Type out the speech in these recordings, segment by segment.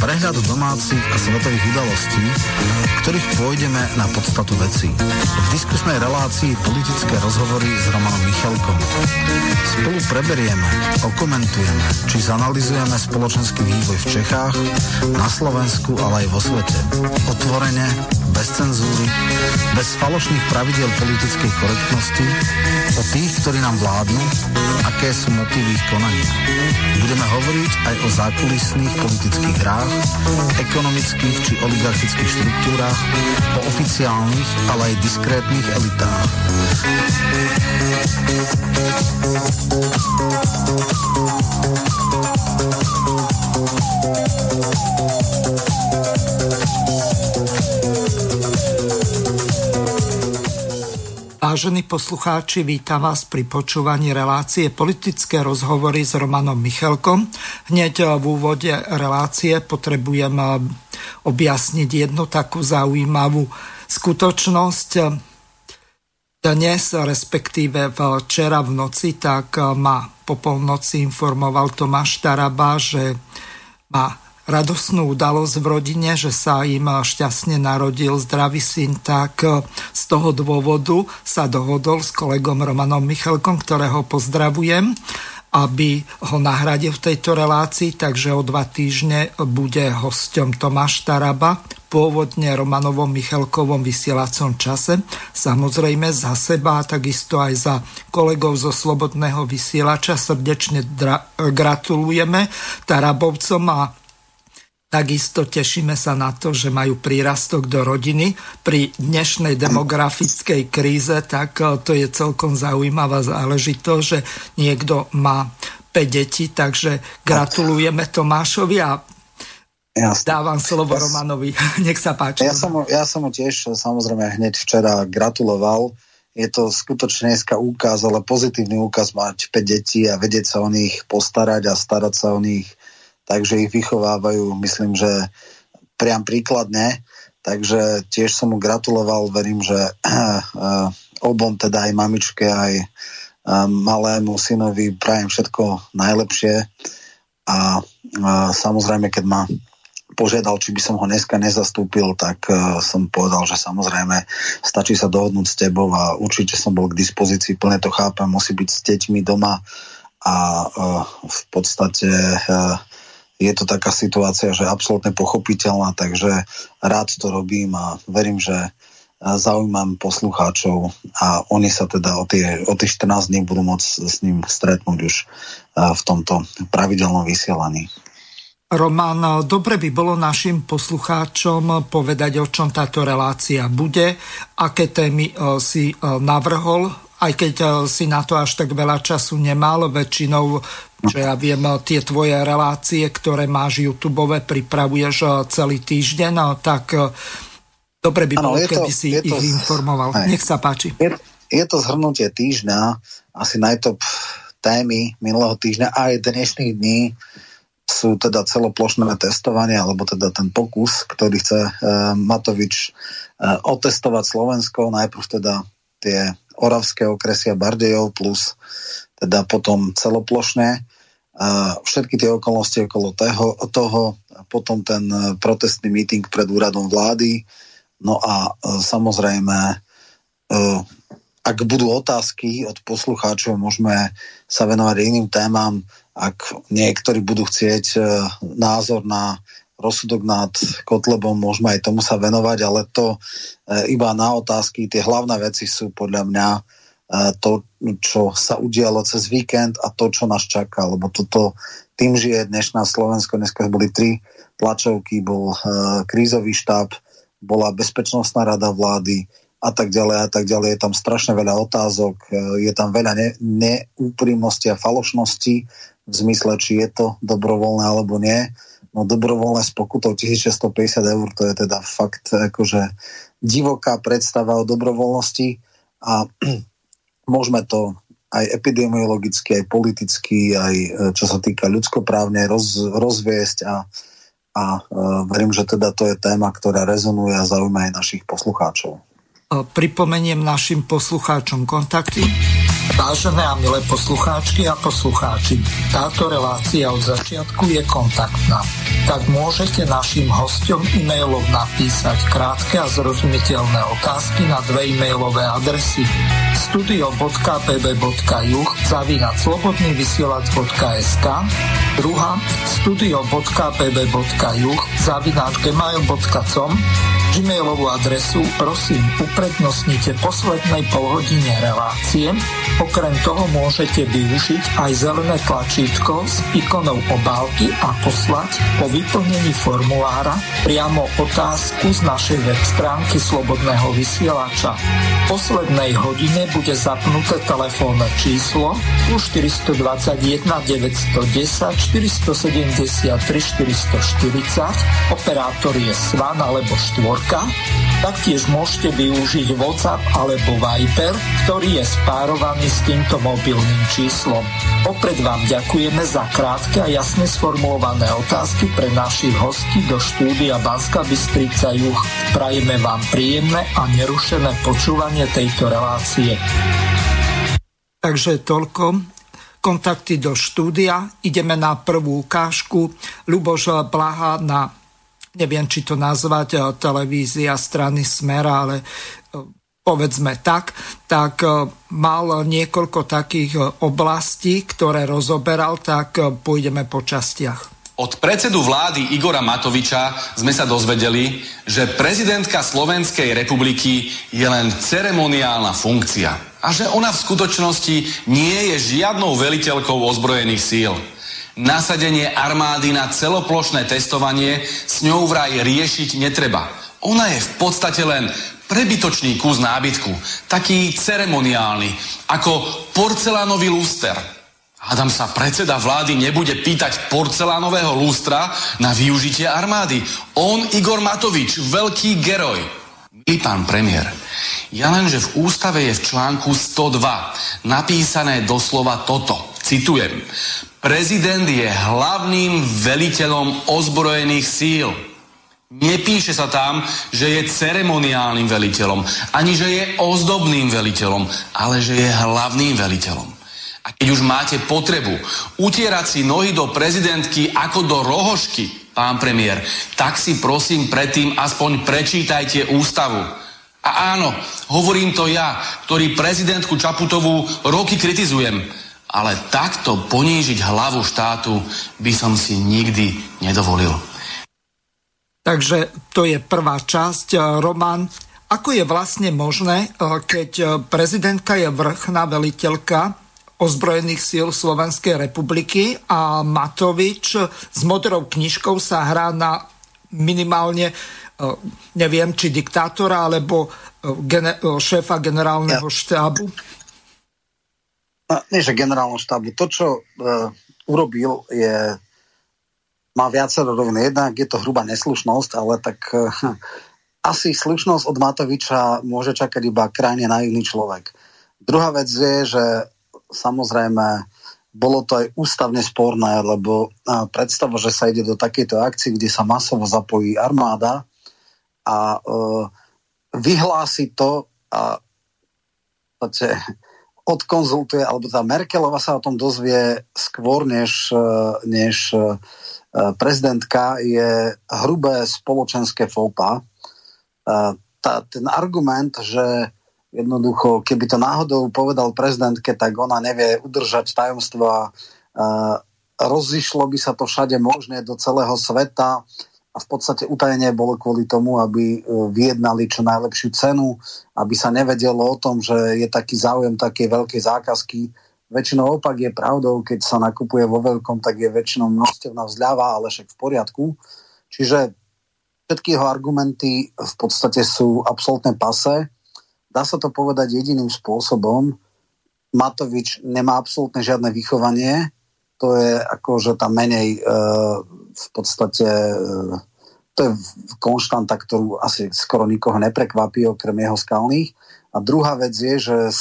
Prehľad domácich a svetových udalostí, v ktorých pôjdeme na podstatu veci. V diskusnej relácii politické rozhovory s Romanom Michalkom. Spolu preberieme, okomentujeme, či zanalizujeme spoločenský vývoj v Čechách, na Slovensku, ale aj vo svete. Otvorene, bez cenzúry, bez falošných pravidel politickej korektnosti, o tých, ktorí nám vládnu, aké sú motívy ich konania. Budeme hovoriť aj o zákulisných politických hrách, ekonomických či oligarchických štruktúrach, o oficiálnych, ale aj diskrétnych elitách. Vážení poslucháči, vítam vás pri počúvaní relácie politické rozhovory s Romanom Michalkom. Hneď v úvode relácie potrebujem eh, objasniť jednu takú zaujímavú skutočnosť. Dnes, respektíve včera v noci, tak eh, ma po polnoci informoval Tomáš Taraba, že má radosnú udalosť v rodine, že sa im šťastne narodil zdravý syn, tak e, z toho dôvodu sa dohodol s kolegom Romanom Michalkom, ktorého pozdravujem, aby ho nahradil v tejto relácii, takže o dva týždne bude hosťom Tomáš Taraba, pôvodne Romanovom Michalkovom vysielacom čase. Samozrejme za seba takisto aj za kolegov zo Slobodného vysielača srdečne gratulujeme Tarabovcom a Takisto tešíme sa na to, že majú prírastok do rodiny. Pri dnešnej demografickej kríze, tak e, to je celkom zaujímavá záležitosť, že niekto má 5 detí, takže gratulujeme Tomášovi a Jasne. dávam slovo ja, Romanovi. Nech sa páči. Ja som, ja som mu tiež samozrejme hneď včera gratuloval. Je to skutočne dneska úkaz, ale pozitívny úkaz mať 5 detí a vedieť sa o nich postarať a starať sa o nich takže ich vychovávajú, myslím, že priam príkladne, takže tiež som mu gratuloval, verím, že uh, obom, teda aj mamičke, aj uh, malému synovi prajem všetko najlepšie. A uh, samozrejme, keď ma požiadal, či by som ho dneska nezastúpil, tak uh, som povedal, že samozrejme stačí sa dohodnúť s tebou a určite som bol k dispozícii, plne to chápem, musí byť s deťmi doma a uh, v podstate uh, je to taká situácia, že absolútne pochopiteľná, takže rád to robím a verím, že zaujímam poslucháčov a oni sa teda o, tie, o tých 14 dní budú môcť s ním stretnúť už v tomto pravidelnom vysielaní. Roman, dobre by bolo našim poslucháčom povedať, o čom táto relácia bude, aké témy e, si e, navrhol, aj keď e, si na to až tak veľa času nemal, väčšinou čo ja viem, tie tvoje relácie, ktoré máš YouTube, pripravuješ eh, celý týždeň, no, tak eh, dobre by bolo, keby to, si ich to, informoval. Aj, Nech sa páči. Je, je to zhrnutie týždňa, asi najtop témy minulého týždňa a aj dnešných dní sú teda celoplošné testovanie, alebo teda ten pokus, ktorý chce e, Matovič e, otestovať Slovensko, najprv teda tie Oravské okresy a Bardejov plus teda potom celoplošné. A všetky tie okolnosti okolo toho, toho potom ten e, protestný meeting pred úradom vlády. No a e, samozrejme, e, ak budú otázky od poslucháčov, môžeme sa venovať iným témam. Ak niektorí budú chcieť názor na rozsudok nad Kotlebom, môžeme aj tomu sa venovať, ale to iba na otázky. Tie hlavné veci sú podľa mňa to, čo sa udialo cez víkend a to, čo nás čaká, lebo toto tým žije dnešná Slovensko, dneska boli tri tlačovky, bol uh, krízový štáb, bola bezpečnostná rada vlády a tak ďalej a tak ďalej. Je tam strašne veľa otázok, uh, je tam veľa ne, neúprimnosti a falošnosti v zmysle, či je to dobrovoľné alebo nie. No dobrovoľné s pokutou 1650 eur, to je teda fakt akože divoká predstava o dobrovoľnosti a môžeme to aj epidemiologicky, aj politicky, aj e, čo sa týka ľudskoprávne roz, rozviesť a, a uh, verím, že teda to je téma, ktorá rezonuje a zaujíma aj našich poslucháčov. Pripomeniem našim poslucháčom kontakty Vážené a milé poslucháčky a poslucháči, táto relácia od začiatku je kontaktná. Tak môžete našim hostom e-mailom napísať krátke a zrozumiteľné otázky na dve e-mailové adresy studio.pb.juh zavinať slobodnývysielac.sk druhá studio.pb.juh zavinať gmail.com Gmailovú adresu prosím uprednostnite poslednej polhodine relácie. Okrem toho môžete využiť aj zelené tlačítko s ikonou obálky a poslať po vyplnení formulára priamo otázku z našej web stránky Slobodného vysielača. V poslednej hodine bude zapnuté telefónne číslo plus 421 910 473 440, operátor je Svan alebo Štvor Skype, taktiež môžete využiť WhatsApp alebo Viper, ktorý je spárovaný s týmto mobilným číslom. Opred vám ďakujeme za krátke a jasne sformulované otázky pre našich hostí do štúdia Banska Bystrica Juch. Prajeme vám príjemné a nerušené počúvanie tejto relácie. Takže toľko kontakty do štúdia. Ideme na prvú ukážku. Luboš Blaha na neviem, či to nazvať eh, televízia strany Smer, ale eh, povedzme tak, tak eh, mal niekoľko takých oblastí, ktoré rozoberal, tak pôjdeme po častiach. Od predsedu vlády Igora Matoviča sme sa dozvedeli, že prezidentka Slovenskej republiky je len ceremoniálna funkcia a že ona v skutočnosti nie je žiadnou veliteľkou ozbrojených síl. Nasadenie armády na celoplošné testovanie s ňou vraj riešiť netreba. Ona je v podstate len prebytočný kus nábytku, taký ceremoniálny, ako porcelánový lúster. Hádam sa, predseda vlády nebude pýtať porcelánového lústra na využitie armády. On, Igor Matovič, veľký geroj. Milý pán premiér, ja len, že v ústave je v článku 102 napísané doslova toto. Citujem. Prezident je hlavným veliteľom ozbrojených síl. Nepíše sa tam, že je ceremoniálnym veliteľom, ani že je ozdobným veliteľom, ale že je hlavným veliteľom. A keď už máte potrebu utierať si nohy do prezidentky ako do rohošky, pán premiér, tak si prosím predtým aspoň prečítajte ústavu. A áno, hovorím to ja, ktorý prezidentku Čaputovú roky kritizujem ale takto ponížiť hlavu štátu by som si nikdy nedovolil. Takže to je prvá časť. Roman, ako je vlastne možné, keď prezidentka je vrchná veliteľka ozbrojených síl Slovenskej republiky a Matovič s modrou knižkou sa hrá na minimálne neviem, či diktátora alebo šéfa generálneho ja. štábu? No, nie, že generálnom štábu. To, čo uh, urobil, je má viacero roviny. Jednak je to hrubá neslušnosť, ale tak uh, asi slušnosť od Matoviča môže čakať iba krajne naivný človek. Druhá vec je, že samozrejme bolo to aj ústavne sporné, lebo uh, predstava, že sa ide do takejto akcie, kde sa masovo zapojí armáda a uh, vyhlási to a odkonzultuje, alebo tá Merkelova sa o tom dozvie skôr než, e, než e, prezidentka, je hrubé spoločenské fópa. E, ten argument, že jednoducho, keby to náhodou povedal prezidentke, tak ona nevie udržať tajomstvo a rozišlo by sa to všade možné do celého sveta a v podstate utajenie bolo kvôli tomu, aby e, vyjednali čo najlepšiu cenu, aby sa nevedelo o tom, že je taký záujem takej veľkej zákazky. Väčšinou opak je pravdou, keď sa nakupuje vo veľkom, tak je väčšinou množstevná vzľava, ale však v poriadku. Čiže všetky jeho argumenty v podstate sú absolútne pase. Dá sa to povedať jediným spôsobom. Matovič nemá absolútne žiadne vychovanie, to je akože tam menej e, v podstate e, to je konštanta, ktorú asi skoro nikoho neprekvapí, okrem jeho skalných. A druhá vec je, že e,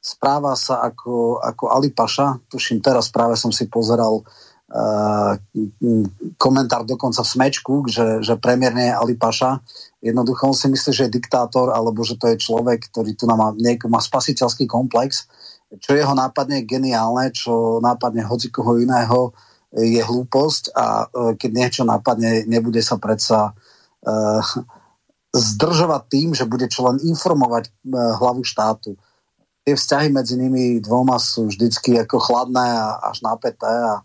správa sa ako, ako Alipaša, tuším teraz práve som si pozeral uh, komentár dokonca v smečku, že, že premiér nie je Ali Paša. Jednoducho on si myslí, že je diktátor, alebo že to je človek, ktorý tu má, niek- má spasiteľský komplex. Čo jeho nápadne je geniálne, čo nápadne hocikoho iného, je hlúposť a uh, keď niečo nápadne, nebude sa predsa uh, zdržovať tým, že bude čo len informovať uh, hlavu štátu tie vzťahy medzi nimi dvoma sú vždycky ako chladné a až napäté a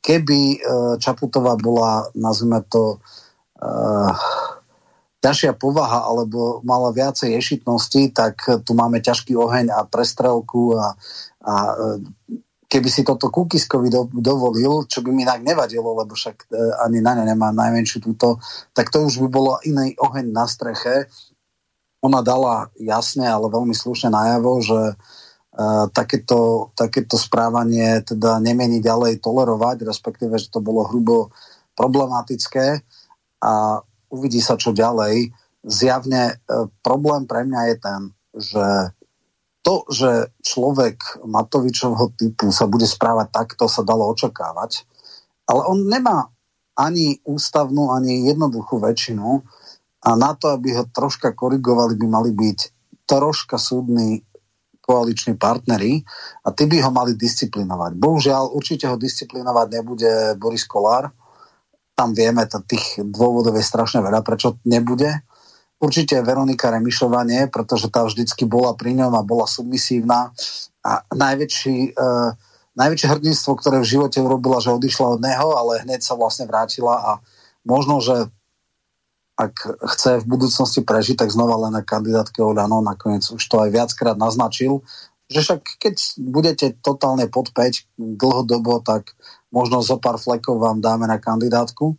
keby e, Čaputová bola, nazvime to, uh, ťažšia povaha alebo mala viacej ješitnosti, tak tu máme ťažký oheň a prestrelku a, a e, keby si toto Kukiskovi do, dovolil, čo by mi inak nevadilo, lebo však ani na ne nemá najmenšiu túto, tak to už by bolo iný oheň na streche ona dala jasne, ale veľmi slušne najavo, že uh, takéto, takéto správanie teda nemieni ďalej tolerovať, respektíve, že to bolo hrubo problematické a uvidí sa, čo ďalej. Zjavne uh, problém pre mňa je ten, že to, že človek Matovičovho typu sa bude správať takto, sa dalo očakávať, ale on nemá ani ústavnú, ani jednoduchú väčšinu, a na to, aby ho troška korigovali, by mali byť troška súdni koaliční partnery a tí by ho mali disciplinovať. Bohužiaľ, určite ho disciplinovať nebude Boris Kolár. Tam vieme, to tých dôvodov je strašne veľa, prečo nebude. Určite Veronika Remišová nie, pretože tá vždycky bola pri ňom a bola submisívna. A najväčší, uh, najväčšie hrdinstvo, ktoré v živote urobila, že odišla od neho, ale hneď sa vlastne vrátila a možno, že ak chce v budúcnosti prežiť, tak znova len na kandidátke Oľano, nakoniec už to aj viackrát naznačil, že však keď budete totálne pod 5 dlhodobo, tak možno zo pár flekov vám dáme na kandidátku.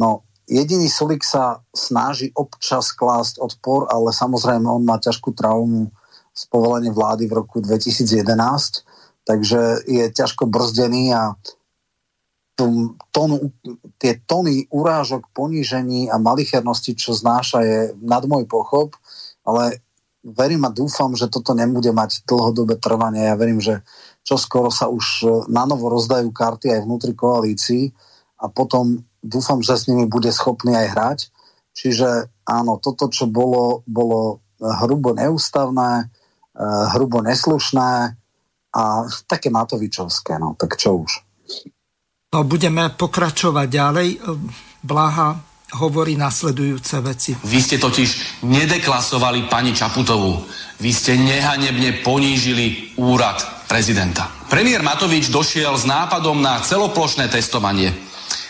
No, jediný Sulik sa snaží občas klásť odpor, ale samozrejme on má ťažkú traumu z povolenia vlády v roku 2011, takže je ťažko brzdený a tónu, tie tóny urážok, ponížení a malichernosti, čo znáša, je nad môj pochop, ale verím a dúfam, že toto nebude mať dlhodobé trvanie. Ja verím, že čo skoro sa už e, na novo rozdajú karty aj vnútri koalícií a potom dúfam, že s nimi bude schopný aj hrať. Čiže áno, toto, čo bolo, bolo hrubo neústavné, e, hrubo neslušné a také Matovičovské, no tak čo už. No, budeme pokračovať ďalej. Blaha hovorí nasledujúce veci. Vy ste totiž nedeklasovali pani Čaputovú. Vy ste nehanebne ponížili úrad prezidenta. Premiér Matovič došiel s nápadom na celoplošné testovanie.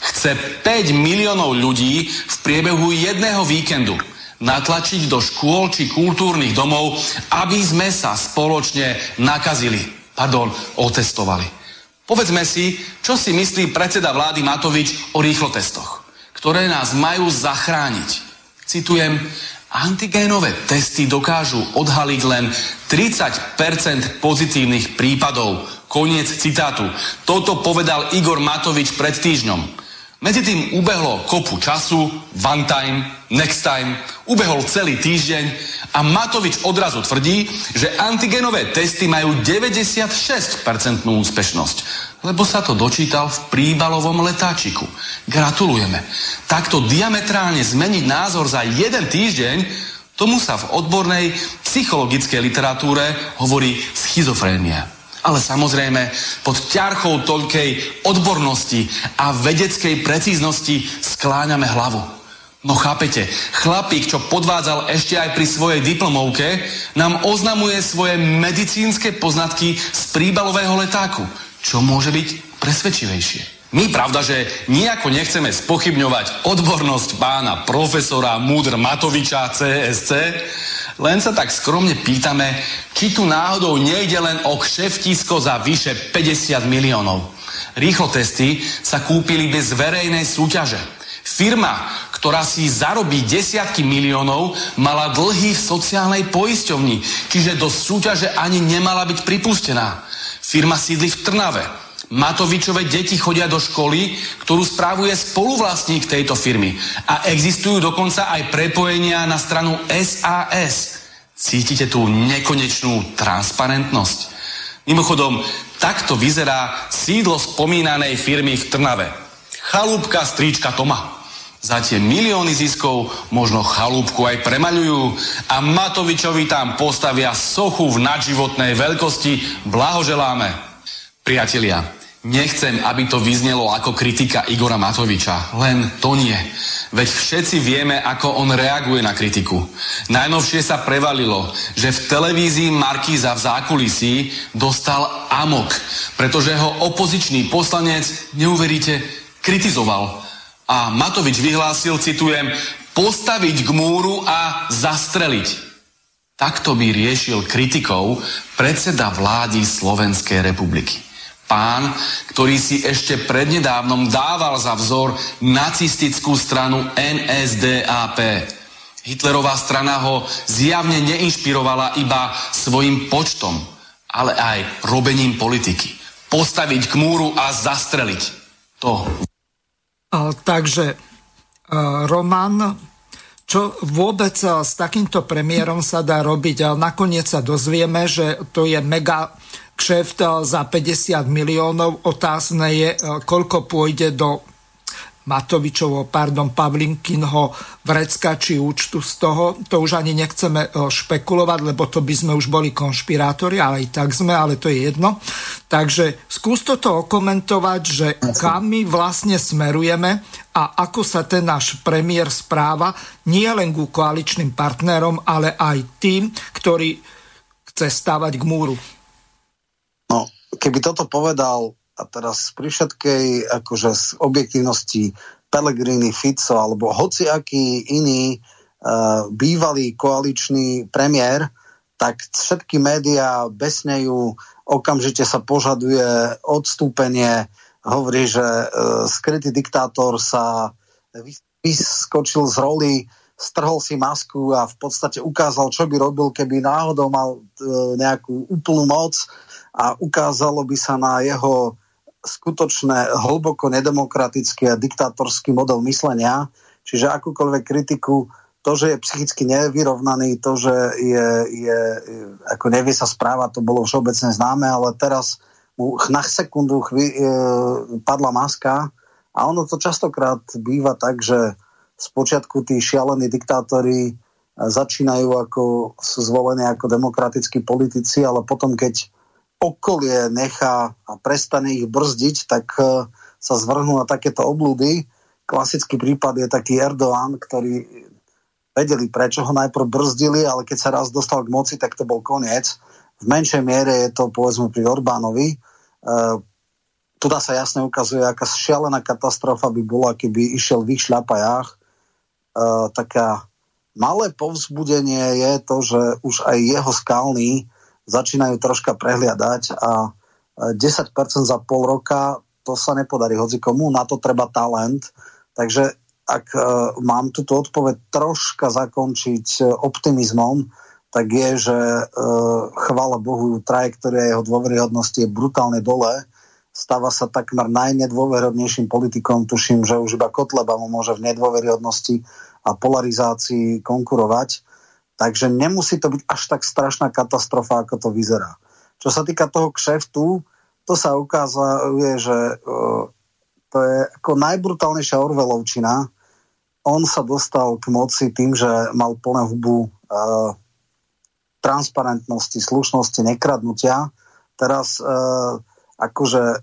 Chce 5 miliónov ľudí v priebehu jedného víkendu natlačiť do škôl či kultúrnych domov, aby sme sa spoločne nakazili, pardon, otestovali. Povedzme si, čo si myslí predseda vlády Matovič o rýchlotestoch, ktoré nás majú zachrániť. Citujem, antigénové testy dokážu odhaliť len 30% pozitívnych prípadov. Koniec citátu. Toto povedal Igor Matovič pred týždňom. Medzi tým ubehlo kopu času, one time, next time, ubehol celý týždeň a Matovič odrazu tvrdí, že antigenové testy majú 96% úspešnosť, lebo sa to dočítal v príbalovom letáčiku. Gratulujeme. Takto diametrálne zmeniť názor za jeden týždeň, tomu sa v odbornej psychologickej literatúre hovorí schizofrénia ale samozrejme pod ťarchou toľkej odbornosti a vedeckej precíznosti skláňame hlavu. No chápete, chlapík, čo podvádzal ešte aj pri svojej diplomovke, nám oznamuje svoje medicínske poznatky z príbalového letáku. Čo môže byť presvedčivejšie? My pravda, že nejako nechceme spochybňovať odbornosť pána profesora Múdr Matoviča CSC, len sa tak skromne pýtame, či tu náhodou nejde len o kšeftisko za vyše 50 miliónov. Rýchlo testy sa kúpili bez verejnej súťaže. Firma, ktorá si zarobí desiatky miliónov, mala dlhy v sociálnej poisťovni, čiže do súťaže ani nemala byť pripustená. Firma sídli v Trnave. Matovičové deti chodia do školy, ktorú správuje spoluvlastník tejto firmy. A existujú dokonca aj prepojenia na stranu SAS. Cítite tú nekonečnú transparentnosť? Mimochodom, takto vyzerá sídlo spomínanej firmy v Trnave. Chalúbka stríčka Toma. Za tie milióny ziskov možno chalúbku aj premaľujú a Matovičovi tam postavia sochu v nadživotnej veľkosti. Blahoželáme. Priatelia, Nechcem, aby to vyznelo ako kritika Igora Matoviča. Len to nie. Veď všetci vieme, ako on reaguje na kritiku. Najnovšie sa prevalilo, že v televízii Markíza v zákulisí dostal amok, pretože ho opozičný poslanec, neuveríte, kritizoval. A Matovič vyhlásil, citujem, postaviť k múru a zastreliť. Takto by riešil kritikov predseda vlády Slovenskej republiky. Pán, ktorý si ešte prednedávnom dával za vzor nacistickú stranu NSDAP. Hitlerová strana ho zjavne neinšpirovala iba svojim počtom, ale aj robením politiky. Postaviť k múru a zastreliť. To. Takže, a, Roman, čo vôbec s takýmto premiérom sa dá robiť? A nakoniec sa dozvieme, že to je mega kšeft za 50 miliónov. Otázne je, koľko pôjde do Matovičovo, pardon, Pavlinkinho vrecka či účtu z toho. To už ani nechceme eh, špekulovať, lebo to by sme už boli konšpirátori, ale i tak sme, ale to je jedno. Takže skús to okomentovať, že kam my vlastne smerujeme a ako sa ten náš premiér správa nie len ku koaličným partnerom, ale aj tým, ktorí chce stávať k múru keby toto povedal a teraz pri všetkej akože z objektívnosti Pellegrini, Fico alebo hociaký iný uh, bývalý koaličný premiér, tak všetky médiá besnejú, okamžite sa požaduje odstúpenie, hovorí, že uh, skrytý diktátor sa vyskočil z roli, strhol si masku a v podstate ukázal, čo by robil, keby náhodou mal uh, nejakú úplnú moc a ukázalo by sa na jeho skutočné hlboko nedemokratický a diktátorský model myslenia, čiže akúkoľvek kritiku, to, že je psychicky nevyrovnaný, to, že je, je, ako nevie sa správať, to bolo všeobecne známe, ale teraz mu na sekundu chví, e, padla maska a ono to častokrát býva tak, že spočiatku tí šialení diktátori e, začínajú ako, sú zvolení ako demokratickí politici, ale potom, keď okolie nechá a prestane ich brzdiť, tak e, sa zvrhnú na takéto oblúdy. Klasický prípad je taký Erdoğan, ktorý vedeli, prečo ho najprv brzdili, ale keď sa raz dostal k moci, tak to bol koniec. V menšej miere je to povedzme pri Orbánovi. E, tu sa jasne ukazuje, aká šialená katastrofa by bola, keby išiel v ich šľapajách. E, taká malé povzbudenie je to, že už aj jeho skalný začínajú troška prehliadať a 10% za pol roka to sa nepodarí hoci komu, na to treba talent. Takže ak e, mám túto odpoveď troška zakončiť e, optimizmom, tak je, že e, chvála Bohu, trajektória jeho dôveryhodnosti je brutálne dole. Stáva sa takmer najnedôveryhodnejším politikom. Tuším, že už iba Kotleba mu môže v nedôveryhodnosti a polarizácii konkurovať. Takže nemusí to byť až tak strašná katastrofa, ako to vyzerá. Čo sa týka toho kšeftu, to sa ukazuje, že uh, to je ako najbrutálnejšia Orvelovčina. On sa dostal k moci tým, že mal plné hubu uh, transparentnosti, slušnosti, nekradnutia. Teraz uh, akože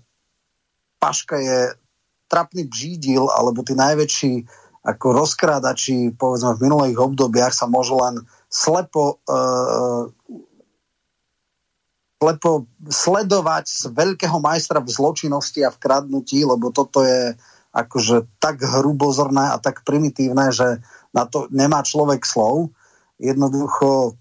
Paška je trapný bžídil, alebo tí najväčší ako rozkrádači, povedzme v minulých obdobiach sa môžu len slepo, uh, slepo sledovať z veľkého majstra v zločinnosti a v kradnutí, lebo toto je akože tak hrubozorné a tak primitívne, že na to nemá človek slov. Jednoducho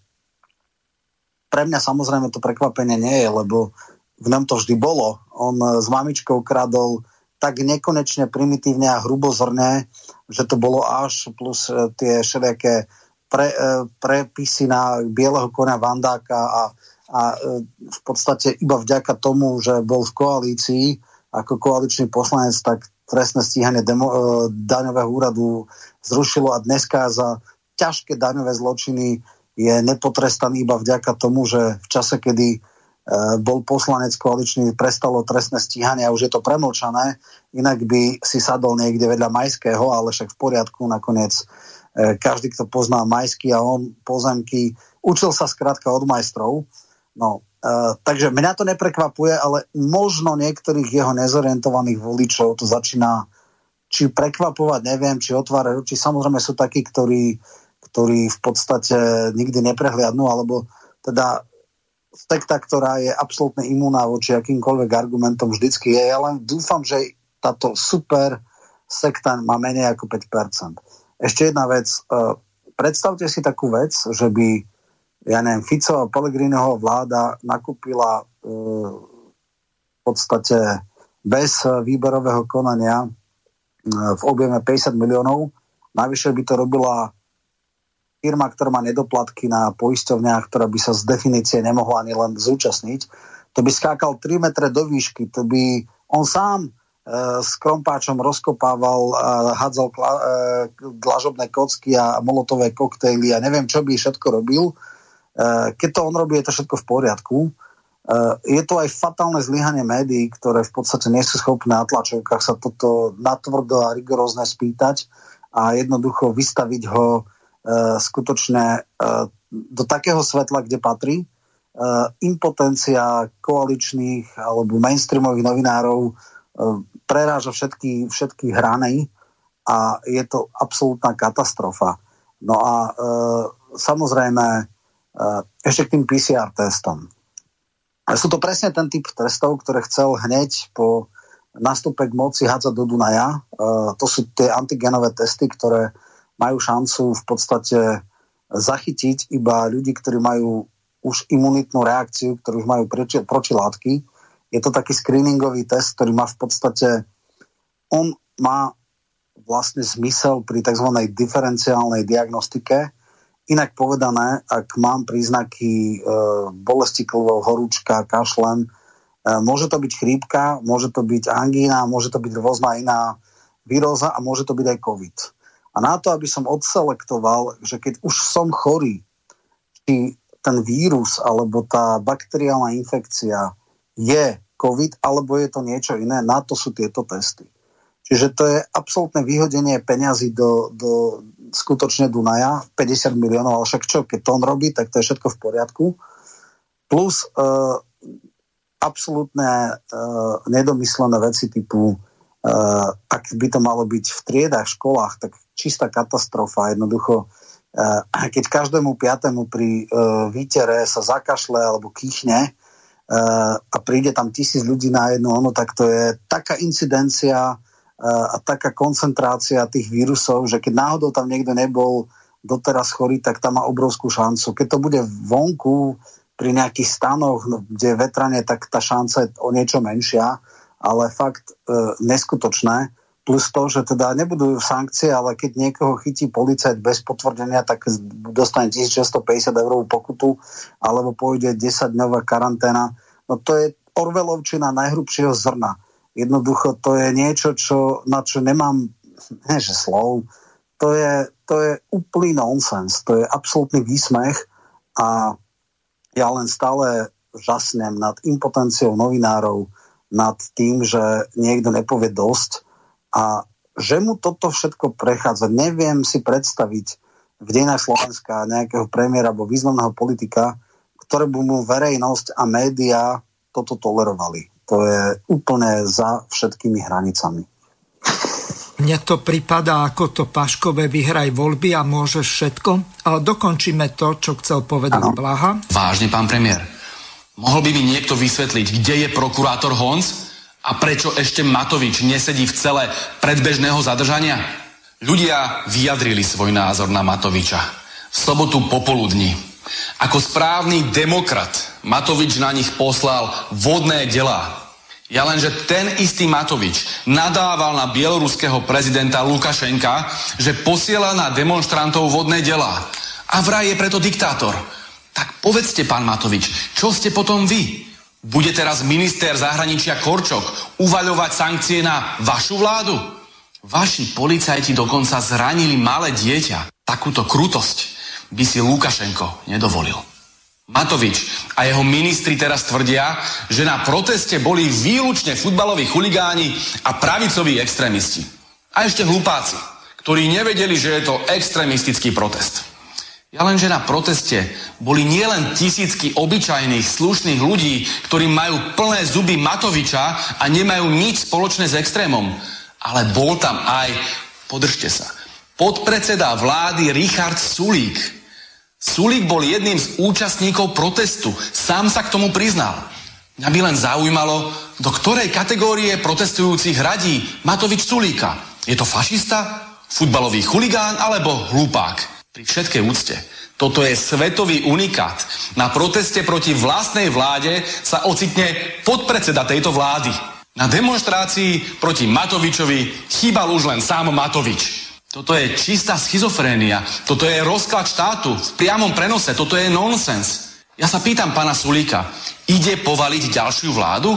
pre mňa samozrejme to prekvapenie nie je, lebo v ňom to vždy bolo. On s mamičkou kradol tak nekonečne primitívne a hrubozorne, že to bolo až plus e, tie všelijaké pre, e, prepisy na bieleho konia Vandáka a, a e, v podstate iba vďaka tomu, že bol v koalícii ako koaličný poslanec, tak trestné stíhanie demo, e, daňového úradu zrušilo a dneska za ťažké daňové zločiny je nepotrestaný iba vďaka tomu, že v čase, kedy bol poslanec koaličný, prestalo trestné stíhanie a už je to premlčané, inak by si sadol niekde vedľa Majského, ale však v poriadku, nakoniec e, každý, kto pozná Majský a on pozemky, učil sa skrátka od majstrov. No, Uh, takže mňa to neprekvapuje, ale možno niektorých jeho nezorientovaných voličov to začína či prekvapovať, neviem, či otvárať oči. Samozrejme sú takí, ktorí, ktorí v podstate nikdy neprehliadnú, alebo teda sekta, ktorá je absolútne imúna voči akýmkoľvek argumentom vždycky je. Ja len dúfam, že táto super sekta má menej ako 5%. Ešte jedna vec. E, predstavte si takú vec, že by ja neviem, Fico a Pellegriniho vláda nakúpila e, v podstate bez výberového konania e, v objeme 50 miliónov. Navyše by to robila firma, ktorá má nedoplatky na poisťovniach, ktorá by sa z definície nemohla ani len zúčastniť, to by skákal 3 metre do výšky, to by on sám s krompáčom rozkopával, e, hádzal e, dlažobné kocky a molotové koktejly a neviem, čo by všetko robil. E, keď to on robí, je to všetko v poriadku. E, je to aj fatálne zlyhanie médií, ktoré v podstate nie sú schopné na tlačovkách sa toto natvrdo a rigorózne spýtať a jednoducho vystaviť ho E, skutočne e, do takého svetla, kde patrí. E, impotencia koaličných alebo mainstreamových novinárov preráža všetky, všetky hrany a je to absolútna katastrofa. No a e, samozrejme e, ešte k tým PCR testom. Sú to presne ten typ testov, ktoré chcel hneď po nastupe k moci hádzať do Dunaja. E, to sú tie antigenové testy, ktoré majú šancu v podstate zachytiť iba ľudí, ktorí majú už imunitnú reakciu, ktorí už majú protilátky. Je to taký screeningový test, ktorý má v podstate, on má vlastne zmysel pri tzv. diferenciálnej diagnostike. Inak povedané, ak mám príznaky e, bolesti klvov, horúčka, kašlem, e, môže to byť chrípka, môže to byť angína, môže to byť rôzna iná výroza a môže to byť aj COVID. A na to, aby som odselektoval, že keď už som chorý, či ten vírus alebo tá bakteriálna infekcia je COVID alebo je to niečo iné, na to sú tieto testy. Čiže to je absolútne vyhodenie peňazí do, do skutočne Dunaja, 50 miliónov, ale však čo, keď to on robí, tak to je všetko v poriadku. Plus uh, absolútne uh, nedomyslené veci typu uh, ak by to malo byť v triedách, školách, tak čistá katastrofa. Jednoducho, uh, keď každému piatému pri uh, výtere sa zakašle alebo kýchne a príde tam tisíc ľudí na jednu ono, tak to je taká incidencia uh, a taká koncentrácia tých vírusov, že keď náhodou tam niekto nebol doteraz chorý, tak tam má obrovskú šancu. Keď to bude vonku, pri nejakých stanoch, no, kde je vetranie, tak tá šanca je o niečo menšia ale fakt e, neskutočné. Plus to, že teda nebudú sankcie, ale keď niekoho chytí policajt bez potvrdenia, tak dostane 1650 eurovú pokutu, alebo pôjde 10-dňová karanténa. No to je Orvelovčina najhrubšieho zrna. Jednoducho to je niečo, čo, na čo nemám, nie že slov, to je, to je úplný nonsens, to je absolútny výsmech a ja len stále žasnem nad impotenciou novinárov, nad tým, že niekto nepovie dosť a že mu toto všetko prechádza. Neviem si predstaviť v dejinách Slovenska nejakého premiéra alebo významného politika, ktoré by mu verejnosť a médiá toto tolerovali. To je úplne za všetkými hranicami. Mne to prípada ako to Paškové vyhraj voľby a môžeš všetko. Ale dokončíme to, čo chcel povedať ano. Blaha. Vážne, pán premiér. Mohol by mi niekto vysvetliť, kde je prokurátor Honc a prečo ešte Matovič nesedí v cele predbežného zadržania? Ľudia vyjadrili svoj názor na Matoviča. V sobotu popoludní. Ako správny demokrat Matovič na nich poslal vodné delá. Ja len, že ten istý Matovič nadával na bieloruského prezidenta Lukašenka, že posiela na demonstrantov vodné delá. A vraj je preto diktátor. Tak povedzte, pán Matovič, čo ste potom vy? Bude teraz minister zahraničia Korčok uvaľovať sankcie na vašu vládu? Vaši policajti dokonca zranili malé dieťa. Takúto krutosť by si Lukašenko nedovolil. Matovič a jeho ministri teraz tvrdia, že na proteste boli výlučne futbaloví chuligáni a pravicoví extrémisti. A ešte hlupáci, ktorí nevedeli, že je to extrémistický protest. Ja len, že na proteste boli nielen tisícky obyčajných, slušných ľudí, ktorí majú plné zuby Matoviča a nemajú nič spoločné s extrémom, ale bol tam aj, podržte sa, podpredseda vlády Richard Sulík, Sulík bol jedným z účastníkov protestu. Sám sa k tomu priznal. Mňa by len zaujímalo, do ktorej kategórie protestujúcich radí Matovič Sulíka. Je to fašista, futbalový chuligán alebo hlupák? Pri všetkej úcte. Toto je svetový unikát. Na proteste proti vlastnej vláde sa ocitne podpredseda tejto vlády. Na demonstrácii proti Matovičovi chýbal už len sám Matovič. Toto je čistá schizofrénia. Toto je rozklad štátu v priamom prenose. Toto je nonsens. Ja sa pýtam pána Sulíka, ide povaliť ďalšiu vládu?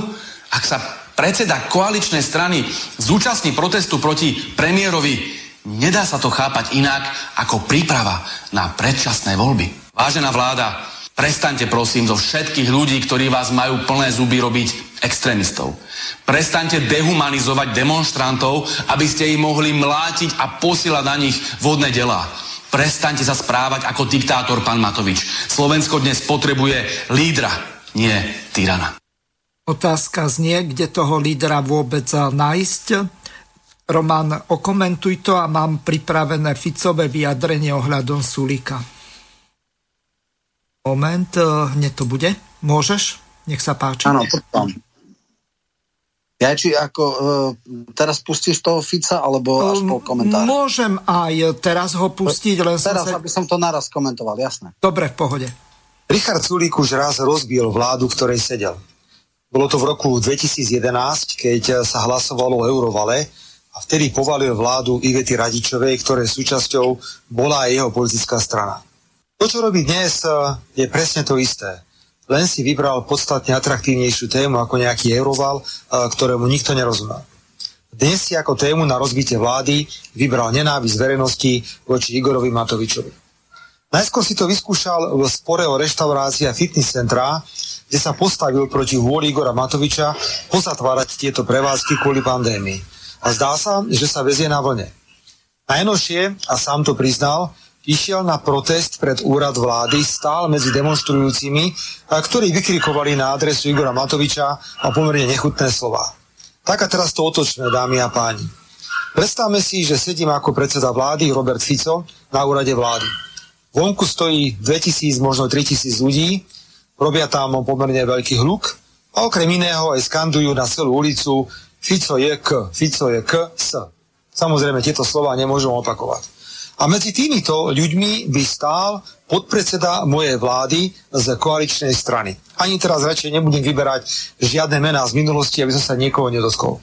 Ak sa predseda koaličnej strany zúčastní protestu proti premiérovi, nedá sa to chápať inak ako príprava na predčasné voľby. Vážená vláda, Prestaňte prosím zo všetkých ľudí, ktorí vás majú plné zuby robiť extrémistov. Prestaňte dehumanizovať demonstrantov, aby ste ich mohli mlátiť a posielať na nich vodné delá. Prestaňte sa správať ako diktátor, pán Matovič. Slovensko dnes potrebuje lídra, nie tyrana. Otázka znie, kde toho lídra vôbec nájsť. Roman, okomentuj to a mám pripravené Ficové vyjadrenie ohľadom Sulika. Moment, eh, hneď to bude. Môžeš? Nech sa páči. Áno, potom. Ja či ako uh, teraz pustíš toho Fica, alebo až po komentári? Môžem aj teraz ho pustiť, len Teraz, sa... aby som to naraz komentoval, jasné. Dobre, v pohode. Richard Sulík už raz rozbil vládu, ktorej sedel. Bolo to v roku 2011, keď sa hlasovalo o Eurovale a vtedy povalil vládu Ivety Radičovej, ktoré súčasťou bola aj jeho politická strana. To, čo robí dnes, e, je presne to isté. Len si vybral podstatne atraktívnejšiu tému ako nejaký euroval, e, ktorému nikto nerozumel. Dnes si ako tému na rozbitie vlády vybral nenávisť verejnosti voči Igorovi Matovičovi. Najskôr si to vyskúšal v spore o reštaurácii a fitness centrá, kde sa postavil proti vôli Igora Matoviča pozatvárať tieto prevádzky kvôli pandémii. A zdá sa, že sa vezie na vlne. Najnovšie, a sám to priznal, išiel na protest pred úrad vlády, stál medzi demonstrujúcimi, ktorí vykrikovali na adresu Igora Matoviča a pomerne nechutné slova. Tak a teraz to otočme, dámy a páni. Predstavme si, že sedím ako predseda vlády Robert Fico na úrade vlády. Vonku stojí 2000, možno 3000 ľudí, robia tam pomerne veľký hluk a okrem iného aj skandujú na celú ulicu Fico je k, Fico je k, s. Samozrejme, tieto slova nemôžem opakovať. A medzi týmito ľuďmi by stál podpredseda mojej vlády z koaličnej strany. Ani teraz radšej nebudem vyberať žiadne mená z minulosti, aby som sa niekoho nedoskol.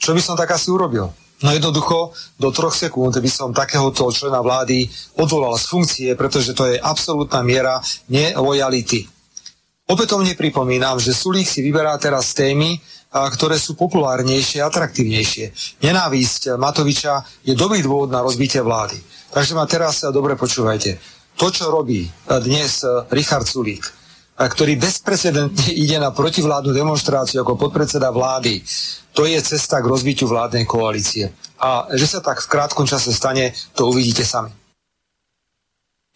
Čo by som tak asi urobil? No jednoducho, do troch sekúnd by som takéhoto člena vlády odvolal z funkcie, pretože to je absolútna miera nelojality. Opätovne pripomínam, že Sulík si vyberá teraz témy, ktoré sú populárnejšie, atraktívnejšie. Nenávisť Matoviča je dobrý dôvod na rozbitie vlády. Takže ma teraz dobre počúvajte. To, čo robí dnes Richard Sulík, ktorý bezprecedentne ide na protivládnu demonstráciu ako podpredseda vlády, to je cesta k rozbitiu vládnej koalície. A že sa tak v krátkom čase stane, to uvidíte sami.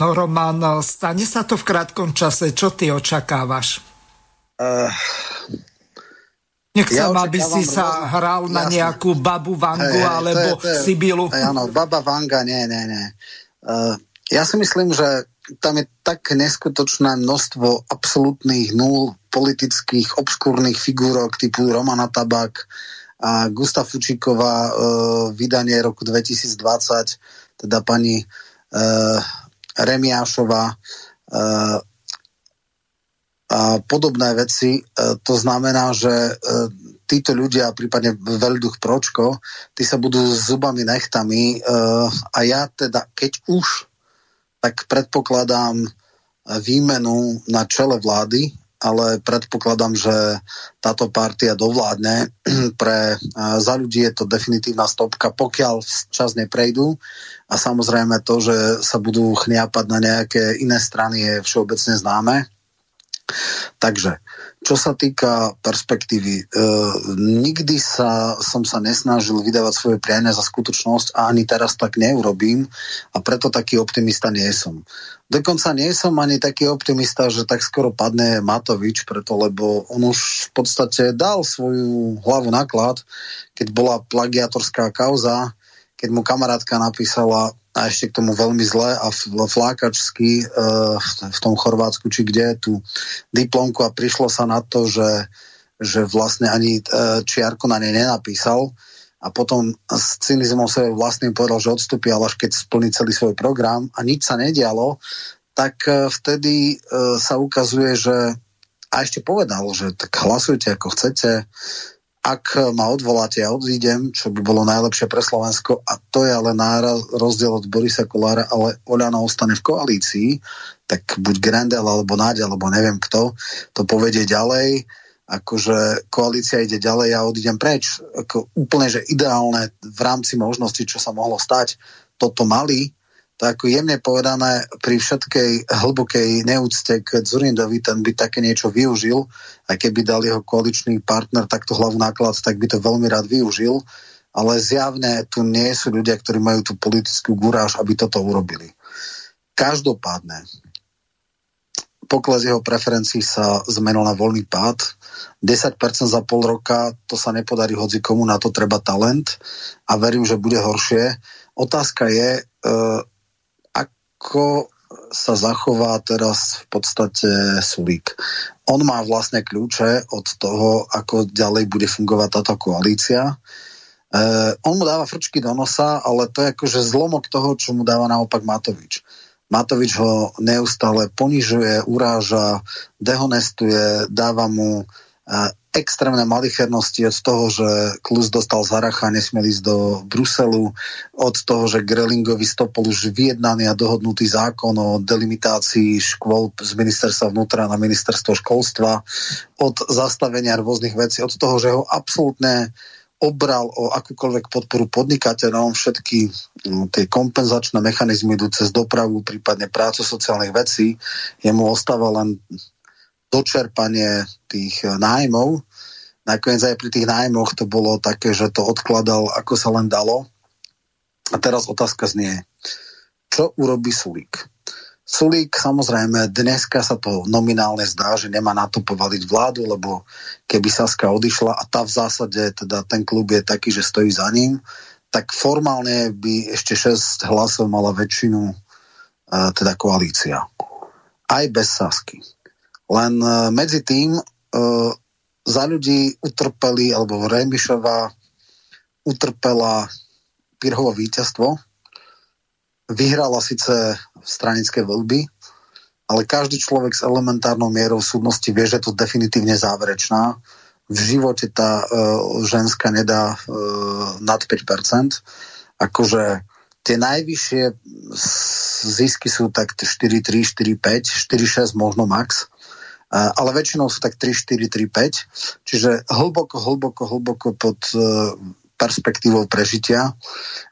No Roman, stane sa to v krátkom čase. Čo ty očakávaš? Uh, Nechcem, ja aby si sa hral na jasne. nejakú babu Vangu hey, alebo to je, to je, Sibilu. Hey, áno, baba Vanga, nie, nie, nie. Uh, ja si myslím, že tam je tak neskutočné množstvo absolútnych nul politických obskúrnych figúrok typu Romana Tabak a Gustav Fučíková uh, vydanie roku 2020, teda pani uh, Remiášová a podobné veci. E, to znamená, že e, títo ľudia, prípadne Veľduch Pročko, tí sa budú s zubami nechtami e, a ja teda, keď už, tak predpokladám výmenu na čele vlády, ale predpokladám, že táto partia dovládne. Pre, za ľudí je to definitívna stopka, pokiaľ čas neprejdú. A samozrejme to, že sa budú chniapať na nejaké iné strany je všeobecne známe Takže, čo sa týka perspektívy, e, nikdy sa, som sa nesnažil vydávať svoje priania za skutočnosť a ani teraz tak neurobím a preto taký optimista nie som. Dokonca nie som ani taký optimista, že tak skoro padne Matovič, preto lebo on už v podstate dal svoju hlavu naklad, keď bola plagiatorská kauza, keď mu kamarátka napísala a ešte k tomu veľmi zle a flákačsky uh, v tom Chorvátsku, či kde tú diplomku a prišlo sa na to, že, že vlastne ani uh, čiarku na nej nenapísal a potom s cynizmom sa vlastným povedal, že odstúpi, ale až keď splní celý svoj program a nič sa nedialo, tak uh, vtedy uh, sa ukazuje, že a ešte povedal, že tak hlasujte ako chcete, ak ma odvoláte, ja odídem, čo by bolo najlepšie pre Slovensko a to je ale náraz, rozdiel od Borisa Kolára, ale Oľano ostane v koalícii, tak buď Grendel alebo Náď, alebo neviem kto, to povedie ďalej, akože koalícia ide ďalej, ja odídem preč. Ako úplne, že ideálne v rámci možnosti, čo sa mohlo stať, toto mali, tak jemne povedané, pri všetkej hlbokej neúcte k Zurindovi, ten by také niečo využil, aj keby dal jeho koaličný partner takto hlavu náklad, tak by to veľmi rád využil, ale zjavne tu nie sú ľudia, ktorí majú tú politickú guráž, aby toto urobili. Každopádne, pokles jeho preferencií sa zmenil na voľný pád. 10% za pol roka, to sa nepodarí hoci komu, na to treba talent a verím, že bude horšie. Otázka je, uh, ako sa zachová teraz v podstate Sulík. On má vlastne kľúče od toho, ako ďalej bude fungovať táto koalícia. E, on mu dáva frčky do nosa, ale to je akože zlomok toho, čo mu dáva naopak Matovič. Matovič ho neustále ponižuje, uráža, dehonestuje, dáva mu extrémne malichernosti od toho, že Klus dostal Zaracha a nesmiel ísť do Bruselu, od toho, že Grelingovi stopol už vyjednaný a dohodnutý zákon o delimitácii škôl z ministerstva vnútra na ministerstvo školstva, od zastavenia rôznych vecí, od toho, že ho absolútne obral o akúkoľvek podporu podnikateľom, všetky no, tie kompenzačné mechanizmy idú cez dopravu, prípadne prácu sociálnych vecí. Jemu ostáva len dočerpanie tých eh, nájmov. Nakoniec aj pri tých nájmoch to bolo také, že to odkladal ako sa len dalo. A teraz otázka znie, čo urobí Sulík? Sulík samozrejme dneska sa to nominálne zdá, že nemá na to povaliť vládu, lebo keby Saska odišla a tá v zásade, teda ten klub je taký, že stojí za ním, tak formálne by ešte 6 hlasov mala väčšinu eh, teda koalícia. Aj bez Sasky. Len e, medzi tým uh, za ľudí utrpeli, alebo Remišová utrpela Pirhovo víťazstvo. Vyhrala síce stranické voľby, ale každý človek s elementárnou mierou súdnosti vie, že to definitívne záverečná. V živote tá uh, ženská nedá uh, nad 5%. Akože tie najvyššie zisky sú tak 4-3, 4-5, 4-6 možno max ale väčšinou sú tak 3, 4, 3, 5, čiže hlboko, hlboko, hlboko pod e, perspektívou prežitia.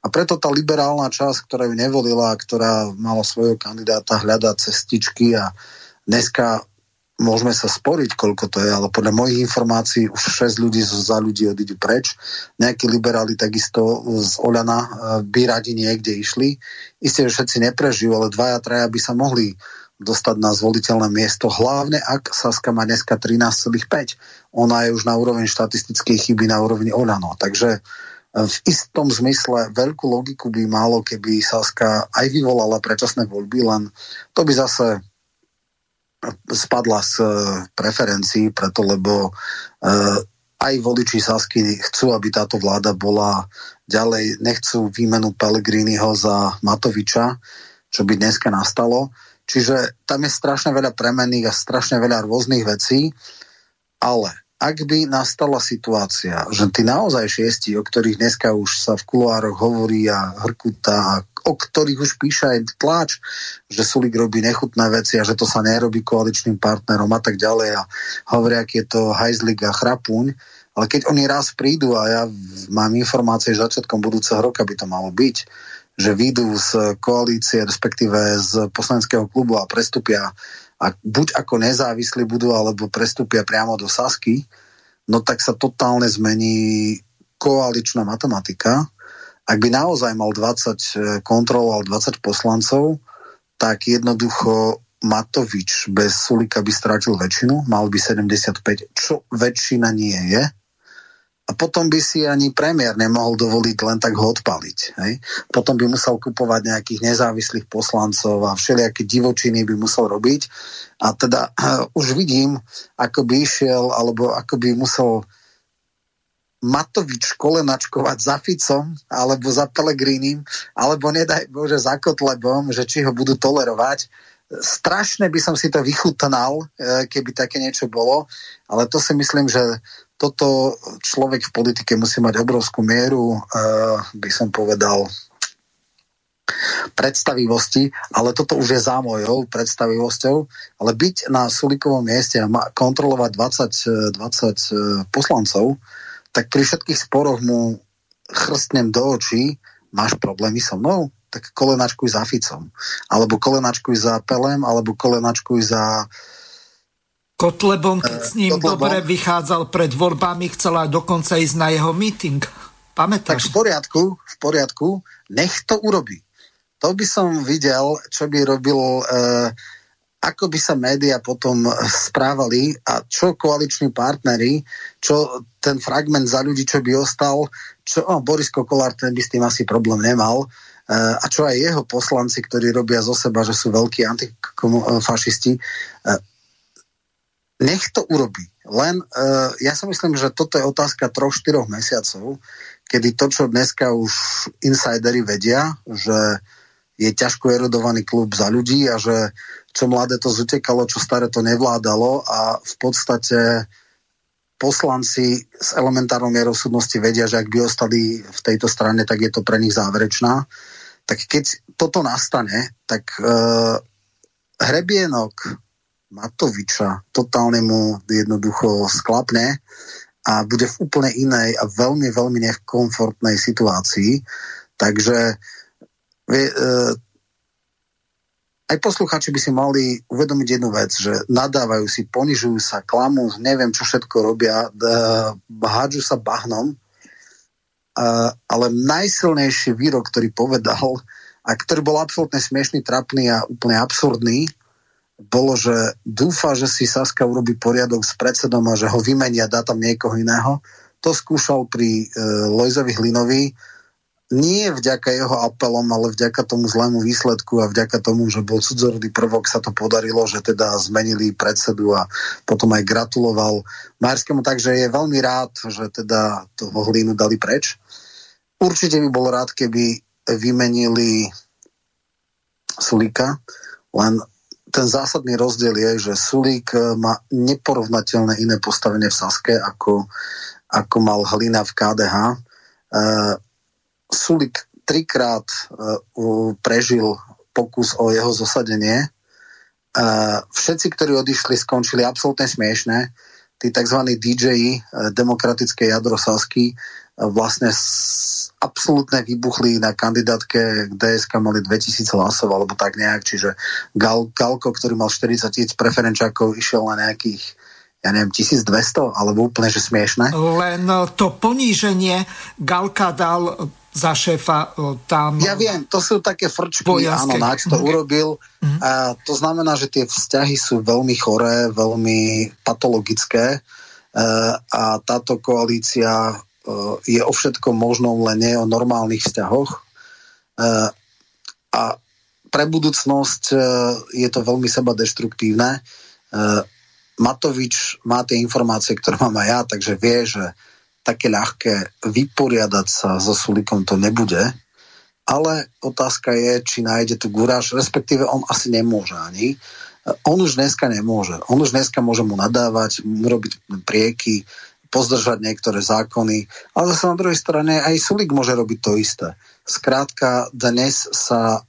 A preto tá liberálna časť, ktorá ju nevolila, ktorá mala svojho kandidáta hľadať cestičky a dneska môžeme sa sporiť, koľko to je, ale podľa mojich informácií už 6 ľudí za ľudí odídu preč. Nejakí liberáli takisto z Oľana e, by radi niekde išli. Isté, že všetci neprežijú, ale dvaja, traja by sa mohli dostať na zvoliteľné miesto, hlavne ak Saska má dneska 13,5. Ona je už na úroveň štatistickej chyby na úrovni Olano. Takže e, v istom zmysle veľkú logiku by malo, keby Saska aj vyvolala predčasné voľby, len to by zase spadla z e, preferencií, preto lebo e, aj voliči Sasky chcú, aby táto vláda bola ďalej, nechcú výmenu Pellegriniho za Matoviča, čo by dneska nastalo. Čiže tam je strašne veľa premenných a strašne veľa rôznych vecí, ale ak by nastala situácia, že tí naozaj šiesti, o ktorých dneska už sa v kuloároch hovorí a hrkutá a o ktorých už píše aj tlač, že Sulik robí nechutné veci a že to sa nerobí koaličným partnerom a tak ďalej a hovoria, aký je to hajzlik a chrapuň, ale keď oni raz prídu a ja mám informácie, že začiatkom budúceho roka by to malo byť, že výjdu z koalície, respektíve z poslaneckého klubu a prestupia a buď ako nezávislí budú, alebo prestúpia priamo do Sasky, no tak sa totálne zmení koaličná matematika. Ak by naozaj mal 20 e, kontrolov, 20 poslancov, tak jednoducho Matovič bez Sulika by strátil väčšinu, mal by 75, čo väčšina nie je. A potom by si ani premiér nemohol dovoliť len tak ho odpaliť. Hej? Potom by musel kupovať nejakých nezávislých poslancov a všelijaké divočiny by musel robiť. A teda uh, už vidím, ako by išiel, alebo ako by musel Matovič kolenačkovať za Ficom alebo za Pelegrínim, alebo nedaj Bože za Kotlebom, že či ho budú tolerovať strašne by som si to vychutnal, e, keby také niečo bolo, ale to si myslím, že toto človek v politike musí mať obrovskú mieru, e, by som povedal, predstavivosti, ale toto už je za mojou predstavivosťou, ale byť na Sulikovom mieste a kontrolovať 20, 20 e, poslancov, tak pri všetkých sporoch mu chrstnem do očí, máš problémy so mnou? tak kolenačkuj za Ficom. Alebo kolenačkuj za Pelem, alebo kolenačkuj za Kotlebom, keď s ním Kotlebom. dobre vychádzal pred voľbami, chcel aj dokonca ísť na jeho meeting. Pamätáš? Tak v poriadku, v poriadku, nech to urobí. To by som videl, čo by robil, eh, ako by sa média potom správali a čo koaliční partnery, čo ten fragment za ľudí, čo by ostal, čo, oh, Boris Kokolár, ten by s tým asi problém nemal, E, a čo aj jeho poslanci, ktorí robia zo seba, že sú veľkí antifašisti, e, nech to urobí. Len e, ja si myslím, že toto je otázka troch, štyroch mesiacov, kedy to, čo dneska už insidery vedia, že je ťažko erodovaný klub za ľudí a že čo mladé to zutekalo, čo staré to nevládalo a v podstate poslanci s elementárnou mierou súdnosti vedia, že ak by ostali v tejto strane, tak je to pre nich záverečná. Tak keď toto nastane, tak uh, hrebienok Matoviča totálne mu jednoducho sklapne a bude v úplne inej a veľmi, veľmi nekomfortnej situácii. Takže vie, uh, aj poslucháči by si mali uvedomiť jednu vec, že nadávajú si, ponižujú sa, klamú, neviem, čo všetko robia, hádžu sa bahnom, ale najsilnejší výrok, ktorý povedal, a ktorý bol absolútne smiešný, trapný a úplne absurdný, bolo, že dúfa, že si Saska urobí poriadok s predsedom a že ho vymenia, dá tam niekoho iného. To skúšal pri e, Lojzovi Hlinovi, nie vďaka jeho apelom, ale vďaka tomu zlému výsledku a vďaka tomu, že bol cudzorodý prvok, sa to podarilo, že teda zmenili predsedu a potom aj gratuloval Majerskému, takže je veľmi rád, že teda toho hlínu dali preč. Určite by bol rád, keby vymenili Sulíka, len ten zásadný rozdiel je, že Sulík má neporovnateľné iné postavenie v Saske, ako, ako mal Hlina v KDH. E, Sulik trikrát uh, prežil pokus o jeho zosadenie. Uh, všetci, ktorí odišli, skončili absolútne smiešne. Tí tzv. DJ uh, demokratické jadro Sasky uh, vlastne s, absolútne vybuchli na kandidátke DSK mali 2000 hlasov alebo tak nejak, čiže Gal, Galko, ktorý mal 40 tisíc preferenčákov, išiel na nejakých ja neviem, 1200, alebo úplne, že smiešne. Len to poníženie Galka dal za šéfa tam... Ja viem, to sú také frčky, vojenské. áno, Nač to okay. urobil. Mm. A to znamená, že tie vzťahy sú veľmi choré, veľmi patologické e, a táto koalícia e, je o všetkom možnom, len nie o normálnych vzťahoch. E, a pre budúcnosť je to veľmi seba deštruktívne. Matovič má tie informácie, ktoré mám aj ja, takže vie, že také ľahké vyporiadať sa so Sulikom to nebude, ale otázka je, či nájde tu guráž, respektíve on asi nemôže ani. On už dneska nemôže. On už dneska môže mu nadávať, robiť prieky, pozdržať niektoré zákony, ale zase na druhej strane aj Sulik môže robiť to isté. Skrátka, dnes sa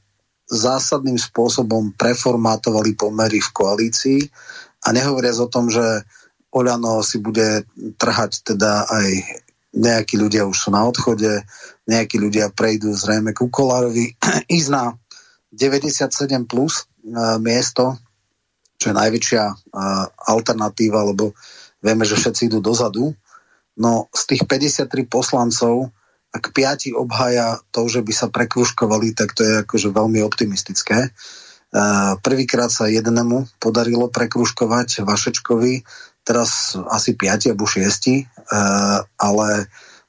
zásadným spôsobom preformátovali pomery v koalícii a nehovoriac o tom, že Oľano si bude trhať teda aj nejakí ľudia už sú na odchode, nejakí ľudia prejdú zrejme ku Kolárovi, ísť na 97 plus uh, miesto, čo je najväčšia uh, alternatíva, lebo vieme, že všetci idú dozadu. No z tých 53 poslancov, ak piati obhaja to, že by sa prekruškovali, tak to je akože veľmi optimistické. Uh, prvýkrát sa jednému podarilo prekruškovať Vašečkovi, teraz asi piati alebo šiesti, uh, ale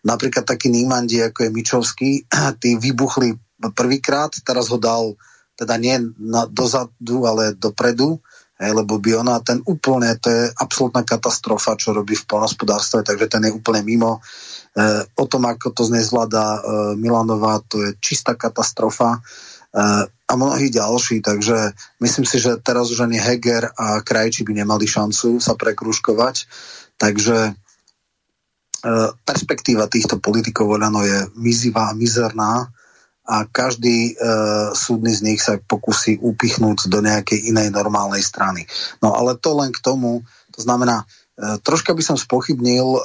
napríklad taký Nímandi, ako je Mičovský, tí vybuchli prvýkrát, teraz ho dal teda nie na, dozadu, ale dopredu, hej, lebo by ona ten úplne, to je absolútna katastrofa, čo robí v polnospodárstve, takže ten je úplne mimo. E, o tom, ako to nezvláda e, Milanová, to je čistá katastrofa. E, a mnohí ďalší, takže myslím si, že teraz už ani Heger a Krajči by nemali šancu sa prekružkovať, takže e, perspektíva týchto politikov Oľano je mizivá, mizerná a každý e, súdny z nich sa pokusí upichnúť do nejakej inej normálnej strany. No ale to len k tomu, to znamená, e, troška by som spochybnil e,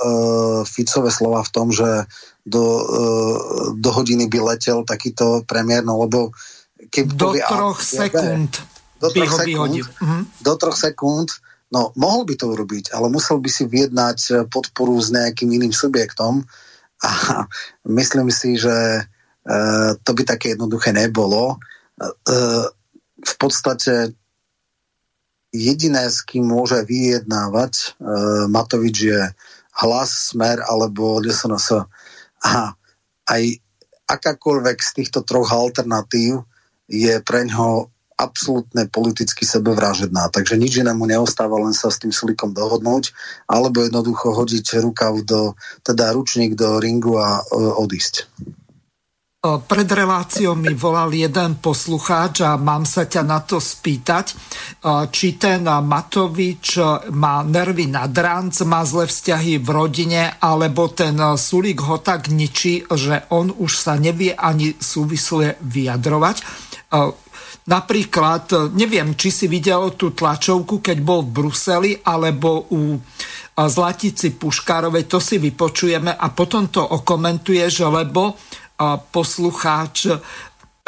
Ficové slova v tom, že do, e, do hodiny by letel takýto premiér, no lebo keď do povie, troch sekúnd do troch sekúnd, mhm. do troch sekúnd No, mohol by to urobiť, ale musel by si vyjednať podporu s nejakým iným subjektom a myslím si, že to by také jednoduché nebolo. Eh, v podstate jediné, s kým môže vyjednávať Matovič je hlas, smer alebo LSNS. A aj akákoľvek z týchto troch alternatív je pre ňo absolútne politicky sebevražedná. Takže nič inému neostáva, len sa s tým Sulikom dohodnúť, alebo jednoducho hodiť rukav do, teda ručník do ringu a e, odísť. Pred reláciou mi volal jeden poslucháč a mám sa ťa na to spýtať, či ten Matovič má nervy na dranc, má zlé vzťahy v rodine, alebo ten Sulík ho tak ničí, že on už sa nevie ani súvisle vyjadrovať. Napríklad, neviem, či si videl tú tlačovku, keď bol v Bruseli, alebo u Zlatici Puškárovej, to si vypočujeme a potom to okomentuješ, lebo poslucháč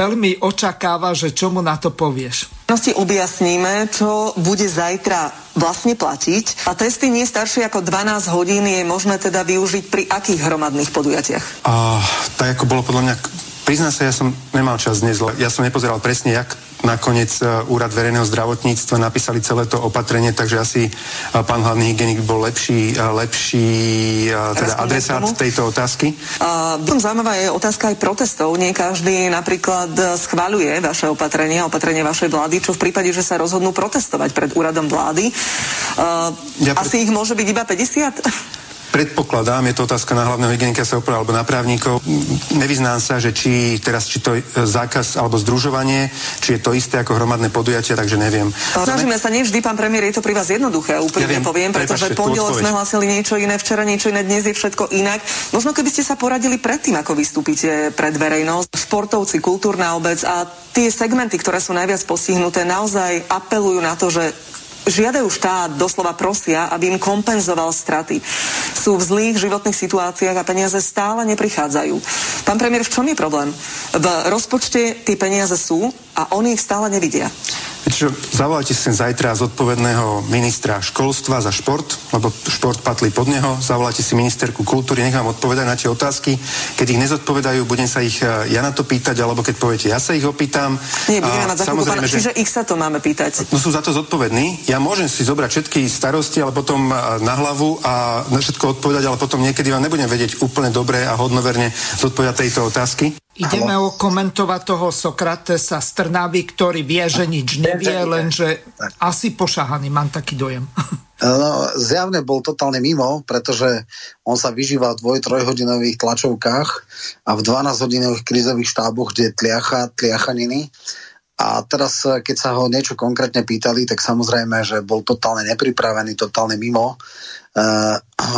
veľmi očakáva, že čo mu na to povieš. Si objasníme, čo bude zajtra vlastne platiť. A testy nie staršie ako 12 hodín je možné teda využiť pri akých hromadných podujatiach? A, tak ako bolo podľa mňa Priznám sa, ja som nemal čas dnes, ja som nepozeral presne, jak nakoniec e, Úrad verejného zdravotníctva napísali celé to opatrenie, takže asi e, pán hlavný hygienik bol lepší, e, lepší teda adresát tejto otázky. Uh, zaujímavá je otázka aj protestov. Nie každý napríklad schváľuje vaše opatrenie, opatrenie vašej vlády, čo v prípade, že sa rozhodnú protestovať pred úradom vlády. Uh, ja pre... Asi ich môže byť iba 50? Predpokladám, je to otázka na hlavného hygienika sa opravil, alebo na právnikov. Nevyznám sa, že či teraz či to je zákaz alebo združovanie, či je to isté ako hromadné podujatia, takže neviem. Snažíme sa nevždy, pán premiér, je to pri vás jednoduché, úplne ja viem, poviem, pretože pondelok sme hlasili niečo iné, včera niečo iné, dnes je všetko inak. Možno keby ste sa poradili predtým, ako vystúpite pred verejnosť, športovci, kultúrna obec a tie segmenty, ktoré sú najviac postihnuté, naozaj apelujú na to, že žiadajú štát, doslova prosia, aby im kompenzoval straty. Sú v zlých životných situáciách a peniaze stále neprichádzajú. Pán premiér, v čom je problém? V rozpočte tie peniaze sú a oni ich stále nevidia. Čo, zavolajte si zajtra zodpovedného ministra školstva za šport, lebo šport patrí pod neho. Zavolajte si ministerku kultúry, nech vám odpovedať na tie otázky. Keď ich nezodpovedajú, budem sa ich e, ja na to pýtať, alebo keď poviete, ja sa ich opýtam. Nie, budeme za chvíľu, že... čiže ich sa to máme pýtať. No sú za to zodpovední. Ja môžem si zobrať všetky starosti, ale potom e, na hlavu a na všetko odpovedať, ale potom niekedy vám nebudem vedieť úplne dobre a hodnoverne zodpovedať tejto otázky. Ideme Halo. okomentovať toho Sokratesa z Trnavy, ktorý vie, že nič nevie, lenže asi pošahaný, mám taký dojem. No, zjavne bol totálne mimo, pretože on sa vyžíva v dvoj, trojhodinových tlačovkách a v 12-hodinových krizových štáboch, kde tliacha, tliachaniny. A teraz, keď sa ho niečo konkrétne pýtali, tak samozrejme, že bol totálne nepripravený, totálne mimo. E,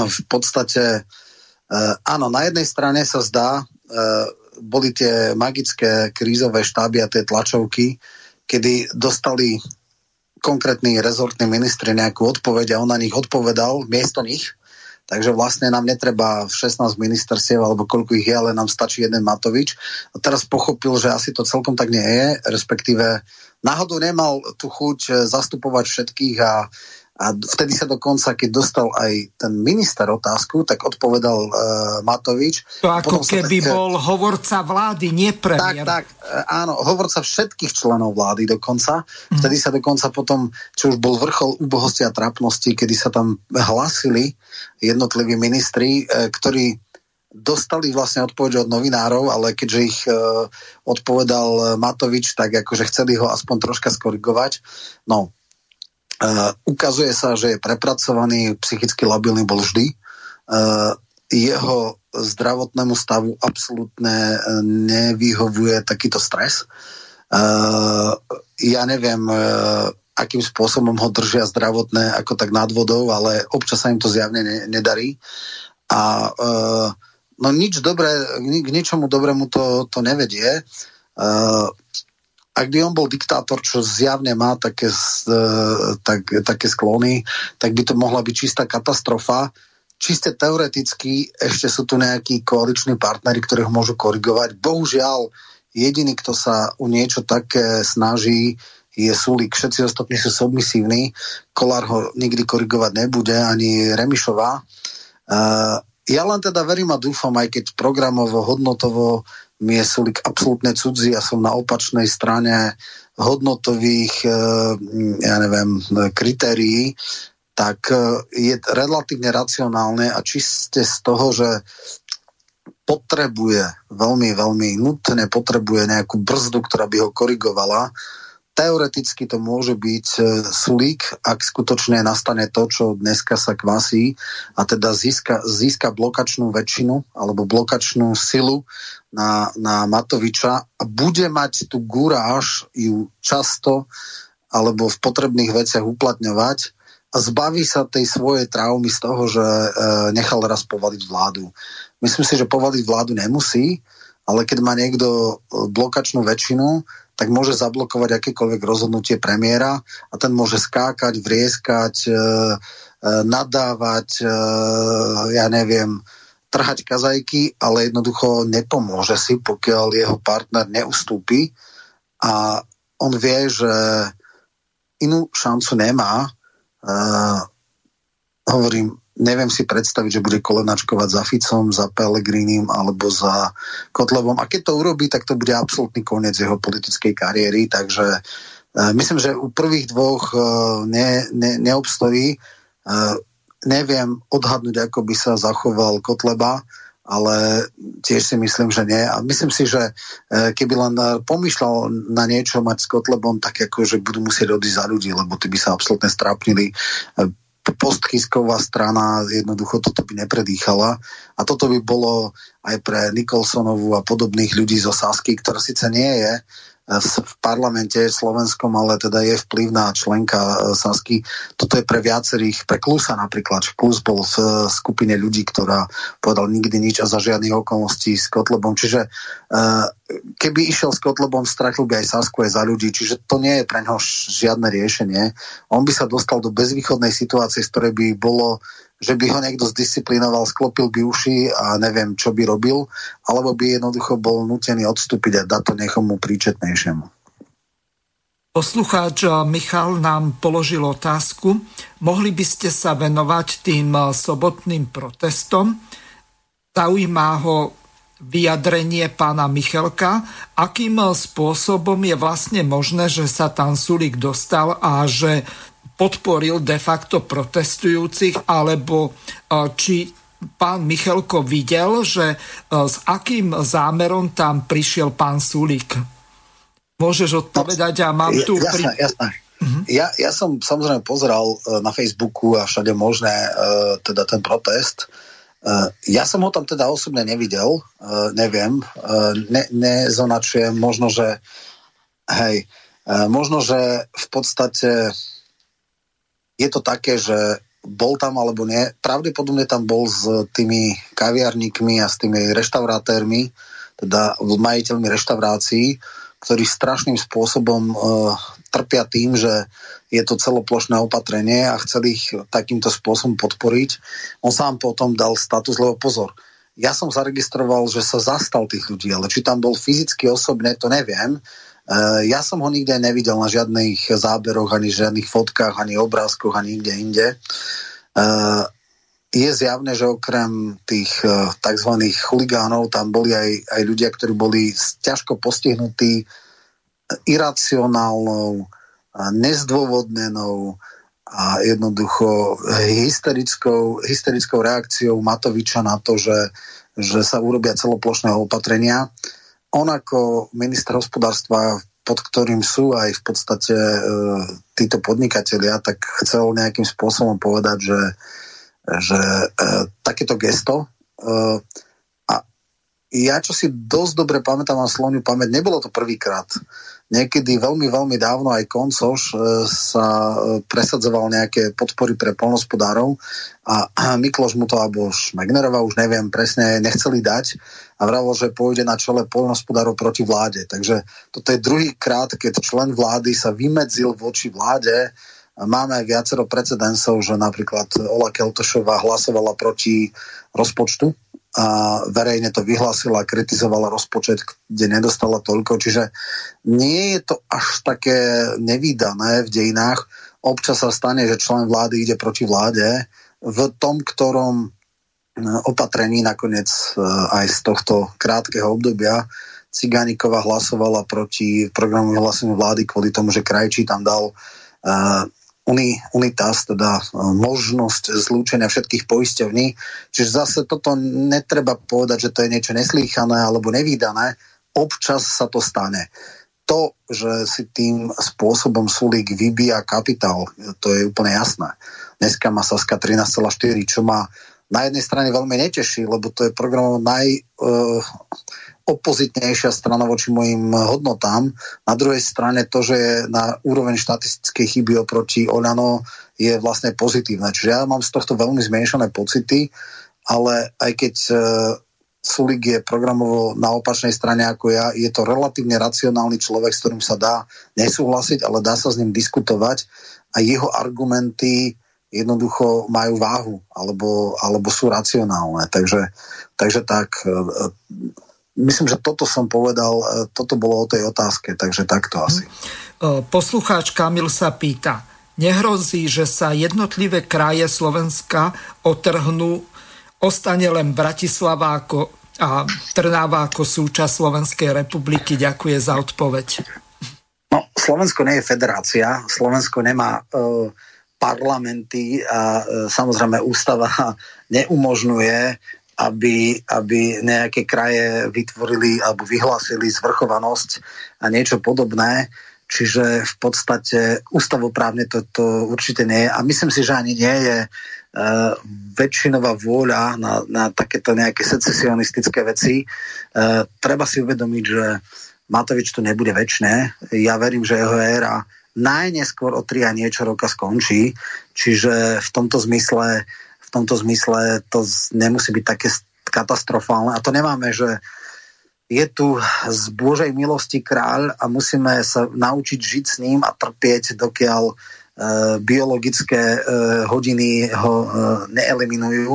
v podstate, e, áno, na jednej strane sa zdá, e, boli tie magické krízové štáby a tie tlačovky, kedy dostali konkrétni rezortní ministri nejakú odpoveď a on na nich odpovedal miesto nich. takže vlastne nám netreba 16 ministerstiev alebo koľko ich je, ale nám stačí jeden Matovič. A teraz pochopil, že asi to celkom tak nie je, respektíve náhodou nemal tú chuť eh, zastupovať všetkých a a vtedy sa dokonca, keď dostal aj ten minister otázku, tak odpovedal uh, Matovič. To ako keby tak, bol hovorca vlády, nie premiér. Tak, tak, e, áno, hovorca všetkých členov vlády dokonca. Mm. Vtedy sa dokonca potom, čo už bol vrchol úbohosti a trápnosti, kedy sa tam hlasili jednotliví ministri, uh, ktorí dostali vlastne odpoveď od novinárov, ale keďže ich uh, odpovedal Matovič, tak akože chceli ho aspoň troška skorigovať. No, Uh, ukazuje sa, že je prepracovaný, psychicky labilný bol vždy. Uh, jeho zdravotnému stavu absolútne nevyhovuje takýto stres. Uh, ja neviem, uh, akým spôsobom ho držia zdravotné ako tak nad vodou, ale občas sa im to zjavne ne, nedarí. A uh, no nič dobré, k ničomu dobrému to, to nevedie. Uh, ak by on bol diktátor, čo zjavne má také, e, tak, také sklony, tak by to mohla byť čistá katastrofa. Čiste teoreticky ešte sú tu nejakí koaliční partnery, ktorí ho môžu korigovať. Bohužiaľ, jediný, kto sa u niečo také snaží, je Sulík. Všetci ostatní sú submisívni. Kolár ho nikdy korigovať nebude, ani Remišová. Uh, ja len teda verím a dúfam, aj keď programovo, hodnotovo mi absolútne cudzí a som na opačnej strane hodnotových, eh, ja neviem, kritérií, tak eh, je relatívne racionálne a čiste z toho, že potrebuje, veľmi, veľmi nutne potrebuje nejakú brzdu, ktorá by ho korigovala, Teoreticky to môže byť e, Sulík, ak skutočne nastane to, čo dneska sa kvasí a teda získa, získa blokačnú väčšinu alebo blokačnú silu na, na Matoviča a bude mať tú guráž ju často alebo v potrebných veciach uplatňovať a zbaví sa tej svojej traumy z toho, že e, nechal raz povaliť vládu. Myslím si, že povaliť vládu nemusí, ale keď má niekto e, blokačnú väčšinu, tak môže zablokovať akékoľvek rozhodnutie premiéra a ten môže skákať, vrieskať, e, e, nadávať, e, ja neviem, trhať kazajky, ale jednoducho nepomôže si, pokiaľ jeho partner neustúpi a on vie, že inú šancu nemá. E, hovorím, neviem si predstaviť, že bude kolenačkovať za Ficom, za Pelegrinim alebo za Kotlebom. A keď to urobí, tak to bude absolútny koniec jeho politickej kariéry. Takže uh, myslím, že u prvých dvoch uh, ne, ne, neobstojí. Uh, neviem odhadnúť, ako by sa zachoval Kotleba, ale tiež si myslím, že nie. A myslím si, že keby len pomýšľal na niečo mať s Kotlebom, tak ako, že budú musieť odísť za ľudí, lebo tí by sa absolútne strápnili postkisková strana jednoducho toto by nepredýchala a toto by bolo aj pre Nikolsonovu a podobných ľudí zo Sasky, ktorá síce nie je v parlamente slovenskom, ale teda je vplyvná členka e, Sasky. Toto je pre viacerých, pre Klusa napríklad. Klus bol v e, skupine ľudí, ktorá povedal nikdy nič a za žiadnych okolností s Kotlebom. Čiže e, keby išiel s Kotlebom, stratil by aj Sasku aj za ľudí. Čiže to nie je pre neho žiadne riešenie. On by sa dostal do bezvýchodnej situácie, z ktorej by bolo že by ho niekto zdisciplinoval, sklopil by uši a neviem, čo by robil, alebo by jednoducho bol nutený odstúpiť a dať to niekomu príčetnejšiemu. Poslucháč Michal nám položil otázku. Mohli by ste sa venovať tým sobotným protestom? Zaujímá ho vyjadrenie pána Michalka, akým spôsobom je vlastne možné, že sa tam Sulik dostal a že podporil de facto protestujúcich, alebo e, či pán Michalko videl, že e, s akým zámerom tam prišiel pán Sulík. Môžeš odpovedať a mám tu... Pri... jasné. Uh-huh. Ja, ja som samozrejme pozeral e, na Facebooku a všade možné teda ten protest. Ja som ho tam teda osobne nevidel, neviem, ne, nezonačujem, možno, že hej, možno, že v podstate je to také, že bol tam alebo nie. Pravdepodobne tam bol s tými kaviarníkmi a s tými reštauratérmi, teda majiteľmi reštaurácií, ktorí strašným spôsobom uh, trpia tým, že je to celoplošné opatrenie a chceli ich takýmto spôsobom podporiť. On sám potom dal status, lebo pozor, ja som zaregistroval, že sa zastal tých ľudí, ale či tam bol fyzicky osobne, to neviem. Uh, ja som ho nikde nevidel na žiadnych záberoch, ani žiadnych fotkách, ani obrázkoch, ani nikde inde. Uh, je zjavné, že okrem tých uh, tzv. chuligánov tam boli aj, aj ľudia, ktorí boli ťažko postihnutí iracionálnou, nezdôvodnenou a jednoducho hysterickou, hysterickou reakciou Matoviča na to, že, že sa urobia celoplošné opatrenia. On ako minister hospodárstva, pod ktorým sú aj v podstate e, títo podnikatelia, tak chcel nejakým spôsobom povedať, že, že e, takéto gesto e, a ja čo si dosť dobre pamätám na sloniu pamäť, nebolo to prvýkrát niekedy veľmi, veľmi dávno aj Koncoš e, sa e, presadzoval nejaké podpory pre polnospodárov a Mikloš mu to, alebo Šmegnerova, už neviem presne, nechceli dať a vravil, že pôjde na čele polnospodárov proti vláde. Takže toto je druhý krát, keď člen vlády sa vymedzil voči vláde. Máme viacero precedensov, že napríklad Ola Keltošová hlasovala proti rozpočtu a verejne to vyhlásila a kritizovala rozpočet, kde nedostala toľko. Čiže nie je to až také nevýdané v dejinách. Občas sa stane, že člen vlády ide proti vláde v tom, ktorom e, opatrení nakoniec e, aj z tohto krátkeho obdobia Cigániková hlasovala proti programu vyhláseniu vlády kvôli tomu, že Krajčí tam dal uni, unitas, teda e, možnosť zlúčenia všetkých poisťovní. Čiže zase toto netreba povedať, že to je niečo neslýchané alebo nevýdané. Občas sa to stane. To, že si tým spôsobom Sulík vybíja kapitál, to je úplne jasné. Dneska má Saska 13,4, čo ma na jednej strane veľmi neteší, lebo to je program naj... opozitnejšia strana voči mojim hodnotám. Na druhej strane to, že na úroveň štatistickej chyby oproti Oľano je vlastne pozitívne. Čiže ja mám z tohto veľmi zmiešané pocity, ale aj keď e, Sulik je programovo na opačnej strane ako ja, je to relatívne racionálny človek, s ktorým sa dá nesúhlasiť, ale dá sa s ním diskutovať a jeho argumenty jednoducho majú váhu alebo, alebo sú racionálne. Takže, takže tak, e, myslím, že toto som povedal, e, toto bolo o tej otázke, takže takto asi. E, poslucháč Kamil sa pýta, nehrozí, že sa jednotlivé kraje Slovenska otrhnú, ostane len Bratislava ako, a Trnáva ako súčasť Slovenskej republiky? Ďakujem za odpoveď. No, Slovensko nie je federácia, Slovensko nemá uh, parlamenty a uh, samozrejme ústava neumožňuje aby, aby nejaké kraje vytvorili alebo vyhlásili zvrchovanosť a niečo podobné. Čiže v podstate ústavoprávne to, to určite nie je. A myslím si, že ani nie je uh, väčšinová vôľa na, na takéto nejaké secesionistické veci. Uh, treba si uvedomiť, že Matovič to nebude väčšie. Ja verím, že jeho éra najneskôr o 3 a niečo roka skončí. Čiže v tomto zmysle uh, tomto zmysle to nemusí byť také katastrofálne. A to nemáme, že je tu z Božej milosti kráľ a musíme sa naučiť žiť s ním a trpieť, dokiaľ e, biologické e, hodiny ho e, neeliminujú.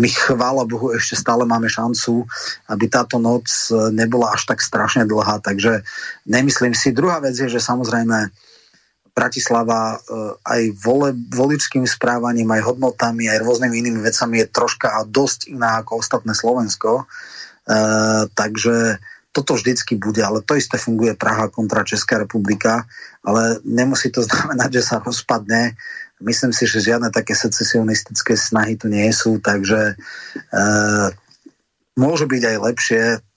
My, chvála Bohu, ešte stále máme šancu, aby táto noc e, nebola až tak strašne dlhá. Takže nemyslím si. Druhá vec je, že samozrejme Bratislava eh, aj vole, voličským správaním, aj hodnotami, aj rôznymi inými vecami je troška a dosť iná ako ostatné Slovensko. E, takže toto vždycky bude, ale to isté funguje Praha kontra Česká republika, ale nemusí to znamenať, že sa rozpadne. Myslím si, že žiadne také secesionistické snahy tu nie sú, takže e, môže byť aj lepšie E,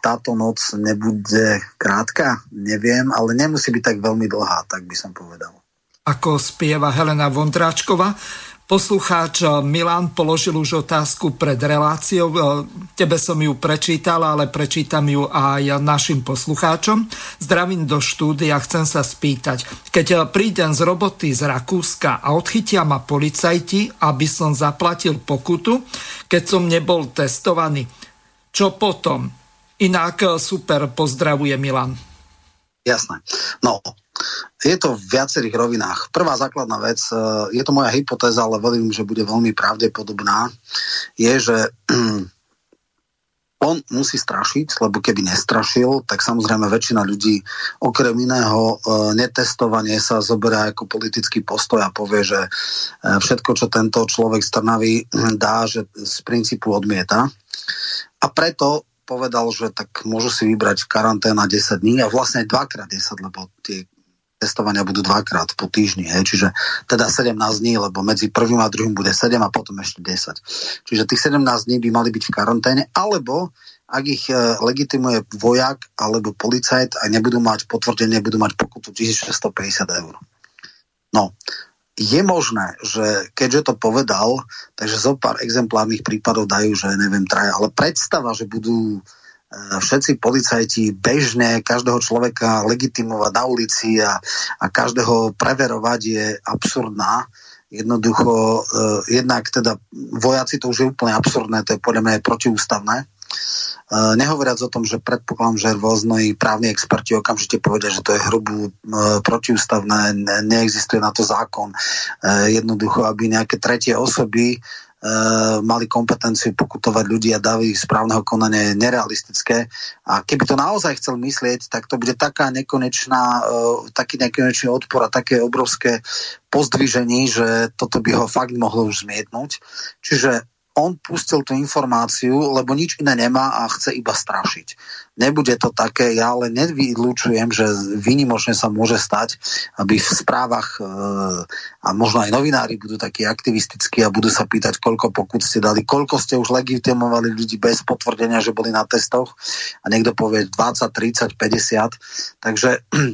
táto noc nebude krátka, neviem, ale nemusí byť tak veľmi dlhá, tak by som povedal. Ako spieva Helena Vondráčková, Poslucháč Milan položil už otázku pred reláciou. E, tebe som ju prečítal, ale prečítam ju aj našim poslucháčom. Zdravím do štúdia, chcem sa spýtať. Keď prídem z roboty z Rakúska a odchytia ma policajti, aby som zaplatil pokutu, keď som nebol testovaný, čo potom? Inak eh, super, pozdravuje Milan. Jasné. No, Je to v viacerých rovinách. Prvá základná vec, e, je to moja hypotéza, ale verím, že bude veľmi pravdepodobná, je, že on musí strašiť, lebo keby nestrašil, tak samozrejme väčšina ľudí okrem iného e, netestovanie sa zoberá ako politický postoj a povie, že e, všetko, čo tento človek z Trnavy dá, že z princípu odmieta. A preto povedal, že tak môžu si vybrať karanténa 10 dní a vlastne dvakrát 10, lebo tie testovania budú dvakrát po týždni, hej, čiže teda 17 dní, lebo medzi prvým a druhým bude 7 a potom ešte 10. Čiže tých 17 dní by mali byť v karanténe, alebo ak ich e, legitimuje vojak alebo policajt a nebudú mať potvrdenie, budú mať pokutu 1650 eur. No, je možné, že keďže to povedal, takže zo pár exemplárnych prípadov dajú, že neviem, traja, ale predstava, že budú všetci policajti bežne každého človeka legitimovať na ulici a, a každého preverovať je absurdná. Jednoducho, uh, jednak teda vojaci to už je úplne absurdné, to je podľa mňa aj protiústavné. Uh, nehovoriac o tom, že predpokladám, že rôzni právni experti okamžite povedia, že to je hrubú uh, protiústavné, ne, neexistuje na to zákon. Uh, jednoducho, aby nejaké tretie osoby mali kompetenciu pokutovať ľudí a dávy správneho konania je nerealistické. A keby to naozaj chcel myslieť, tak to bude taká nekonečná, taký nekonečný odpor a také obrovské pozdvižení, že toto by ho fakt mohlo už zmietnúť. Čiže on pustil tú informáciu, lebo nič iné nemá a chce iba strašiť. Nebude to také, ja ale nevylúčujem, že výnimočne sa môže stať, aby v správach e, a možno aj novinári budú takí aktivistickí a budú sa pýtať, koľko pokut ste dali, koľko ste už legitimovali ľudí bez potvrdenia, že boli na testoch a niekto povie 20, 30, 50. Takže e,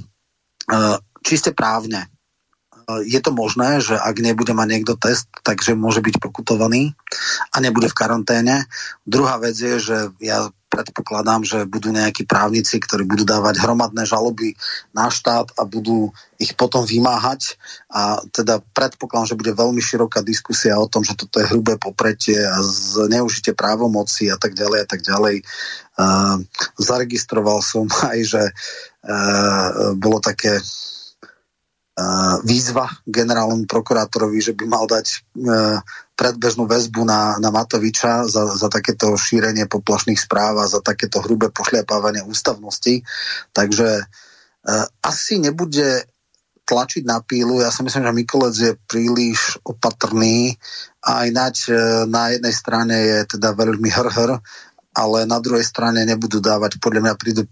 čiste právne je to možné, že ak nebude mať niekto test, takže môže byť pokutovaný a nebude v karanténe. Druhá vec je, že ja predpokladám, že budú nejakí právnici, ktorí budú dávať hromadné žaloby na štát a budú ich potom vymáhať. A teda predpokladám, že bude veľmi široká diskusia o tom, že toto je hrubé popretie a zneužite právomoci a tak ďalej a tak ďalej. Uh, zaregistroval som aj, že uh, bolo také výzva generálnemu prokurátorovi, že by mal dať e, predbežnú väzbu na, na Matoviča za, za takéto šírenie poplašných správ a za takéto hrubé pošliapávanie ústavnosti. Takže uh, asi nebude tlačiť na pílu. Ja si myslím, že Mikolec je príliš opatrný a ináč uh, na jednej strane je teda veľmi hr, ale na druhej strane nebudú dávať, podľa mňa prídu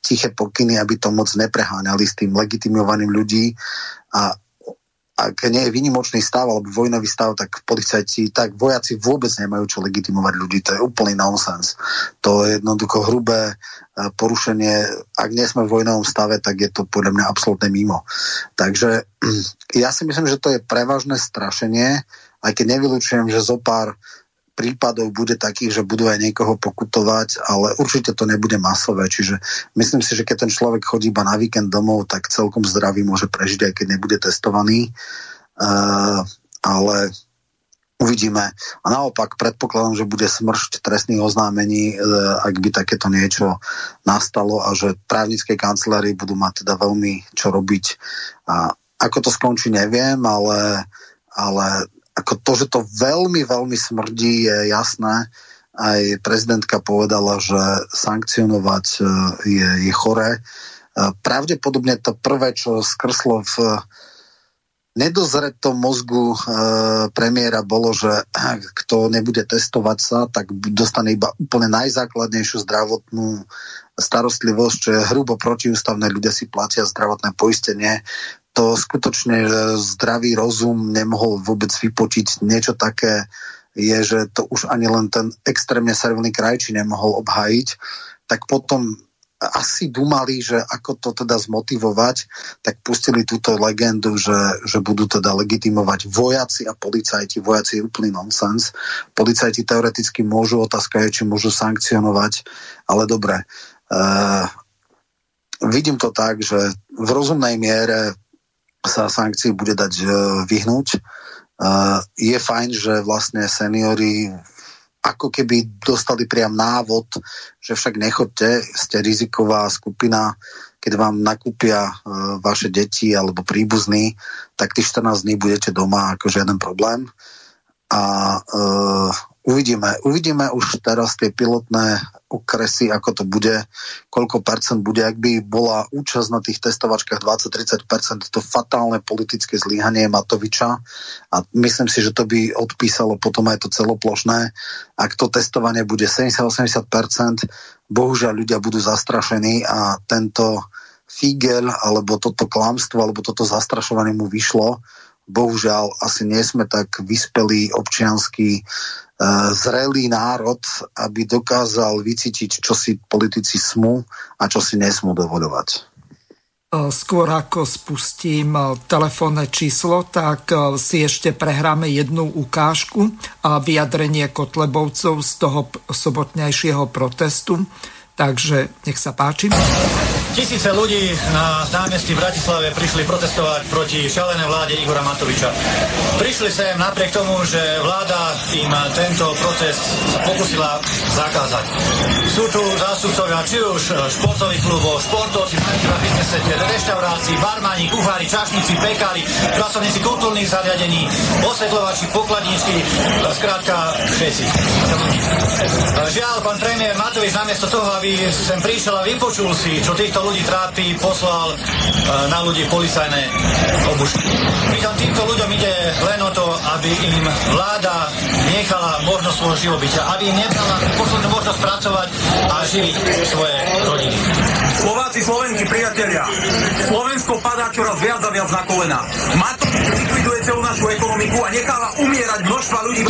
tiché pokyny, aby to moc nepreháňali s tým legitimovaným ľudí a ak nie je výnimočný stav alebo vojnový stav, tak policajti, tak vojaci vôbec nemajú čo legitimovať ľudí. To je úplný nonsens. To je jednoducho hrubé e, porušenie. Ak nie sme v vojnovom stave, tak je to podľa mňa absolútne mimo. Takže ja si myslím, že to je prevažné strašenie, aj keď nevylučujem, že zo pár prípadov bude takých, že budú aj niekoho pokutovať, ale určite to nebude masové. Čiže myslím si, že keď ten človek chodí iba na víkend domov, tak celkom zdravý môže prežiť, aj keď nebude testovaný. Uh, ale uvidíme. A naopak predpokladám, že bude smršť trestných oznámení, uh, ak by takéto niečo nastalo a že právnické kancelárie budú mať teda veľmi čo robiť. A ako to skončí, neviem, ale, ale ako to, že to veľmi, veľmi smrdí, je jasné. Aj prezidentka povedala, že sankcionovať e, je, je chore. E, pravdepodobne to prvé, čo skrslo v nedozretom mozgu e, premiéra bolo, že kto nebude testovať sa, tak dostane iba úplne najzákladnejšiu zdravotnú starostlivosť, čo je hrubo protiústavné, ľudia si platia zdravotné poistenie, to skutočne zdravý rozum nemohol vôbec vypočiť niečo také, je, že to už ani len ten extrémne servilný krajči nemohol obhájiť, tak potom asi dumali, že ako to teda zmotivovať, tak pustili túto legendu, že, že budú teda legitimovať vojaci a policajti. Vojaci je úplný nonsens. Policajti teoreticky môžu, otázka je, či môžu sankcionovať, ale dobre. Uh, vidím to tak, že v rozumnej miere sa sankcií bude dať uh, vyhnúť. Uh, je fajn, že vlastne seniory ako keby dostali priam návod, že však nechoďte, ste riziková skupina, keď vám nakúpia e, vaše deti alebo príbuzní, tak tých 14 dní budete doma ako žiaden problém. A e, uvidíme, uvidíme už teraz tie pilotné okresy, ako to bude, koľko percent bude, ak by bola účasť na tých testovačkách 20-30%, to fatálne politické zlyhanie Matoviča a myslím si, že to by odpísalo potom aj to celoplošné. Ak to testovanie bude 70-80%, bohužiaľ ľudia budú zastrašení a tento figel alebo toto klamstvo alebo toto zastrašovanie mu vyšlo. Bohužiaľ, asi nie sme tak vyspelí občianský zrelý národ, aby dokázal vycítiť, čo si politici smú a čo si nesmú dovoľovať. E, skôr ako spustím e, telefónne číslo, tak e, si ešte prehráme jednu ukážku a vyjadrenie Kotlebovcov z toho sobotnejšieho protestu. Takže nech sa páči. Tisíce ľudí na námestí v Bratislave prišli protestovať proti šalenej vláde Igora Matoviča. Prišli sem napriek tomu, že vláda im tento protest sa pokusila zakázať. Sú tu zástupcovia či už športových klubov, športovci, majiteľa biznese, reštaurácií, barmani, kuchári, čašníci, pekári, pracovníci kultúrnych zariadení, osvetľovači, pokladníčky, skrátka všetci. Žiaľ, pán premiér Matovič namiesto toho, aby sem prišiel a vypočul si, čo týchto ľudí trápi, poslal e, na ľudí policajné obušky. Pritom týmto ľuďom ide len o to, aby im vláda nechala možnosť svojho živobytia, aby im nechala poslednú možnosť pracovať a živiť svoje rodiny. Slováci, Slovenky, priatelia, Slovensko padá čoraz viac a viac na kolena. Matovič likviduje celú našu ekonomiku a necháva umierať množstva ľudí,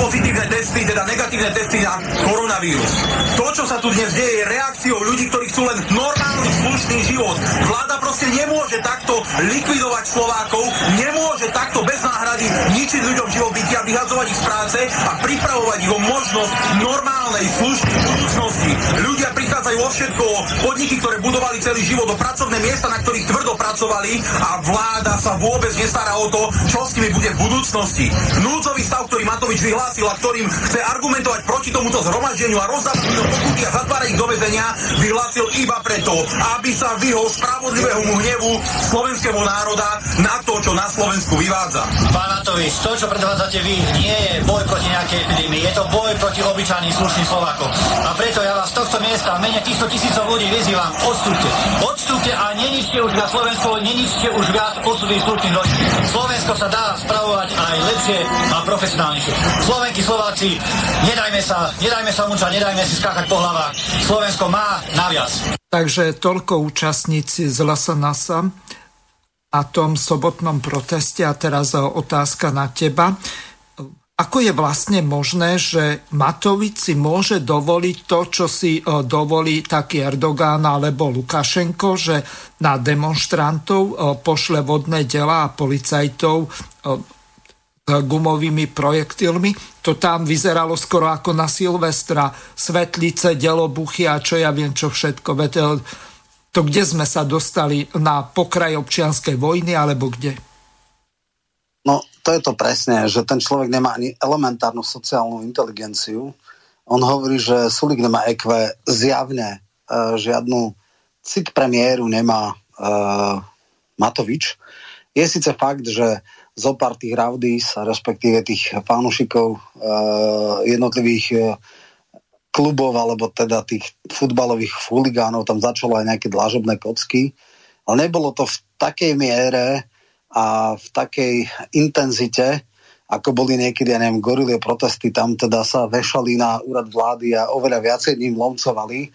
pozitívne testy, teda negatívne testy na koronavírus. To, čo sa tu dnes deje, je reakciou ľudí, ktorí chcú len normálny, slušný život. Vláda proste nemôže takto likvidovať Slovákov, nemôže takto bez náhrady ničiť ľuďom živobytia, vyhadzovať ich z práce a pripravovať ich o možnosť normálnej, slušnej budúcnosti. Ľudia prichádzajú o všetko, o podniky, ktoré budovali celý život, o pracovné miesta, na ktorých tvrdo pracovali a vláda sa vôbec nestará o to, čo s nimi bude v budúcnosti. Núdzový stav, ktorý Matovič vyhlásil a ktorým chce argumentovať proti tomuto zhromaždeniu a rozdávať pokuty a zatvárať ich do vyhlásil iba preto, aby sa vyhol spravodlivému hnevu slovenskému národa na to, čo na Slovensku vyvádza. Pán Matovič, to, čo predvádzate vy, nie je boj proti nejakej epidémii, je to boj proti obyčajným slušným Slovákom. A preto ja vás z tohto miesta, mene týchto tisícov ľudí vyzývam, odstúpte. Odstúpte a neničte už na Slovensku, neničte už viac osudy slušných ľudí. Slovensko sa dá spravovať aj lepšie a profesionálnejšie. Slovenky, Slováci, nedajme sa, nedajme sa mučať, nedajme si skákať po hlavách. Slovensko má naviac. Takže toľko účastníci z Lasanasa a tom sobotnom proteste. A teraz otázka na teba. Ako je vlastne možné, že Matovič si môže dovoliť to, čo si e, dovolí taký Erdogán alebo Lukašenko, že na demonstrantov e, pošle vodné dela a policajtov e, gumovými projektilmi. To tam vyzeralo skoro ako na Silvestra. Svetlice, delobuchy a čo ja viem, čo všetko. To kde sme sa dostali? Na pokraj občianskej vojny alebo kde? No, to je to presne, že ten človek nemá ani elementárnu sociálnu inteligenciu. On hovorí, že Sulik nemá EQ, zjavne uh, žiadnu cit premiéru nemá uh, Matovič. Je síce fakt, že zo pár tých raudís, respektíve tých fanúšikov uh, jednotlivých uh, klubov, alebo teda tých futbalových fuligánov, tam začalo aj nejaké dlážobné kocky, ale nebolo to v takej miere, a v takej intenzite, ako boli niekedy, ja neviem, gorilie protesty, tam teda sa vešali na úrad vlády a oveľa viacej ním lomcovali.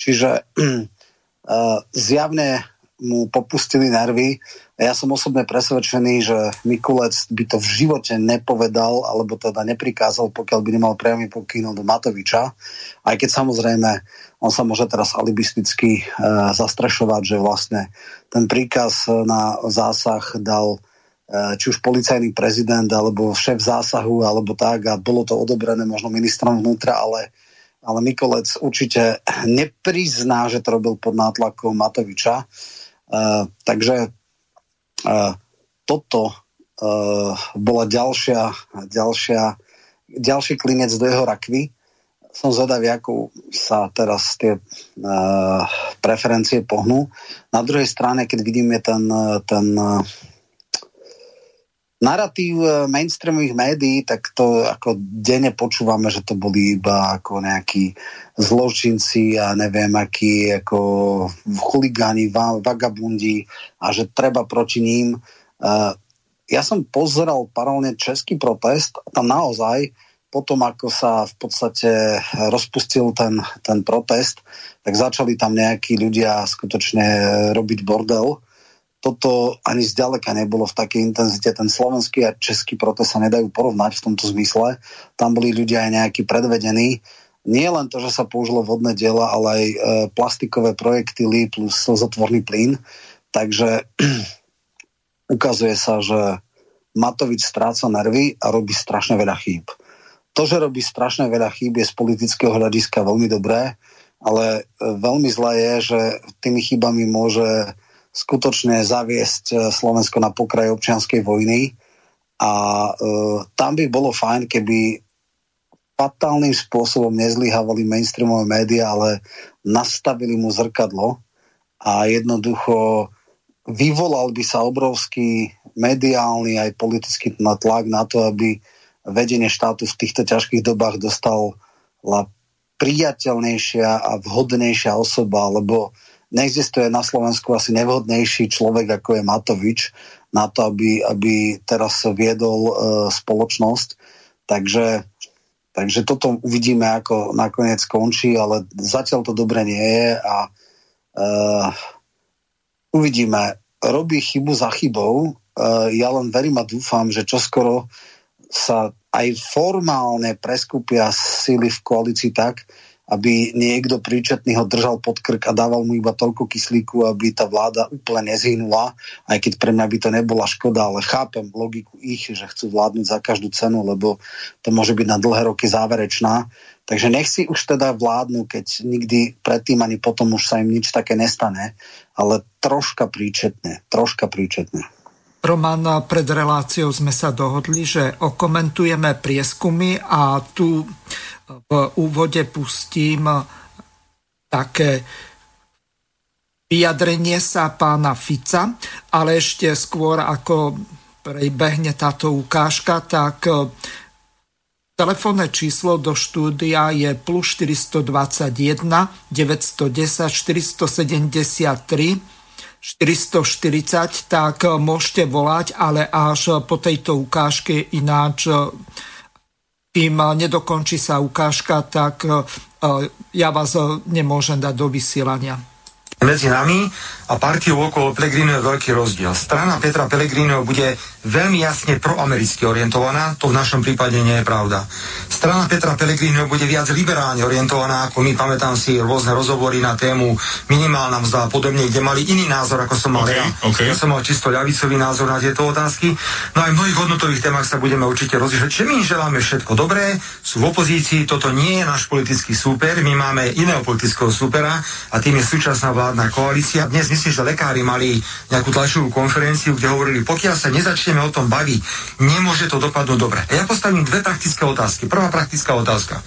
Čiže uh, zjavne mu popustili nervy a ja som osobne presvedčený, že Mikulec by to v živote nepovedal alebo teda neprikázal, pokiaľ by nemal priamy pokyn od Matoviča. Aj keď samozrejme on sa môže teraz alibisticky e, zastrešovať, že vlastne ten príkaz na zásah dal e, či už policajný prezident, alebo šéf zásahu, alebo tak a bolo to odobrené možno ministrom vnútra, ale, ale Mikolec určite neprizná, že to robil pod nátlakom Matoviča. Takže e, toto e, bola ďalšia, ďalšia, ďalší klinec do jeho rakvy som zvedavý, ako sa teraz tie uh, preferencie pohnú. Na druhej strane, keď vidíme ten, ten uh, narratív mainstreamových médií, tak to ako denne počúvame, že to boli iba ako nejakí zločinci a neviem akí ako chuligáni, vagabundi a že treba proti ním. Uh, ja som pozeral paralelne český protest a tam naozaj potom, ako sa v podstate rozpustil ten, ten protest, tak začali tam nejakí ľudia skutočne robiť bordel. Toto ani zďaleka nebolo v takej intenzite. Ten slovenský a český protest sa nedajú porovnať v tomto zmysle. Tam boli ľudia aj nejakí predvedení. Nie len to, že sa použilo vodné diela, ale aj e, plastikové projektily plus slzotvorný plyn. Takže ukazuje sa, že Matovič stráca nervy a robí strašne veľa chýb to, že robí strašne veľa chýb, je z politického hľadiska veľmi dobré, ale e, veľmi zlé je, že tými chybami môže skutočne zaviesť e, Slovensko na pokraj občianskej vojny. A e, tam by bolo fajn, keby fatálnym spôsobom nezlyhávali mainstreamové médiá, ale nastavili mu zrkadlo a jednoducho vyvolal by sa obrovský mediálny aj politický tlak na to, aby vedenie štátu v týchto ťažkých dobách dostala priateľnejšia a vhodnejšia osoba, lebo neexistuje na Slovensku asi nevhodnejší človek, ako je Matovič, na to, aby, aby teraz viedol e, spoločnosť. Takže, takže toto uvidíme, ako nakoniec skončí, ale zatiaľ to dobre nie je a e, uvidíme. Robí chybu za chybou. E, ja len verím a dúfam, že čoskoro sa aj formálne preskupia sily v koalícii tak, aby niekto príčetný ho držal pod krk a dával mu iba toľko kyslíku, aby tá vláda úplne nezhynula, aj keď pre mňa by to nebola škoda, ale chápem logiku ich, že chcú vládnuť za každú cenu, lebo to môže byť na dlhé roky záverečná. Takže nech si už teda vládnu, keď nikdy predtým ani potom už sa im nič také nestane, ale troška príčetne, troška príčetne. Roman, pred reláciou sme sa dohodli, že okomentujeme prieskumy a tu v úvode pustím také vyjadrenie sa pána Fica, ale ešte skôr ako prebehne táto ukážka, tak telefónne číslo do štúdia je plus 421 910 473 440, tak eh, môžete volať, ale až po tejto ukážke ináč eh, kým nedokončí sa ukážka, tak eh, ja vás nemôžem dať do vysielania. Medzi nami a partiou okolo Pellegrino je veľký rozdiel. Strana Petra Pellegrino bude veľmi jasne proamericky orientovaná, to v našom prípade nie je pravda. Strana Petra Pellegrino bude viac liberálne orientovaná, ako my pamätám si rôzne rozhovory na tému minimálna mzda a podobne, kde mali iný názor, ako som mal okay, ja. Okay. Ja som mal čisto ľavicový názor na tieto otázky. No aj v mnohých hodnotových témach sa budeme určite rozlišať. Čiže my želáme všetko dobré, sú v opozícii, toto nie je náš politický súper, my máme iného politického súpera a tým je súčasná vládna koalícia. Dnes myslím, že lekári mali nejakú tlačovú konferenciu, kde hovorili, pokiaľ sa nezačneme o tom baviť, nemôže to dopadnúť dobre. A ja postavím dve praktické otázky. Prvá praktická otázka.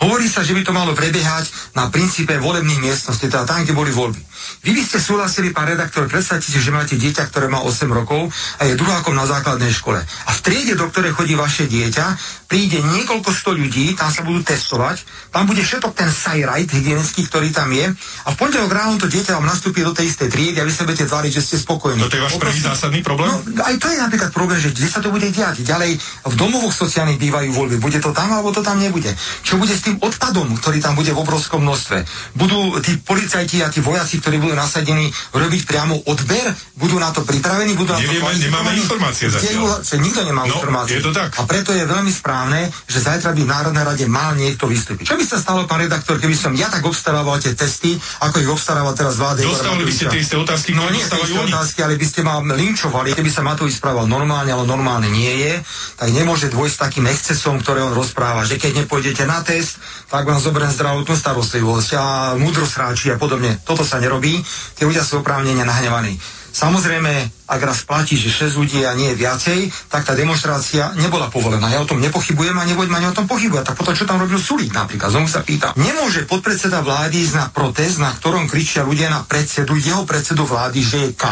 Hovorí sa, že by to malo prebiehať na princípe volebných miestností, teda tam, kde boli voľby. Vy by ste súhlasili, pán redaktor, predstavte si, že máte dieťa, ktoré má 8 rokov a je druhákom na základnej škole. A v triede, do ktorej chodí vaše dieťa, príde niekoľko sto ľudí, tam sa budú testovať, tam bude všetok ten sajrajt hygienický, ktorý tam je a v pondelok ráno to dieťa vám nastúpi do tej istej triedy a vy sa budete tváriť, že ste spokojní. No to je váš prvý zásadný problém? No, aj to je napríklad problém, že kde sa to bude diať. Ďalej v domovoch sociálnych bývajú voľby. Bude to tam alebo to tam nebude. Čo bude s tým odpadom, ktorý tam bude v obrovskom množstve. Budú tí policajti a tí vojaci, ktorí budú nasadení, robiť priamo odber, budú na to pripravení, budú Nevieme, na to nemáme informácie zatiaľ. Nikto nemá no, informácie. Je to tak. A preto je veľmi správne, že zajtra by v Národnej rade mal niekto vystúpiť. Čo by sa stalo, pán redaktor, keby som ja tak obstarával tie testy, ako ich obstaráva teraz vláda? Dostávali by ste tie isté otázky, no nie tie isté otázky, ale by ste ma linčovali. Keby sa Matovič správal normálne, ale normálne nie je, tak nemôže dôjsť takým excesom, ktoré on rozpráva, že keď nepôjdete na test, tak vám zoberiem zdravotnú starostlivosť a múdrosráči a podobne. Toto sa nerobí. Tí ľudia sú oprávnene nahnevaní. Samozrejme, ak raz platí, že 6 ľudí a nie viacej, tak tá demonstrácia nebola povolená. Ja o tom nepochybujem a nebudem ani o tom pochybovať. Tak potom, čo tam robil Sulík napríklad, znovu sa pýta. Nemôže podpredseda vlády ísť na protest, na ktorom kričia ľudia na predsedu, jeho predsedu vlády, že je K,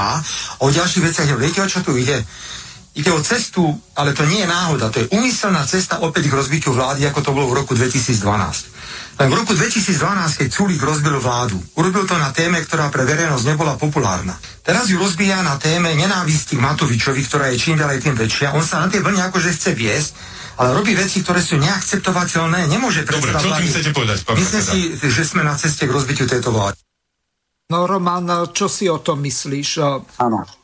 o ďalších veciach. Viete, o čo tu ide? Ide o cestu, ale to nie je náhoda, to je umyselná cesta opäť k rozbitiu vlády, ako to bolo v roku 2012. Len v roku 2012, keď Sulík rozbil vládu, urobil to na téme, ktorá pre verejnosť nebola populárna. Teraz ju rozbíja na téme nenávisti k Matovičovi, ktorá je čím ďalej tým väčšia. On sa na tie vlne akože chce viesť, ale robí veci, ktoré sú neakceptovateľné. Nemôže Dobre, čo tým chcete povedať, pán Myslím si, že sme na ceste k rozbitiu tejto vlády. No Roman, čo si o tom myslíš? Áno.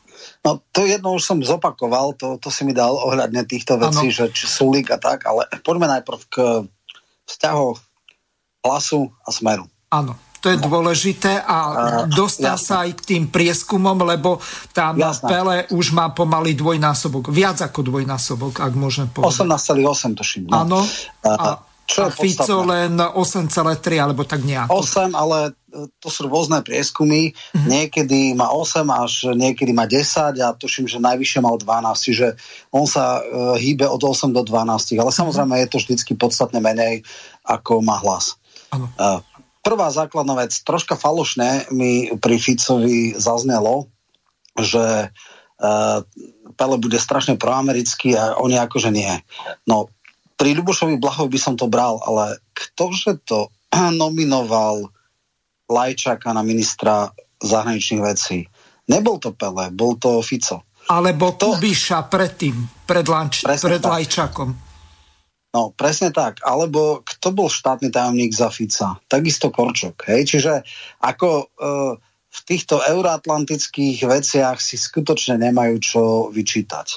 No to jedno už som zopakoval, to, to si mi dal ohľadne týchto vecí, ano. že či Sulík a tak, ale poďme najprv k vzťahu hlasu a smeru. Áno, to je no. dôležité a dostal sa aj k tým prieskumom, lebo tam jasné. Pele už má pomaly dvojnásobok, viac ako dvojnásobok, ak môžem povedať. 18,8 tuším. No. Áno. A, čo a Fico len 8,3 alebo tak nejako. 8, ale to sú rôzne prieskumy. Mm-hmm. Niekedy má 8 až niekedy má 10 a tuším, že najvyššie mal 12, čiže on sa uh, hýbe od 8 do 12, ale samozrejme mm-hmm. je to vždycky podstatne menej, ako má hlas. Uh, prvá základná vec, troška falošné mi pri Ficovi zaznelo, že uh, Pele bude strašne proamerický a oni akože nie. No, pri Ľubošovi Blahovi by som to bral, ale ktože to nominoval Lajčaka na ministra zahraničných vecí? Nebol to Pele, bol to Fico. Alebo to... Kubiša predtým, pred, Lanč... pred Lajčakom. No, presne tak. Alebo kto bol štátny tajomník za Fica? Takisto Korčok. Hej? Čiže ako e, v týchto euroatlantických veciach si skutočne nemajú čo vyčítať.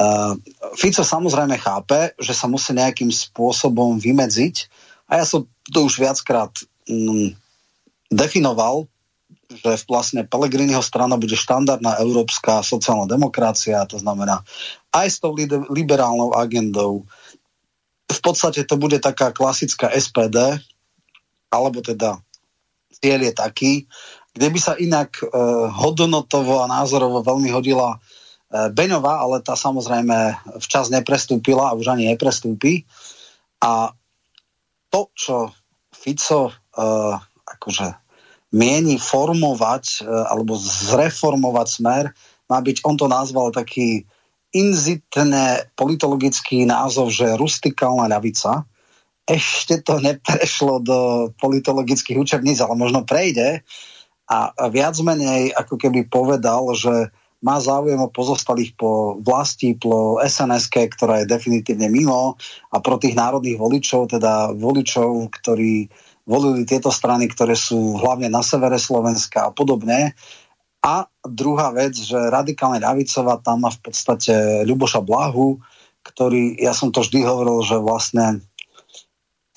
Uh, Fico samozrejme chápe, že sa musí nejakým spôsobom vymedziť a ja som to už viackrát mm, definoval, že vlastne Pelegriniho strana bude štandardná európska sociálna demokracia, to znamená aj s tou liberálnou agendou. V podstate to bude taká klasická SPD, alebo teda cieľ je taký, kde by sa inak uh, hodnotovo a názorovo veľmi hodila E, Beňová, ale tá samozrejme včas neprestúpila a už ani neprestúpi. A to, čo Fico uh, akože mieni formovať uh, alebo zreformovať smer, má byť, on to nazval taký inzitné politologický názov, že rustikálna ľavica. Ešte to neprešlo do politologických učebníc, ale možno prejde. A viac menej ako keby povedal, že má záujem o pozostalých po vlasti, po sns ktorá je definitívne mimo a pro tých národných voličov, teda voličov, ktorí volili tieto strany, ktoré sú hlavne na severe Slovenska a podobne. A druhá vec, že radikálne ľavicová tam má v podstate Ľuboša Blahu, ktorý, ja som to vždy hovoril, že vlastne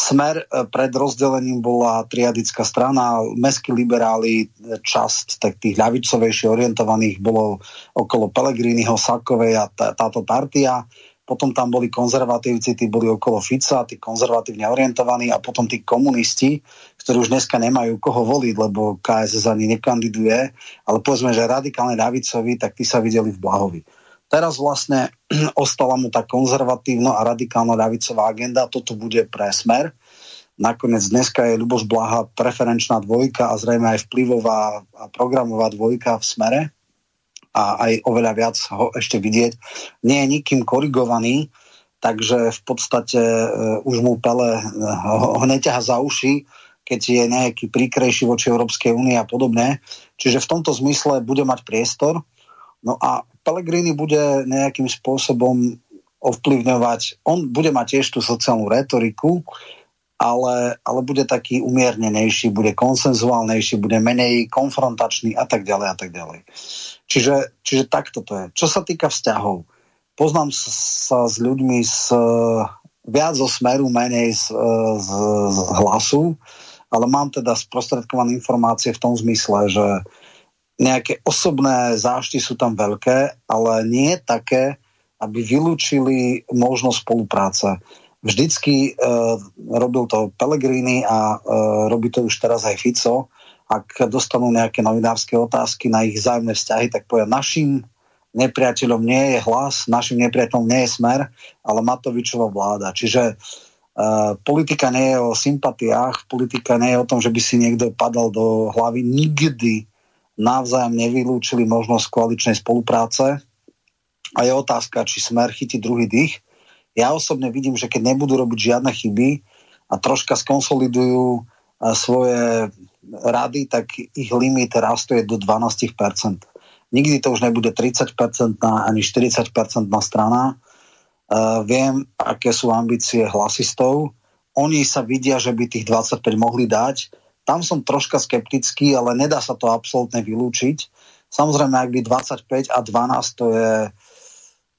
Smer e, pred rozdelením bola triadická strana, mestskí liberáli, e, časť tak tých ľavicovejšie orientovaných bolo okolo Pelegriniho, Sakovej a tá, táto partia. Potom tam boli konzervatívci, tí boli okolo Fica, tí konzervatívne orientovaní a potom tí komunisti, ktorí už dneska nemajú koho voliť, lebo KSS ani nekandiduje, ale povedzme, že radikálne ľavicovi, tak tí sa videli v Blahovi. Teraz vlastne ostala mu tá konzervatívna a radikálna ľavicová agenda, toto bude pre smer. Nakoniec dneska je Ľuboš Blaha preferenčná dvojka a zrejme aj vplyvová a programová dvojka v smere a aj oveľa viac ho ešte vidieť. Nie je nikým korigovaný, takže v podstate uh, už mu Pele uh, ho, ho neťaha za uši, keď je nejaký príkrejší voči Európskej únie a podobne. Čiže v tomto zmysle bude mať priestor. No a Pellegrini bude nejakým spôsobom ovplyvňovať, on bude mať tiež tú sociálnu retoriku, ale, ale bude taký umiernenejší, bude konsenzuálnejší, bude menej konfrontačný a tak ďalej a tak ďalej. Čiže, čiže takto to je. Čo sa týka vzťahov, poznám sa s ľuďmi z, viac zo smeru, menej z, z, z hlasu, ale mám teda sprostredkované informácie v tom zmysle, že nejaké osobné zášty sú tam veľké, ale nie také, aby vylúčili možnosť spolupráce. Vždycky e, robil to Pellegrini a e, robí to už teraz aj Fico ak dostanú nejaké novinárske otázky na ich zájomné vzťahy, tak povedia, našim nepriateľom nie je hlas, našim nepriateľom nie je smer, ale Matovičová vláda. Čiže Uh, politika nie je o sympatiách, politika nie je o tom, že by si niekto padal do hlavy. Nikdy navzájom nevylúčili možnosť koaličnej spolupráce. A je otázka, či smer chytí druhý dých. Ja osobne vidím, že keď nebudú robiť žiadne chyby a troška skonsolidujú uh, svoje rady, tak ich limit rastuje do 12%. Nikdy to už nebude 30% ani 40% strana Uh, viem, aké sú ambície hlasistov. Oni sa vidia, že by tých 25 mohli dať. Tam som troška skeptický, ale nedá sa to absolútne vylúčiť. Samozrejme, ak by 25 a 12 to je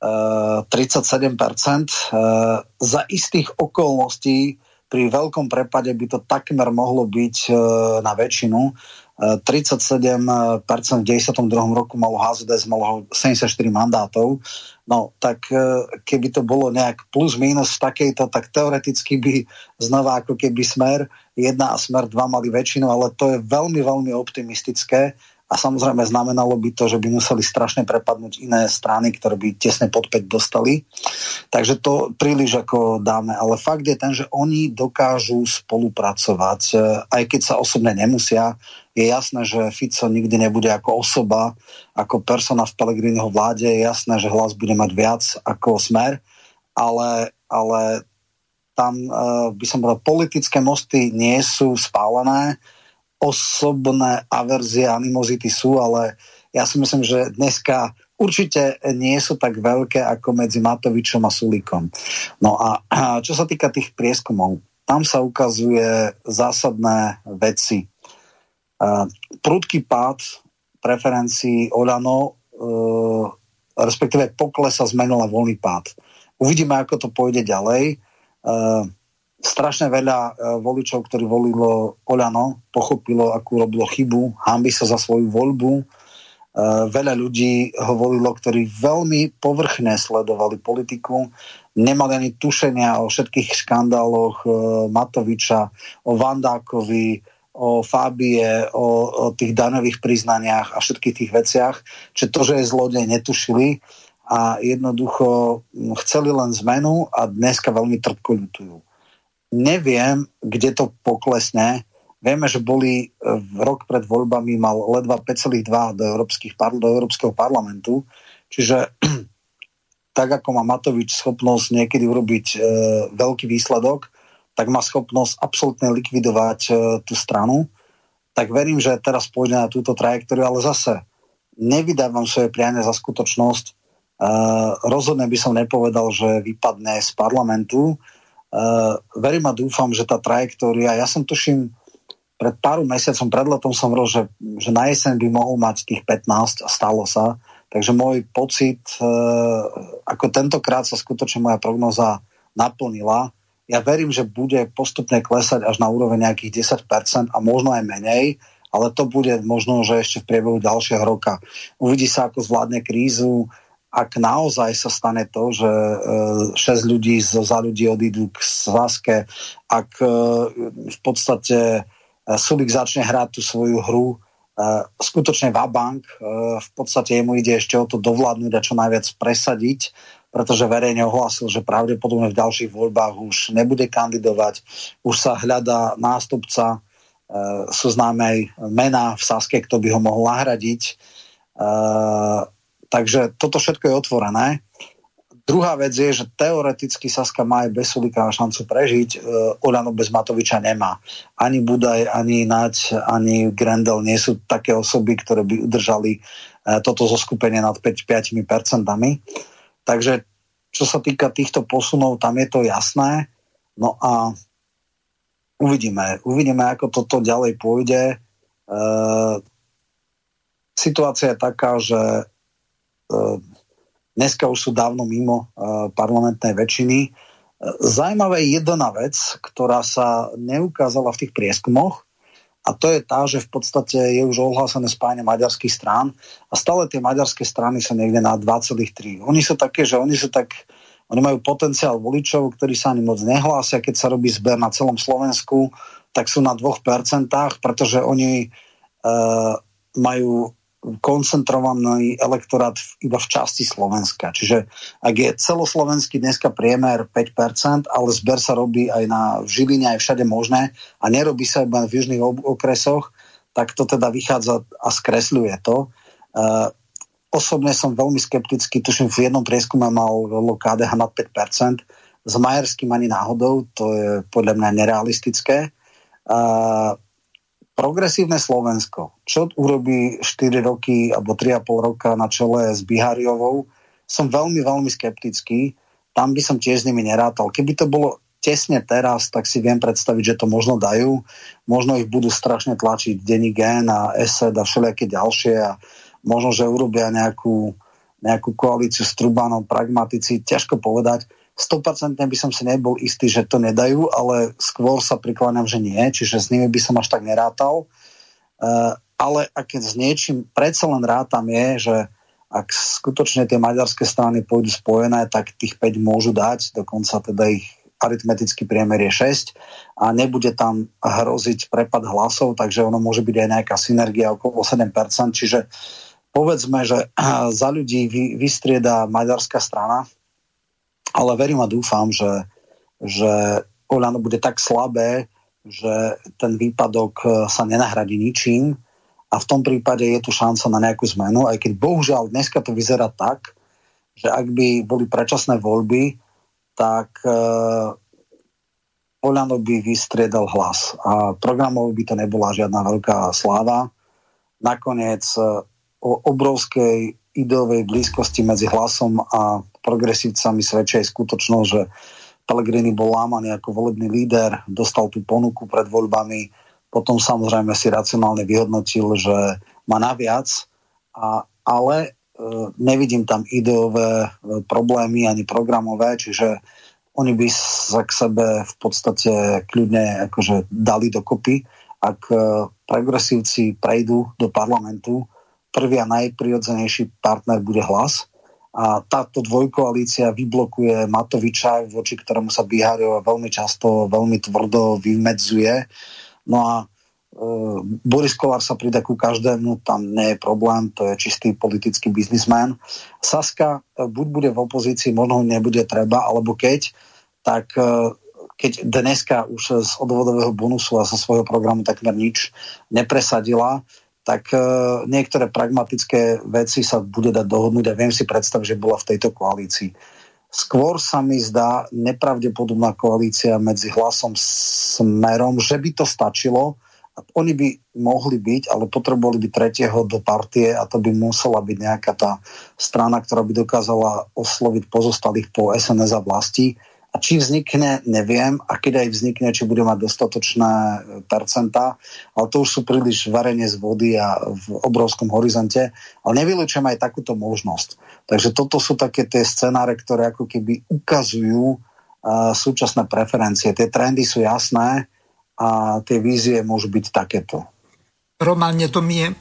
37%, uh, za istých okolností pri veľkom prepade by to takmer mohlo byť uh, na väčšinu. 37% v 92. roku malo HZDS, malo 74 mandátov. No, tak keby to bolo nejak plus minus takejto, tak teoreticky by znova ako keby smer 1 a smer 2 mali väčšinu, ale to je veľmi, veľmi optimistické a samozrejme znamenalo by to, že by museli strašne prepadnúť iné strany, ktoré by tesne pod 5 dostali. Takže to príliš ako dáme. Ale fakt je ten, že oni dokážu spolupracovať, aj keď sa osobne nemusia. Je jasné, že Fico nikdy nebude ako osoba, ako persona v Pelegriniho vláde. Je jasné, že hlas bude mať viac ako smer, ale, ale tam e, by som povedal, politické mosty nie sú spálené osobné averzie, animozity sú, ale ja si myslím, že dneska určite nie sú tak veľké ako medzi Matovičom a Sulíkom. No a čo sa týka tých prieskumov, tam sa ukazuje zásadné veci. Prudký pád preferencií Oľano, e, respektíve poklesa zmenila voľný pád. Uvidíme, ako to pôjde ďalej. Strašne veľa e, voličov, ktorí volilo Oľano, pochopilo, akú robilo chybu, hambi sa za svoju voľbu. E, veľa ľudí ho volilo, ktorí veľmi povrchne sledovali politiku, nemali ani tušenia o všetkých škandáloch e, Matoviča, o Vandákovi, o Fábie, o, o tých daňových priznaniach a všetkých tých veciach. Čiže to, že je zlodej, netušili a jednoducho chceli len zmenu a dneska veľmi trpko ľutujú neviem, kde to poklesne. Vieme, že boli e, v rok pred voľbami mal ledva 5,2 do, európskych, do Európskeho parlamentu. Čiže tak ako má Matovič schopnosť niekedy urobiť e, veľký výsledok, tak má schopnosť absolútne likvidovať e, tú stranu. Tak verím, že teraz pôjde na túto trajektóriu, ale zase nevydávam svoje prianie za skutočnosť. E, rozhodne by som nepovedal, že vypadne z parlamentu. Uh, verím a dúfam, že tá trajektória, ja som tuším, pred pár mesiacom, pred letom som hovoril, že, že na jeseň by mohol mať tých 15 a stalo sa. Takže môj pocit, uh, ako tentokrát sa skutočne moja prognoza naplnila. Ja verím, že bude postupne klesať až na úroveň nejakých 10% a možno aj menej, ale to bude možno, že ešte v priebehu ďalšieho roka. Uvidí sa, ako zvládne krízu, ak naozaj sa stane to, že 6 e, ľudí zo za ľudí odídu k Svaske, ak e, v podstate e, Sulik začne hrať tú svoju hru skutočne Vabank, v podstate jemu ide ešte o to dovládnuť a čo najviac presadiť, pretože verejne ohlásil, že pravdepodobne v ďalších voľbách už nebude kandidovať, už sa hľadá nástupca, sú známe aj mená v Saske, kto by ho mohol nahradiť Takže toto všetko je otvorené. Druhá vec je, že teoreticky Saska má aj bez Sulika šancu prežiť. E, Olano bez Matoviča nemá. Ani Budaj, ani Nať, ani Grendel nie sú také osoby, ktoré by udržali e, toto zoskupenie nad 5, 5%. Takže čo sa týka týchto posunov, tam je to jasné. No a uvidíme. Uvidíme, ako toto ďalej pôjde. E, situácia je taká, že dneska už sú dávno mimo e, parlamentnej väčšiny. E, Zajímavá je jedna vec, ktorá sa neukázala v tých prieskumoch, a to je tá, že v podstate je už ohlásené spájanie maďarských strán a stále tie maďarské strany sú niekde na 2,3. Oni sú také, že oni sú tak, oni majú potenciál voličov, ktorí sa ani moc nehlásia, keď sa robí zber na celom Slovensku, tak sú na 2%, pretože oni majú koncentrovaný elektorát iba v časti Slovenska. Čiže ak je celoslovenský dneska priemer 5%, ale zber sa robí aj na Žiline, aj všade možné a nerobí sa iba v južných okresoch, tak to teda vychádza a skresľuje to. Uh, osobne som veľmi skeptický, tuším v jednom prieskume mal KDH nad 5%, s Majerským ani náhodou, to je podľa mňa nerealistické. Uh, progresívne Slovensko, čo urobí 4 roky alebo 3,5 roka na čele s Bihariovou, som veľmi, veľmi skeptický. Tam by som tiež s nimi nerátal. Keby to bolo tesne teraz, tak si viem predstaviť, že to možno dajú. Možno ich budú strašne tlačiť Denny Gen a ESED a všelijaké ďalšie a možno, že urobia nejakú, nejakú koalíciu s Trubanom, pragmatici, ťažko povedať 100% by som si nebol istý, že to nedajú, ale skôr sa prikláňam, že nie, čiže s nimi by som až tak nerátal. Uh, ale ak s niečím predsa len rátam je, že ak skutočne tie maďarské strany pôjdu spojené, tak tých 5 môžu dať, dokonca teda ich aritmetický priemer je 6 a nebude tam hroziť prepad hlasov, takže ono môže byť aj nejaká synergia okolo 7%, čiže povedzme, že za ľudí vy, vystrieda maďarská strana, ale verím a dúfam, že, že Oľano bude tak slabé, že ten výpadok e, sa nenahradí ničím a v tom prípade je tu šanca na nejakú zmenu, aj keď bohužiaľ dneska to vyzerá tak, že ak by boli predčasné voľby, tak uh, Oľano by vystriedal hlas a programov by to nebola žiadna veľká sláva. Nakoniec uh, o obrovskej ideovej blízkosti medzi hlasom a progresívcami svedčia aj skutočnosť, že Pellegrini bol lámaný ako volebný líder, dostal tú ponuku pred voľbami, potom samozrejme si racionálne vyhodnotil, že má naviac, a, ale e, nevidím tam ideové e, problémy ani programové, čiže oni by sa k sebe v podstate kľudne akože dali dokopy. Ak e, progresívci prejdú do parlamentu, prvý a najprirodzenejší partner bude hlas. A táto dvojkoalícia vyblokuje Matoviča, voči ktorému sa Bihariova veľmi často, veľmi tvrdo vymedzuje. No a e, Boris Kolár sa prida ku každému, tam nie je problém, to je čistý politický biznismen. Saska e, buď bude v opozícii, možno nebude treba, alebo keď, tak e, keď dneska už z odvodového bonusu a zo svojho programu takmer nič nepresadila, tak e, niektoré pragmatické veci sa bude dať dohodnúť a viem si predstaviť, že bola v tejto koalícii. Skôr sa mi zdá nepravdepodobná koalícia medzi hlasom smerom, že by to stačilo. Oni by mohli byť, ale potrebovali by tretieho do partie a to by musela byť nejaká tá strana, ktorá by dokázala osloviť pozostalých po SNS a vlasti a či vznikne, neviem. A keď aj vznikne, či bude mať dostatočné e, percentá. Ale to už sú príliš varenie z vody a v obrovskom horizonte. Ale nevylučujem aj takúto možnosť. Takže toto sú také tie scenáre, ktoré ako keby ukazujú uh, súčasné preferencie. Tie trendy sú jasné a tie vízie môžu byť takéto. Roman,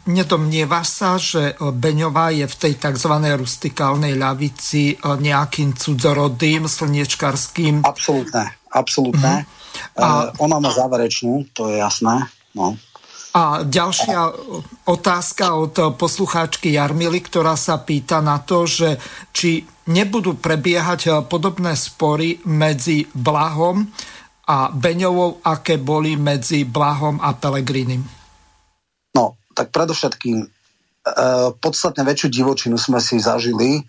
nedomnieva sa, že Beňová je v tej tzv. rustikálnej ľavici nejakým cudzorodým, slniečkarským? Absolutné, absolútne. Mm-hmm. A... ona má záverečnú, to je jasné. No. A ďalšia otázka od poslucháčky Jarmily, ktorá sa pýta na to, že či nebudú prebiehať podobné spory medzi Blahom a Beňovou, aké boli medzi Blahom a Pelegrinim tak predovšetkým e, podstatne väčšiu divočinu sme si zažili.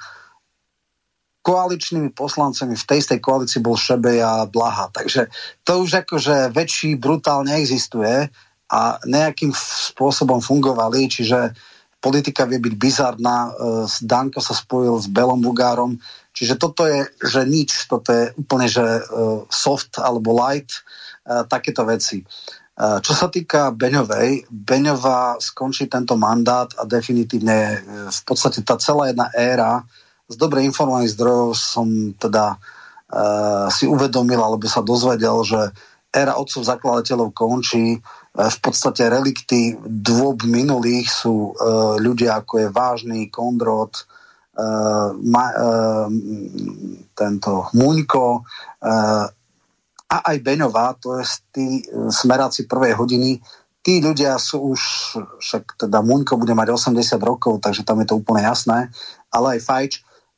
Koaličnými poslancami v tej istej koalícii bol Šebej a Blaha. Takže to už akože väčší brutál neexistuje a nejakým spôsobom fungovali, čiže politika vie byť bizarná. E, Danko sa spojil s Belom Bugárom, čiže toto je, že nič, toto je úplne, že e, soft alebo light, e, takéto veci. Čo sa týka Beňovej, Beňová skončí tento mandát a definitívne e, v podstate tá celá jedna éra z dobre informovaných zdrojov som teda uh, si uvedomil alebo sa dozvedel, že éra otcov zakladateľov končí. V podstate relikty dôb minulých sú uh, ľudia ako je Vážny, Kondrot, uh, ma, uh, tento Muňko, uh, a aj Beňová, to je tí e, smeráci prvej hodiny, tí ľudia sú už, však teda Muňko bude mať 80 rokov, takže tam je to úplne jasné, ale aj Fajč,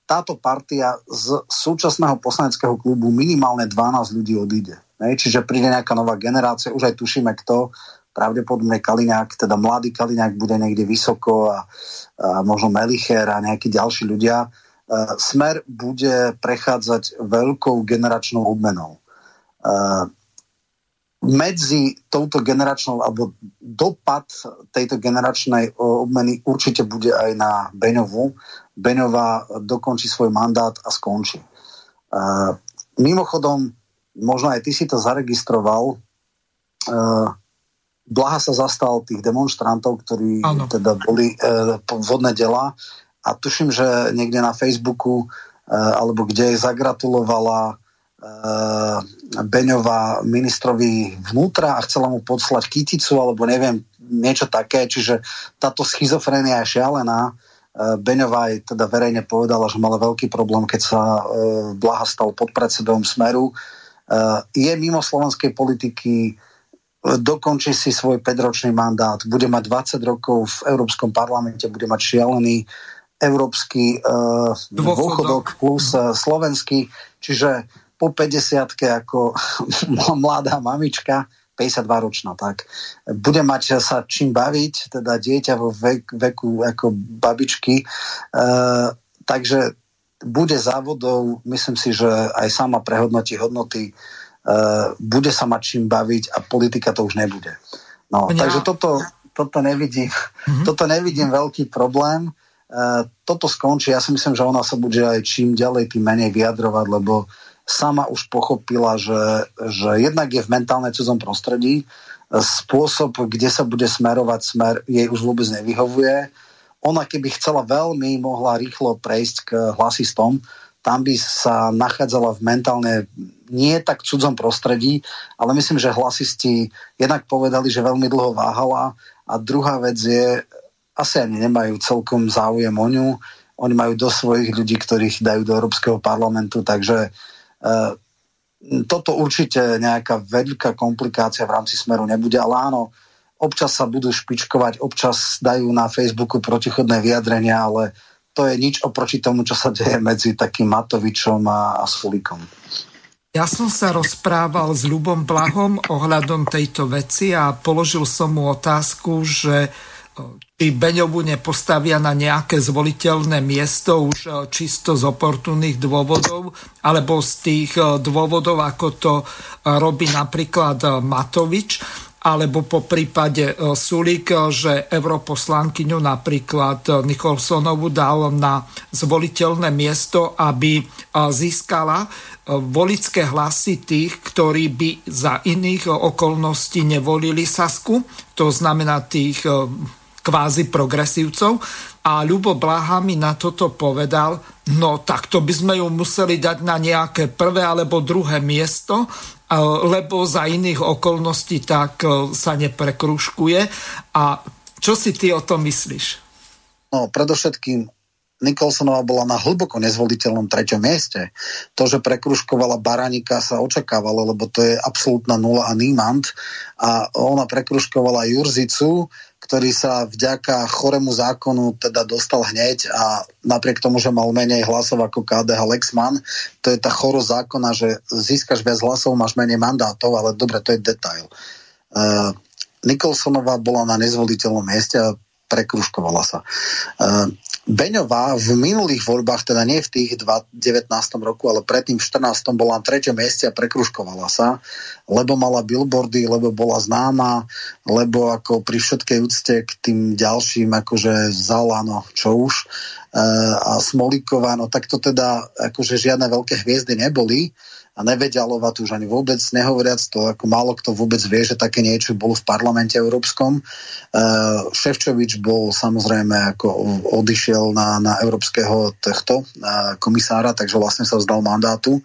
táto partia z súčasného poslaneckého klubu minimálne 12 ľudí odíde. Ne? Čiže príde nejaká nová generácia, už aj tušíme kto, pravdepodobne Kaliňák, teda mladý Kaliňák bude niekde vysoko a, a možno Melicher a nejakí ďalší ľudia. E, Smer bude prechádzať veľkou generačnou obmenou. E, medzi touto generačnou, alebo dopad tejto generačnej obmeny určite bude aj na Beňovu. Beňová dokončí svoj mandát a skončí. Uh, mimochodom, možno aj ty si to zaregistroval, uh, Blaha sa zastal tých demonstrantov, ktorí ano. teda boli uh, v nedela a tuším, že niekde na Facebooku uh, alebo kde zagratulovala Beňová ministrovi vnútra a chcela mu podslať kyticu alebo neviem, niečo také, čiže táto schizofrénia je šialená. Uh, Beňová aj teda verejne povedala, že mala veľký problém, keď sa uh, Blaha stal podpredsedom Smeru. Je mimo slovenskej politiky, dokončí si svoj 5-ročný mandát, bude mať 20 rokov v Európskom parlamente, bude mať šialený európsky uh, dôchodok plus uh, slovenský, čiže po 50 ako mladá mamička, 52 ročná, tak bude mať sa čím baviť, teda dieťa vo vek, veku ako babičky, e, takže bude závodov, myslím si, že aj sama prehodnotí hodnoty, e, bude sa mať čím baviť a politika to už nebude. No, Mňa... takže toto, toto, nevidím, mm-hmm. toto nevidím veľký problém. E, toto skončí, ja si myslím, že ona sa bude aj čím ďalej, tým menej vyjadrovať, lebo sama už pochopila, že, že jednak je v mentálne cudzom prostredí, spôsob, kde sa bude smerovať smer, jej už vôbec nevyhovuje. Ona keby chcela veľmi, mohla rýchlo prejsť k hlasistom, tam by sa nachádzala v mentálne nie tak cudzom prostredí, ale myslím, že hlasisti jednak povedali, že veľmi dlho váhala. A druhá vec je, asi ani nemajú celkom záujem o ňu, oni majú do svojich ľudí, ktorých dajú do Európskeho parlamentu, takže uh, toto určite nejaká veľká komplikácia v rámci smeru nebude, ale áno, občas sa budú špičkovať, občas dajú na Facebooku protichodné vyjadrenia, ale to je nič oproti tomu, čo sa deje medzi takým Matovičom a, a Sulikom. Ja som sa rozprával s Ľubom Blahom ohľadom tejto veci a položil som mu otázku, že či Beňovu nepostavia na nejaké zvoliteľné miesto už e, čisto z oportunných dôvodov, alebo z tých e, dôvodov, ako to e, robí napríklad Matovič, alebo po prípade Sulik, že europoslankyňu napríklad Nicholsonovu dal na zvoliteľné miesto, aby získala volické hlasy tých, ktorí by za iných okolností nevolili Sasku, to znamená tých kvázi progresívcov a Ľubo Blaha mi na toto povedal, no tak to by sme ju museli dať na nejaké prvé alebo druhé miesto, lebo za iných okolností tak e, sa neprekruškuje. A čo si ty o tom myslíš? No, predovšetkým Nikolsonová bola na hlboko nezvoliteľnom treťom mieste. To, že prekruškovala Baranika sa očakávalo, lebo to je absolútna nula a nímant. A ona prekruškovala Jurzicu, ktorý sa vďaka chorému zákonu teda dostal hneď a napriek tomu, že mal menej hlasov ako KDH Lexman, to je tá choro zákona, že získaš viac hlasov, máš menej mandátov, ale dobre, to je detail. Uh, Nicholsonová bola na nezvoliteľnom mieste a prekruškovala sa. Uh, Beňová v minulých voľbách, teda nie v tých 19. roku, ale predtým v 14. bola na treťom mieste a prekruškovala sa, lebo mala billboardy, lebo bola známa, lebo ako pri všetkej úcte k tým ďalším, akože Zalano, čo už, e, a Smolíková, no tak to teda akože žiadne veľké hviezdy neboli a Nevedialova tu už ani vôbec nehovoriac, to ako málo kto vôbec vie, že také niečo bolo v parlamente európskom. Uh, Ševčovič bol samozrejme ako odišiel na, na európskeho tohto uh, komisára, takže vlastne sa vzdal mandátu.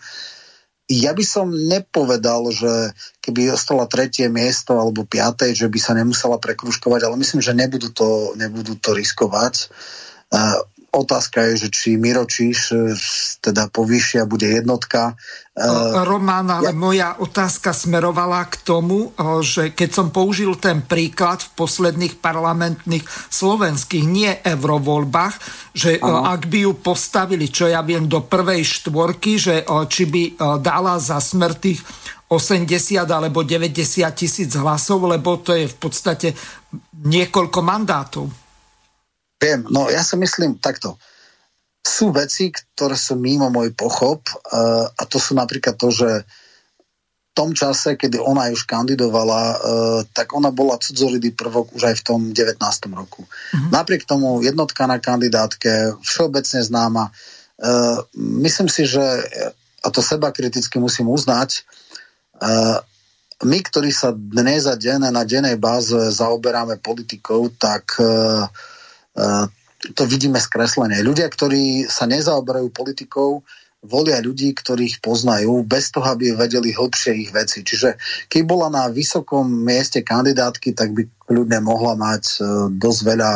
Ja by som nepovedal, že keby ostala tretie miesto alebo piaté, že by sa nemusela prekruškovať, ale myslím, že nebudú to, nebudú to riskovať. Uh, otázka je, že či Miročíš teda povýšia bude jednotka. Román, ale ja... moja otázka smerovala k tomu, že keď som použil ten príklad v posledných parlamentných slovenských, nie eurovoľbách, že ano. ak by ju postavili, čo ja viem, do prvej štvorky, že či by dala za smrtých 80 alebo 90 tisíc hlasov, lebo to je v podstate niekoľko mandátov. Viem, no ja si myslím takto. Sú veci, ktoré sú mimo môj pochop uh, a to sú napríklad to, že v tom čase, kedy ona už kandidovala, uh, tak ona bola cudzolidý prvok už aj v tom 19. roku. Mm-hmm. Napriek tomu jednotka na kandidátke, všeobecne známa, uh, myslím si, že a to seba kriticky musím uznať, my, ktorí sa dnes a deň na dennej báze zaoberáme politikou, tak e, e, to vidíme skreslenie. Ľudia, ktorí sa nezaoberajú politikou, volia ľudí, ktorých poznajú, bez toho, aby vedeli hĺbšie ich veci. Čiže keď bola na vysokom mieste kandidátky, tak by ľudia mohla mať e, dosť veľa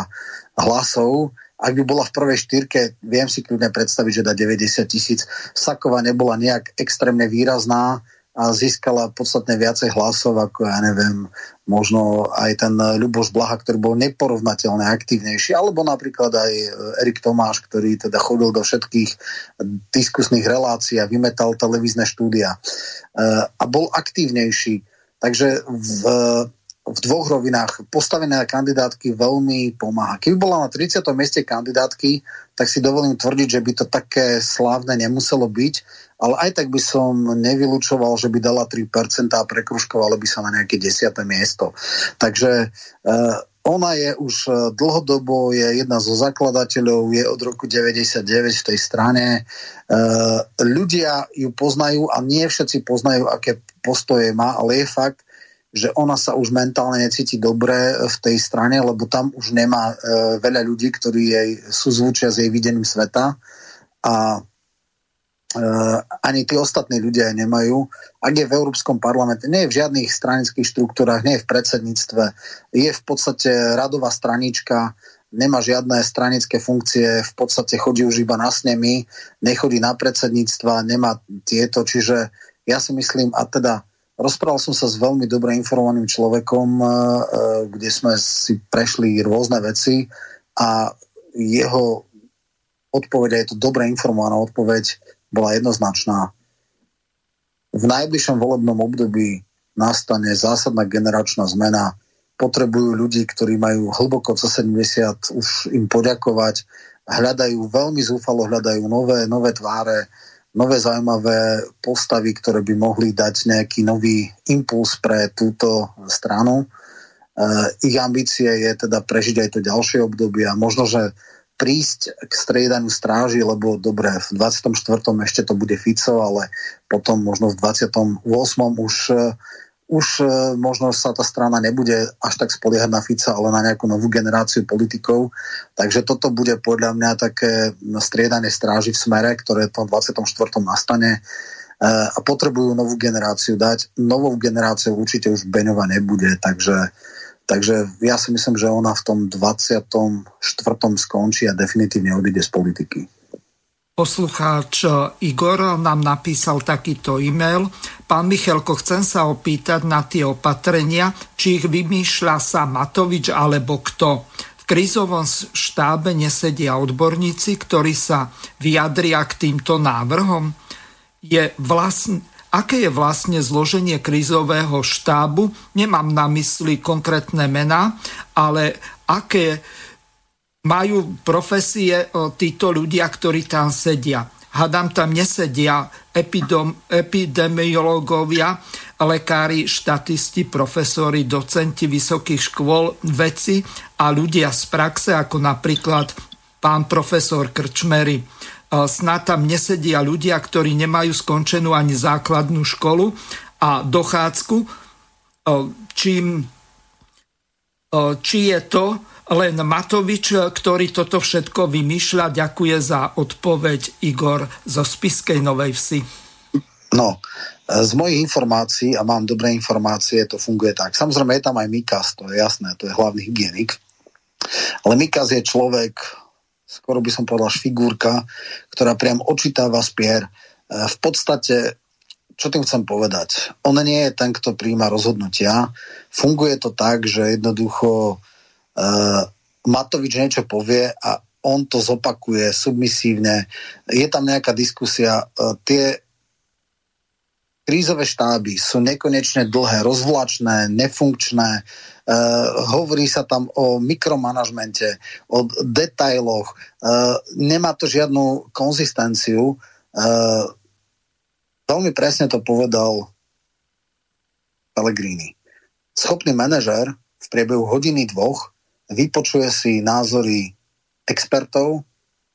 hlasov. Ak by bola v prvej štyrke, viem si kľudne predstaviť, že dá 90 tisíc. Saková nebola nejak extrémne výrazná, a získala podstatne viacej hlasov ako, ja neviem, možno aj ten Ľuboš Blaha, ktorý bol neporovnateľne aktívnejší, alebo napríklad aj Erik Tomáš, ktorý teda chodil do všetkých diskusných relácií a vymetal televízne štúdia e, a bol aktívnejší. Takže v, v dvoch rovinách postavené kandidátky veľmi pomáha. Keby bola na 30. mieste kandidátky, tak si dovolím tvrdiť, že by to také slávne nemuselo byť, ale aj tak by som nevylučoval, že by dala 3% a prekruškovala by sa na nejaké 10. miesto. Takže uh, ona je už e, dlhodobo, je jedna zo zakladateľov, je od roku 99 v tej strane. Uh, ľudia ju poznajú a nie všetci poznajú, aké postoje má, ale je fakt, že ona sa už mentálne necíti dobre v tej strane, lebo tam už nemá uh, veľa ľudí, ktorí jej sú zvučia s jej videním sveta. A Uh, ani tí ostatní ľudia aj nemajú. Ak je v Európskom parlamente, nie je v žiadnych stranických štruktúrach, nie je v predsedníctve, je v podstate radová stranička, nemá žiadne stranické funkcie, v podstate chodí už iba na snemy, nechodí na predsedníctva, nemá tieto, čiže ja si myslím, a teda rozprával som sa s veľmi dobre informovaným človekom, uh, kde sme si prešli rôzne veci a jeho odpoveď, a je to dobre informovaná odpoveď, bola jednoznačná. V najbližšom volebnom období nastane zásadná generačná zmena. Potrebujú ľudí, ktorí majú hlboko cez 70, už im poďakovať. Hľadajú, veľmi zúfalo hľadajú nové, nové tváre, nové zaujímavé postavy, ktoré by mohli dať nejaký nový impuls pre túto stranu. E, ich ambície je teda prežiť aj to ďalšie obdobie a možno, že prísť k striedaniu stráži, lebo dobre, v 24. ešte to bude Fico, ale potom možno v 28. už už e, možno sa tá strana nebude až tak spoliehať na Fica, ale na nejakú novú generáciu politikov. Takže toto bude podľa mňa také striedanie stráži v smere, ktoré v 24. nastane e, a potrebujú novú generáciu dať. Novou generáciou určite už Beňova nebude, takže Takže ja si myslím, že ona v tom 24. skončí a definitívne odíde z politiky. Poslucháč Igor nám napísal takýto e-mail. Pán Michalko, chcem sa opýtať na tie opatrenia, či ich vymýšľa sa Matovič alebo kto. V krízovom štábe nesedia odborníci, ktorí sa vyjadria k týmto návrhom. Je vlastne, aké je vlastne zloženie krízového štábu. Nemám na mysli konkrétne mená, ale aké majú profesie títo ľudia, ktorí tam sedia. Hadám tam nesedia epidom, epidemiológovia, lekári, štatisti, profesori, docenti vysokých škôl, veci a ľudia z praxe, ako napríklad pán profesor Krčmery snad tam nesedia ľudia, ktorí nemajú skončenú ani základnú školu a dochádzku, čím, či je to len Matovič, ktorý toto všetko vymýšľa. Ďakuje za odpoveď Igor zo Spiskej Novej Vsi. No, z mojich informácií, a mám dobré informácie, to funguje tak. Samozrejme je tam aj Mikas, to je jasné, to je hlavný hygienik. Ale Mikas je človek skoro by som povedal figurka, ktorá priam očítáva spier. E, v podstate, čo tým chcem povedať? On nie je ten, kto príjma rozhodnutia. Funguje to tak, že jednoducho Matovič niečo povie a on to zopakuje submisívne. Je tam nejaká diskusia. Uh, tie krízové štáby sú nekonečne dlhé, rozvlačné, nefunkčné, Uh, hovorí sa tam o mikromanažmente, o detailoch, uh, nemá to žiadnu konzistenciu. Uh, veľmi presne to povedal Pellegrini. Schopný manažer v priebehu hodiny dvoch vypočuje si názory expertov,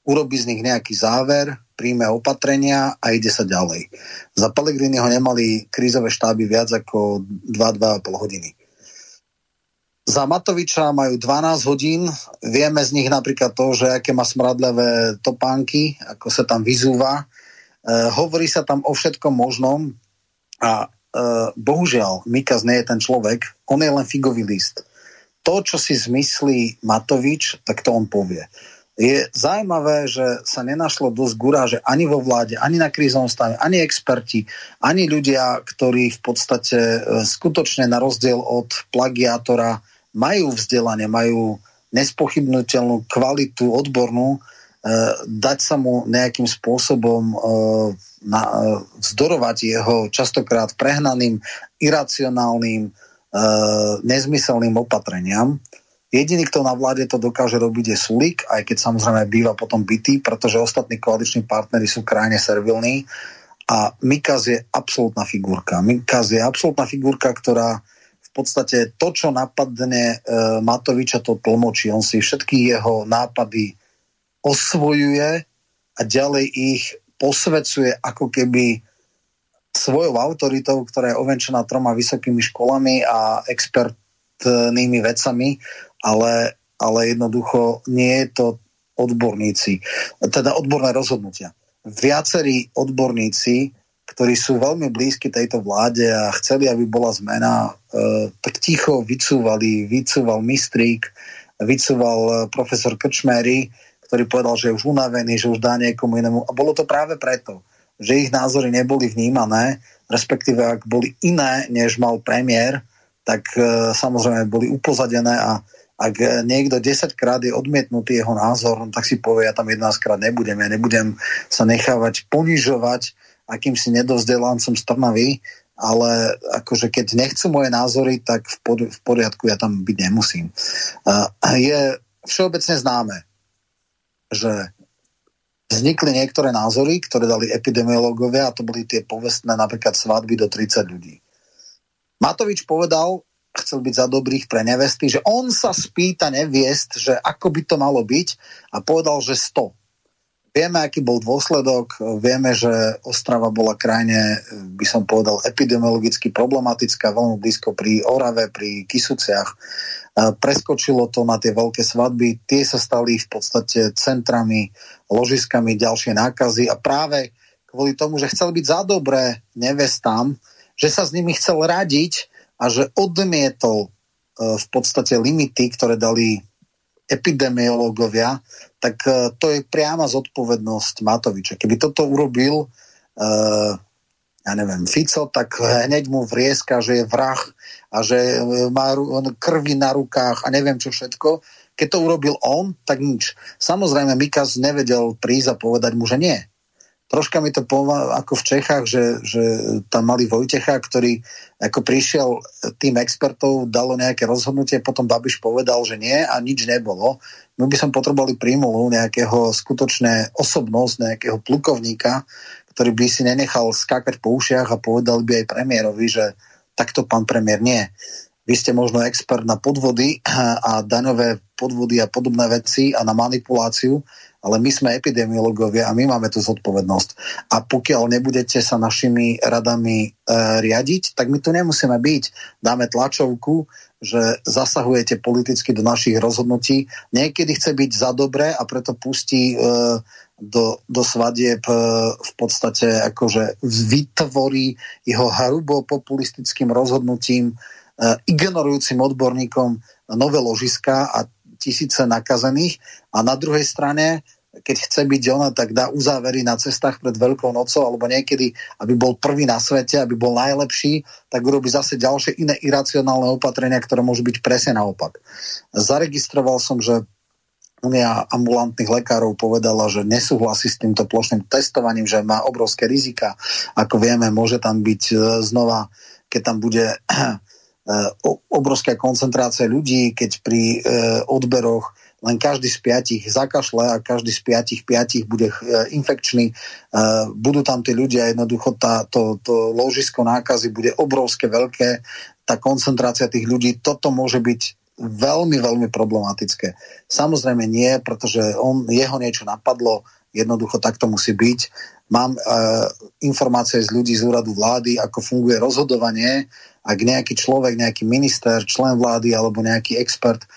urobí z nich nejaký záver, príjme opatrenia a ide sa ďalej. Za Pellegriniho nemali krízové štáby viac ako 2-2,5 hodiny. Za Matoviča majú 12 hodín. Vieme z nich napríklad to, že aké má smradlevé topánky, ako sa tam vyzúva. E, hovorí sa tam o všetkom možnom a e, bohužiaľ Mikas nie je ten človek, on je len figový list. To, čo si zmyslí Matovič, tak to on povie. Je zaujímavé, že sa nenašlo dosť gura, že ani vo vláde, ani na krízovom stave, ani experti, ani ľudia, ktorí v podstate e, skutočne na rozdiel od plagiátora majú vzdelanie, majú nespochybnutelnú kvalitu odbornú, e, dať sa mu nejakým spôsobom e, vzdorovať jeho častokrát prehnaným, iracionálnym, nezmyselným opatreniam. Jediný, kto na vláde to dokáže robiť, je Sulik, aj keď samozrejme býva potom bytý, pretože ostatní koaliční partnery sú krajne servilní. A Mikaz je absolútna figurka. Mikaz je absolútna figurka, ktorá v podstate to, čo napadne e, Matoviča, to tlmočí. On si všetky jeho nápady osvojuje a ďalej ich posvecuje ako keby svojou autoritou, ktorá je ovenčená troma vysokými školami a expertnými vecami, ale, ale jednoducho nie je to odborníci, teda odborné rozhodnutia. Viacerí odborníci ktorí sú veľmi blízki tejto vláde a chceli, aby bola zmena, e, ticho vycúvali, vycúval Mistrík, vycúval e, profesor Krčmery, ktorý povedal, že je už unavený, že už dá niekomu inému. A bolo to práve preto, že ich názory neboli vnímané, respektíve ak boli iné, než mal premiér, tak e, samozrejme boli upozadené a ak niekto 10 krát je odmietnutý jeho názor, tak si povie, ja tam 11 krát nebudem, ja nebudem sa nechávať ponižovať akýmsi nedozdelancom z Trnavy, ale akože keď nechcú moje názory, tak v, pod, v poriadku ja tam byť nemusím. Uh, je všeobecne známe, že vznikli niektoré názory, ktoré dali epidemiológovia a to boli tie povestné napríklad svadby do 30 ľudí. Matovič povedal, chcel byť za dobrých pre nevesty, že on sa spýta neviest, že ako by to malo byť a povedal, že 100. Vieme, aký bol dôsledok, vieme, že Ostrava bola krajine, by som povedal, epidemiologicky problematická, veľmi blízko pri Orave, pri Kisuciach. Preskočilo to na tie veľké svadby, tie sa stali v podstate centrami, ložiskami ďalšie nákazy. A práve kvôli tomu, že chcel byť za dobré nevestám, že sa s nimi chcel radiť a že odmietol e, v podstate limity, ktoré dali epidemiológovia, tak uh, to je priama zodpovednosť Matoviča. Keby toto urobil uh, ja neviem, Fico, tak hneď mu vrieska, že je vrah a že e, má krvi na rukách a neviem čo všetko. Keď to urobil on, tak nič. Samozrejme, Mikas nevedel prísť a povedať mu, že nie troška mi to pomá, ako v Čechách, že, že tam mali Vojtecha, ktorý ako prišiel tým expertov, dalo nejaké rozhodnutie, potom Babiš povedal, že nie a nič nebolo. My by som potrebovali prímolu nejakého skutočné osobnosť, nejakého plukovníka, ktorý by si nenechal skákať po ušiach a povedal by aj premiérovi, že takto pán premiér nie. Vy ste možno expert na podvody a daňové podvody a podobné veci a na manipuláciu, ale my sme epidemiológovia a my máme tú zodpovednosť. A pokiaľ nebudete sa našimi radami e, riadiť, tak my tu nemusíme byť. Dáme tlačovku, že zasahujete politicky do našich rozhodnutí. Niekedy chce byť za dobré a preto pustí e, do, do svadieb e, v podstate akože vytvorí jeho hrubo populistickým rozhodnutím, e, ignorujúcim odborníkom nové ložiska a tisíce nakazených a na druhej strane keď chce byť ona, tak dá uzávery na cestách pred Veľkou nocou, alebo niekedy, aby bol prvý na svete, aby bol najlepší, tak urobí zase ďalšie iné iracionálne opatrenia, ktoré môžu byť presne naopak. Zaregistroval som, že Unia ambulantných lekárov povedala, že nesúhlasí s týmto plošným testovaním, že má obrovské rizika. Ako vieme, môže tam byť e, znova, keď tam bude obrovská koncentrácia ľudí, keď pri e, odberoch len každý z piatich zakašle a každý z piatich piatich bude infekčný. Budú tam tí ľudia, jednoducho tá, to, to ložisko nákazy bude obrovské, veľké, tá koncentrácia tých ľudí, toto môže byť veľmi, veľmi problematické. Samozrejme nie, pretože on, jeho niečo napadlo, jednoducho takto musí byť. Mám e, informácie z ľudí z úradu vlády, ako funguje rozhodovanie, ak nejaký človek, nejaký minister, člen vlády alebo nejaký expert e,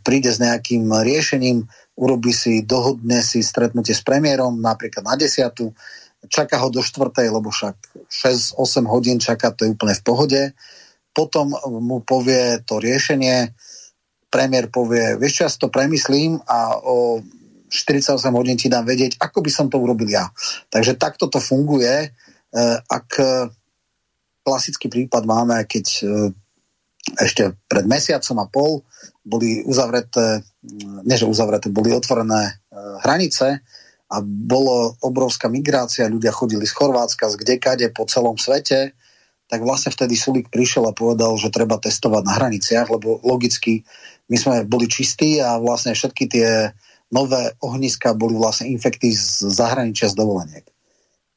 príde s nejakým riešením, urobí si, dohodne si stretnutie s premiérom, napríklad na desiatu, čaká ho do štvrtej, lebo však 6-8 hodín čaká, to je úplne v pohode. Potom mu povie to riešenie, premiér povie, vieš čo, ja si to premyslím a o 48 hodín ti dám vedieť, ako by som to urobil ja. Takže takto to funguje. E, ak klasický prípad máme, keď e, ešte pred mesiacom a pol boli uzavreté, nie že uzavreté, boli otvorené e, hranice a bolo obrovská migrácia, ľudia chodili z Chorvátska, z kdekade po celom svete, tak vlastne vtedy Sulik prišiel a povedal, že treba testovať na hraniciach, lebo logicky my sme boli čistí a vlastne všetky tie nové ohniska boli vlastne infekty z zahraničia z dovoleniek.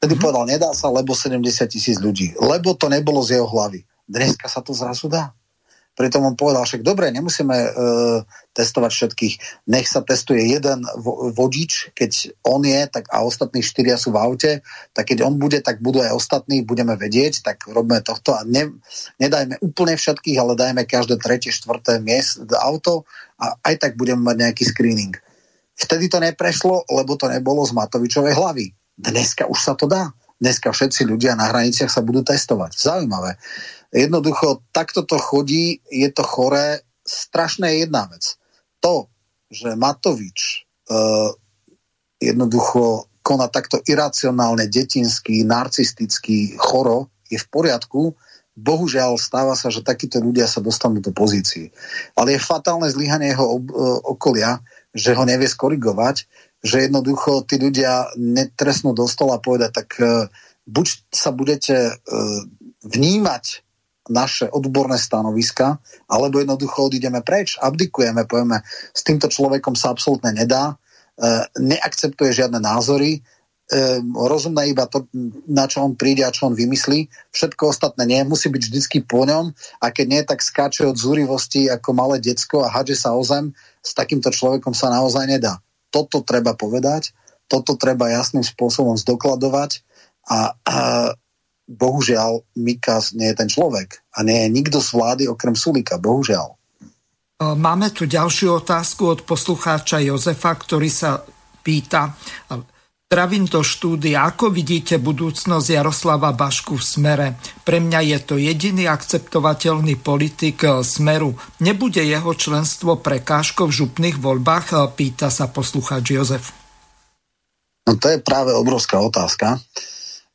Vtedy mm-hmm. povedal, nedá sa, lebo 70 tisíc ľudí. Lebo to nebolo z jeho hlavy. Dneska sa to zrazu dá. Preto on povedal, však dobre, nemusíme e, testovať všetkých. Nech sa testuje jeden vo, vodič, keď on je, tak a ostatní štyria sú v aute, tak keď on bude, tak budú aj ostatní, budeme vedieť, tak robíme tohto a ne, nedajme úplne všetkých, ale dajme každé tretie, štvrté miest auto a aj tak budeme mať nejaký screening. Vtedy to neprešlo, lebo to nebolo z Matovičovej hlavy. Dneska už sa to dá. Dneska všetci ľudia na hraniciach sa budú testovať. Zaujímavé. Jednoducho, takto to chodí, je to choré. Strašné je jedna vec. To, že Matovič uh, jednoducho koná takto iracionálne, detinský, narcistický, choro, je v poriadku, bohužiaľ stáva sa, že takíto ľudia sa dostanú do pozícií. Ale je fatálne zlyhanie jeho ob, uh, okolia, že ho nevie skorigovať, že jednoducho tí ľudia netresnú do stola povedať, tak uh, buď sa budete uh, vnímať naše odborné stanoviska, alebo jednoducho odídeme preč, abdikujeme, povieme, s týmto človekom sa absolútne nedá, e, neakceptuje žiadne názory, e, rozumné iba to, na čo on príde a čo on vymyslí. Všetko ostatné nie, musí byť vždycky po ňom a keď nie, tak skáče od zúrivosti ako malé decko a hadže sa o zem. S takýmto človekom sa naozaj nedá. Toto treba povedať, toto treba jasným spôsobom zdokladovať a, a bohužiaľ Mikas nie je ten človek a nie je nikto z vlády okrem Sulika, bohužiaľ. Máme tu ďalšiu otázku od poslucháča Jozefa, ktorý sa pýta, Zdravím do štúdia. Ako vidíte budúcnosť Jaroslava Bašku v smere? Pre mňa je to jediný akceptovateľný politik e, smeru. Nebude jeho členstvo prekážkou v župných voľbách? E, pýta sa poslucháč Jozef. No to je práve obrovská otázka.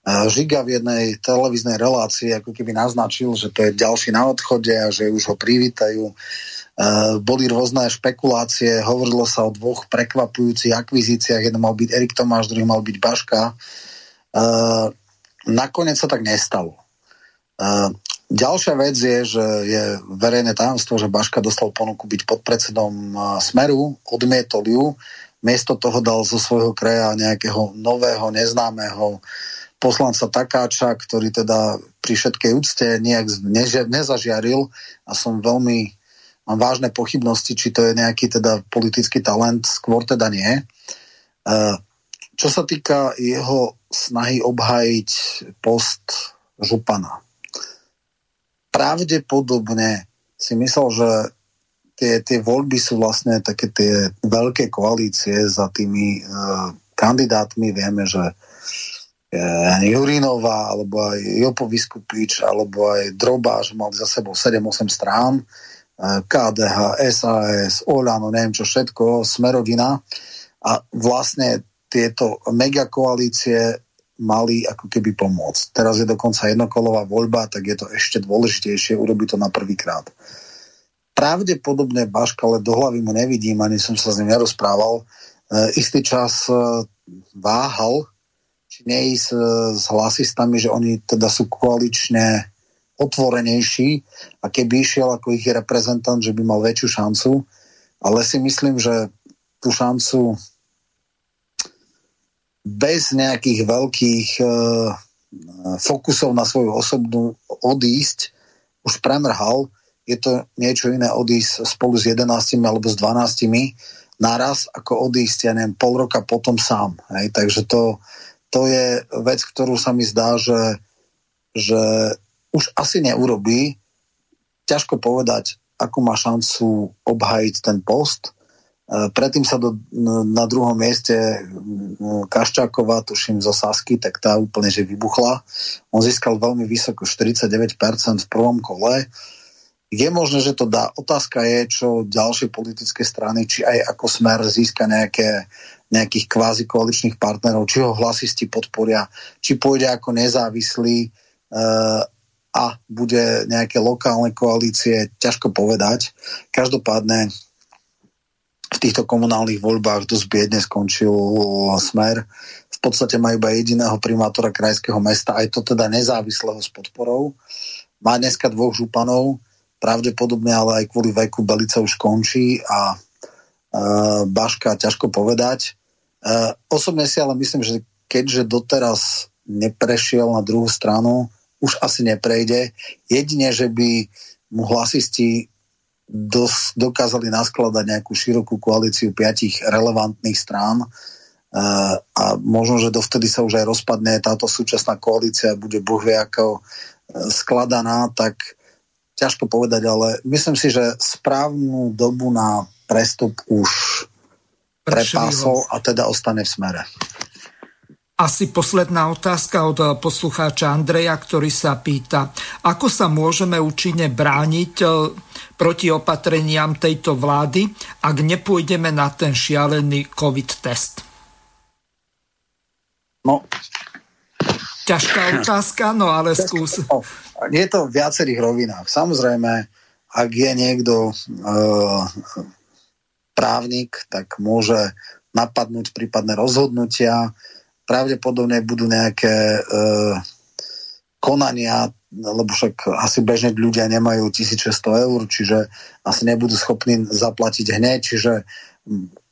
Žiga v jednej televíznej relácii ako keby naznačil, že to je ďalší na odchode a že už ho privítajú. Boli rôzne špekulácie, hovorilo sa o dvoch prekvapujúcich akvizíciách, jeden mal byť Erik Tomáš, druhý mal byť Baška. Nakoniec sa tak nestalo. Ďalšia vec je, že je verejné tajomstvo, že Baška dostal ponuku byť podpredsedom Smeru, odmietol ju, miesto toho dal zo svojho kraja nejakého nového, neznámeho poslanca Takáča, ktorý teda pri všetkej úcte nejak nezažiaril a som veľmi, mám vážne pochybnosti, či to je nejaký teda politický talent, skôr teda nie. E, čo sa týka jeho snahy obhajiť post župana, pravdepodobne si myslel, že tie, tie voľby sú vlastne také tie veľké koalície za tými uh, kandidátmi. Vieme, že Jurinová, alebo aj Jopo Vyskupič, alebo aj Droba, že mali za sebou 7-8 strán. KDH, SAS, Olano, neviem čo všetko, Smerodina a vlastne tieto megakoalície mali ako keby pomôcť. Teraz je dokonca jednokolová voľba, tak je to ešte dôležitejšie urobiť to na prvýkrát. Pravdepodobne Baška, ale do hlavy mu nevidím, ani som sa s ním nerozprával, e, istý čas e, váhal, či neísť e, s hlasistami, že oni teda sú koalične otvorenejší a keby išiel ako ich reprezentant, že by mal väčšiu šancu. Ale si myslím, že tú šancu bez nejakých veľkých e, fokusov na svoju osobnú odísť už premrhal. Je to niečo iné odísť spolu s 11 alebo s 12 naraz, ako odísť, ja neviem, pol roka potom sám. Hej? Takže to, to je vec, ktorú sa mi zdá, že, že už asi neurobí. Ťažko povedať, akú má šancu obhajiť ten post. E, predtým sa do, na druhom mieste Kaščáková, tuším zo Sasky, tak tá úplne že vybuchla. On získal veľmi vysoko, 49% v prvom kole. Je možné, že to dá. Otázka je, čo ďalšie politické strany, či aj ako smer získa nejaké, nejakých kvázi koaličných partnerov, či ho hlasisti podporia, či pôjde ako nezávislý e, a bude nejaké lokálne koalície, ťažko povedať. Každopádne v týchto komunálnych voľbách dosť biedne skončil smer. V podstate má iba jediného primátora krajského mesta, aj to teda nezávislého s podporou. Má dneska dvoch županov, pravdepodobne ale aj kvôli veku Belica už končí a e, Baška ťažko povedať. E, osobne si ale myslím, že keďže doteraz neprešiel na druhú stranu, už asi neprejde. Jedine, že by mu hlasisti dos, dokázali naskladať nejakú širokú koalíciu piatich relevantných strán uh, a možno, že dovtedy sa už aj rozpadne táto súčasná koalícia, bude boh vie ako uh, skladaná, tak ťažko povedať, ale myslím si, že správnu dobu na prestup už prepásol a teda ostane v smere. Asi posledná otázka od eh, poslucháča Andreja, ktorý sa pýta, ako sa môžeme účinne brániť eh, proti opatreniam tejto vlády, ak nepôjdeme na ten šialený COVID test? No. Ťažká otázka, no ale skús. No, je to v viacerých rovinách. Samozrejme, ak je niekto e, právnik, tak môže napadnúť prípadné rozhodnutia, pravdepodobne budú nejaké e, konania, lebo však asi bežne ľudia nemajú 1600 eur, čiže asi nebudú schopní zaplatiť hneď, čiže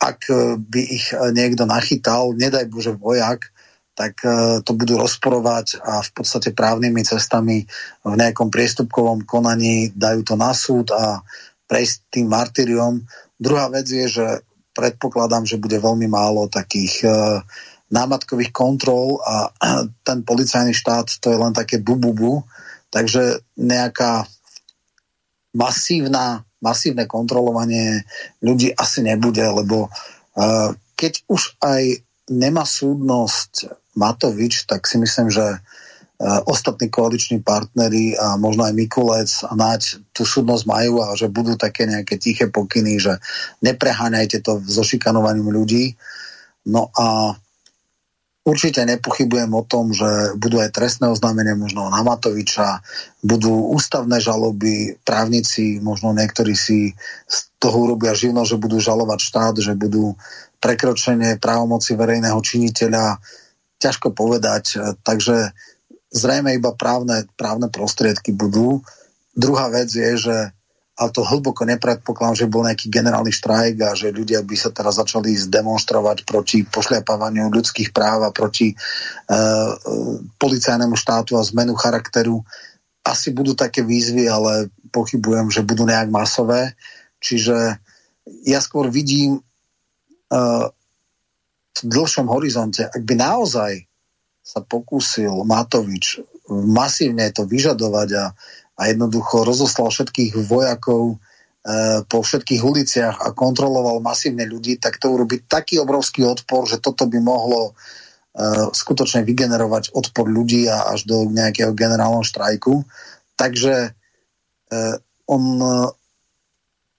ak by ich niekto nachytal, nedaj Bože vojak, tak e, to budú rozporovať a v podstate právnymi cestami v nejakom priestupkovom konaní dajú to na súd a prejsť tým martyriom. Druhá vec je, že predpokladám, že bude veľmi málo takých uh, námatkových kontrol a ten policajný štát to je len také bububu, takže nejaká masívna, masívne kontrolovanie ľudí asi nebude, lebo uh, keď už aj nemá súdnosť Matovič, tak si myslím, že uh, ostatní koaliční partnery a možno aj Mikulec a Naď tú súdnosť majú a že budú také nejaké tiché pokyny, že nepreháňajte to so šikanovaním ľudí. No a Určite nepochybujem o tom, že budú aj trestné oznámenia možno na Matoviča, budú ústavné žaloby, právnici, možno niektorí si z toho urobia živno, že budú žalovať štát, že budú prekročenie právomoci verejného činiteľa, ťažko povedať. Takže zrejme iba právne, právne prostriedky budú. Druhá vec je, že ale to hlboko nepredpokladám, že bol nejaký generálny štrajk a že ľudia by sa teraz začali zdemonstrovať proti pošliapávaniu ľudských práv a proti e, policajnému štátu a zmenu charakteru. Asi budú také výzvy, ale pochybujem, že budú nejak masové. Čiže ja skôr vidím e, v dlhšom horizonte, ak by naozaj sa pokúsil Matovič masívne to vyžadovať a a jednoducho rozoslal všetkých vojakov e, po všetkých uliciach a kontroloval masívne ľudí, tak to urobí taký obrovský odpor, že toto by mohlo e, skutočne vygenerovať odpor ľudí a až do nejakého generálneho štrajku. Takže e, on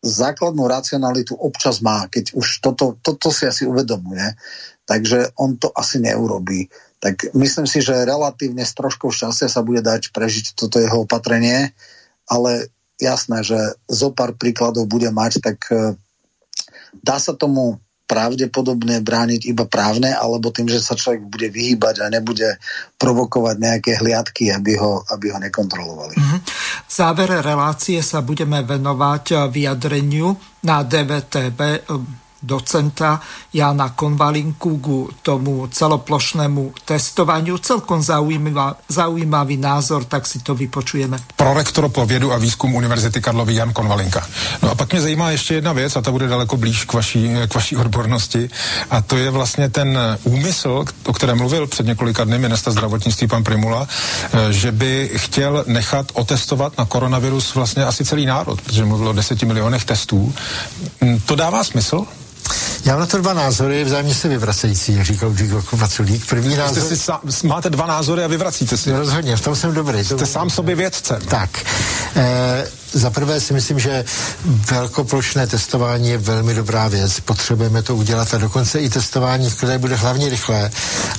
základnú racionalitu občas má, keď už toto, toto si asi uvedomuje, takže on to asi neurobí. Tak myslím si, že relatívne s troškou šťastia sa bude dať prežiť toto jeho opatrenie, ale jasné, že zo pár príkladov bude mať, tak e, dá sa tomu pravdepodobne brániť iba právne, alebo tým, že sa človek bude vyhýbať a nebude provokovať nejaké hliadky, aby ho, aby ho nekontrolovali. Mm-hmm. V závere relácie sa budeme venovať vyjadreniu na DVTV docenta Jana Konvalinku ku tomu celoplošnému testovaniu. Celkom zaujímavý, zaujímavý názor, tak si to vypočujeme. Prorektor po vědu a výzkum Univerzity Karlovy Jan Konvalinka. No a pak mě zajímá ještě jedna věc, a ta bude daleko blíž k vaší, k vaší odbornosti, a to je vlastně ten úmysl, o kterém mluvil před několika dny minister zdravotnictví pan Primula, že by chtěl nechat otestovat na koronavirus vlastně asi celý národ, protože mluvil o deseti milionech testů. To dává smysl? Já mám na to dva názory, vzájemně se vyvracející, jak říkal Gigo Vaculík. První názor... Si sám, máte dva názory a vyvracíte si. Rozhodně, v tom jsem dobrý. Jste to... sám sobě vědcem. Tak. E, za prvé si myslím, že velkoplošné testování je velmi dobrá věc. Potřebujeme to udělat a dokonce i testování, které bude hlavně rychlé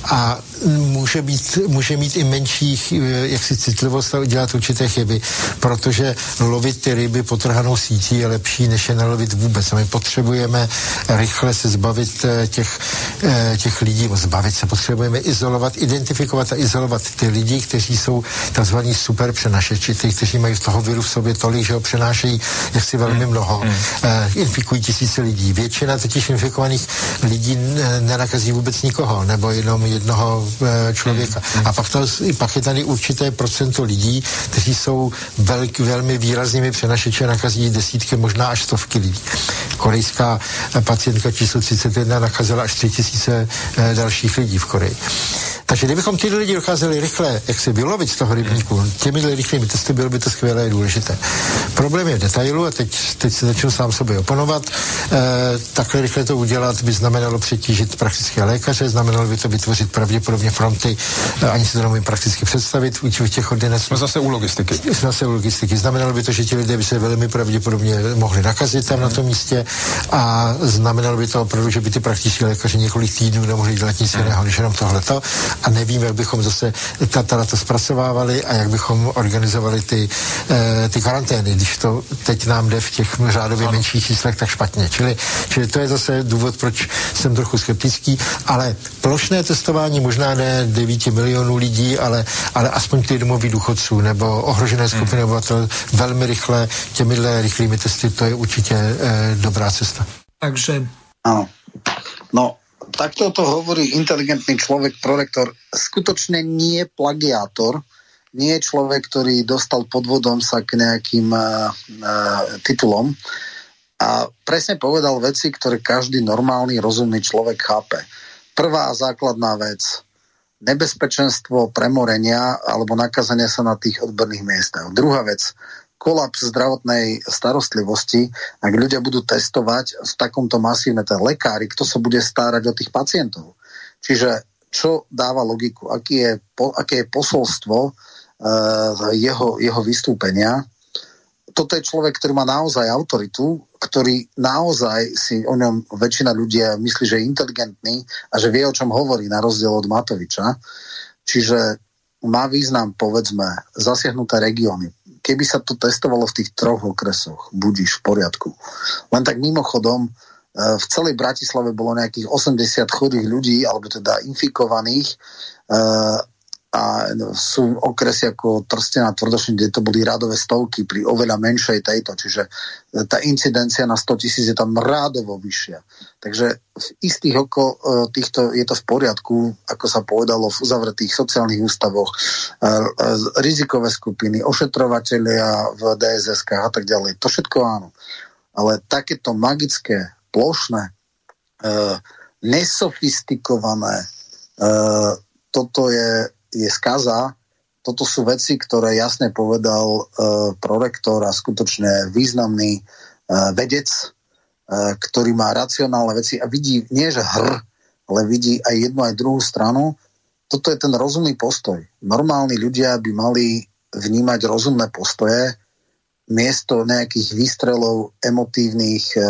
a může, být, může mít i menších jaksi citlivost a udělat určité chyby, protože lovit ty ryby potrhanou sítí je lepší, než je nalovit vůbec. My potřebujeme rychle se zbavit eh, těch, eh, těch lidí, zbavit se, potřebujeme izolovat, identifikovat a izolovat ty lidi, kteří jsou tzv. super přenašeči, ty, kteří mají z toho viru v sobě tolik, že ho přenášejí jaksi velmi hmm. mnoho, mm. infikují tisíce lidí. Většina totiž infikovaných lidí nenakazí vůbec nikoho, nebo jenom jednoho eh, člověka. Mm. A pak, to, pak je tady určité procento lidí, kteří jsou velk, velmi výraznými přenašeči a nakazí desítky, možná až stovky lidí. Korejská eh, pacientka číslo 31 nakazila až 3000 eh, dalších lidí v Koreji. Takže kdybychom ty lidi dokázali rychle, jak se vylovit z toho rybníku, těmi rychlými testy bylo by to skvělé důležité. Problém je v detailu a teď, teď se začnu sám sobě oponovat. E, takhle rychle to udělat by znamenalo přetížit praktické lékaře, znamenalo by to vytvořit pravděpodobně fronty, e, ani si to nemůžu prakticky představit u těch ordinací. Jsme zase u logistiky. Jsme zase u logistiky. Znamenalo by to, že ti lidé by se velmi pravděpodobně mohli nakazit tam na tom místě a znamenalo by to opravdu, že by ty praktičtí lékaři několik týdnů nemohli dělat nic jiného, než jenom tohleto a nevím, jak bychom zase ta to zpracovávali a jak bychom organizovali ty, e, ty karantény, když to teď nám jde v těch řádově menších číslech tak špatně. Čili, čili to je zase důvod, proč jsem trochu skeptický, ale plošné testování možná ne 9 milionů lidí, ale, ale aspoň ty domoví důchodců nebo ohrožené skupiny hmm. obyvatel velmi rychle těmihle rychlými testy, to je určitě e, dobrá cesta. Takže... Áno. No, takto to hovorí inteligentný človek, prorektor, skutočne nie plagiátor, nie je človek, ktorý dostal podvodom sa k nejakým uh, titulom a presne povedal veci, ktoré každý normálny, rozumný človek chápe. Prvá základná vec, nebezpečenstvo premorenia alebo nakazania sa na tých odborných miestach. Druhá vec, kolaps zdravotnej starostlivosti, ak ľudia budú testovať v takomto masívne, ten lekári, kto sa bude starať o tých pacientov. Čiže čo dáva logiku, aký je, po, aké je posolstvo jeho, jeho vystúpenia. Toto je človek, ktorý má naozaj autoritu, ktorý naozaj si o ňom väčšina ľudia myslí, že je inteligentný a že vie, o čom hovorí, na rozdiel od Matoviča. Čiže má význam, povedzme, zasiahnuté regióny, keby sa to testovalo v tých troch okresoch, budíš v poriadku. Len tak mimochodom, e, v celej Bratislave bolo nejakých 80 chorých ľudí, alebo teda infikovaných e, a sú okresy ako Trstená Tvrdošin, kde to boli rádové stovky pri oveľa menšej tejto, čiže e, tá incidencia na 100 tisíc je tam rádovo vyššia. Takže v istých oko e, týchto je to v poriadku, ako sa povedalo v uzavretých sociálnych ústavoch, e, rizikové skupiny, ošetrovateľia v DSSK a tak ďalej. To všetko áno. Ale takéto magické, plošné, nesofistikované, toto je je skaza. Toto sú veci, ktoré jasne povedal uh, prorektor a skutočne významný uh, vedec, uh, ktorý má racionálne veci a vidí nie že hr, ale vidí aj jednu aj druhú stranu. Toto je ten rozumný postoj. Normálni ľudia by mali vnímať rozumné postoje miesto nejakých výstrelov emotívnych e, e,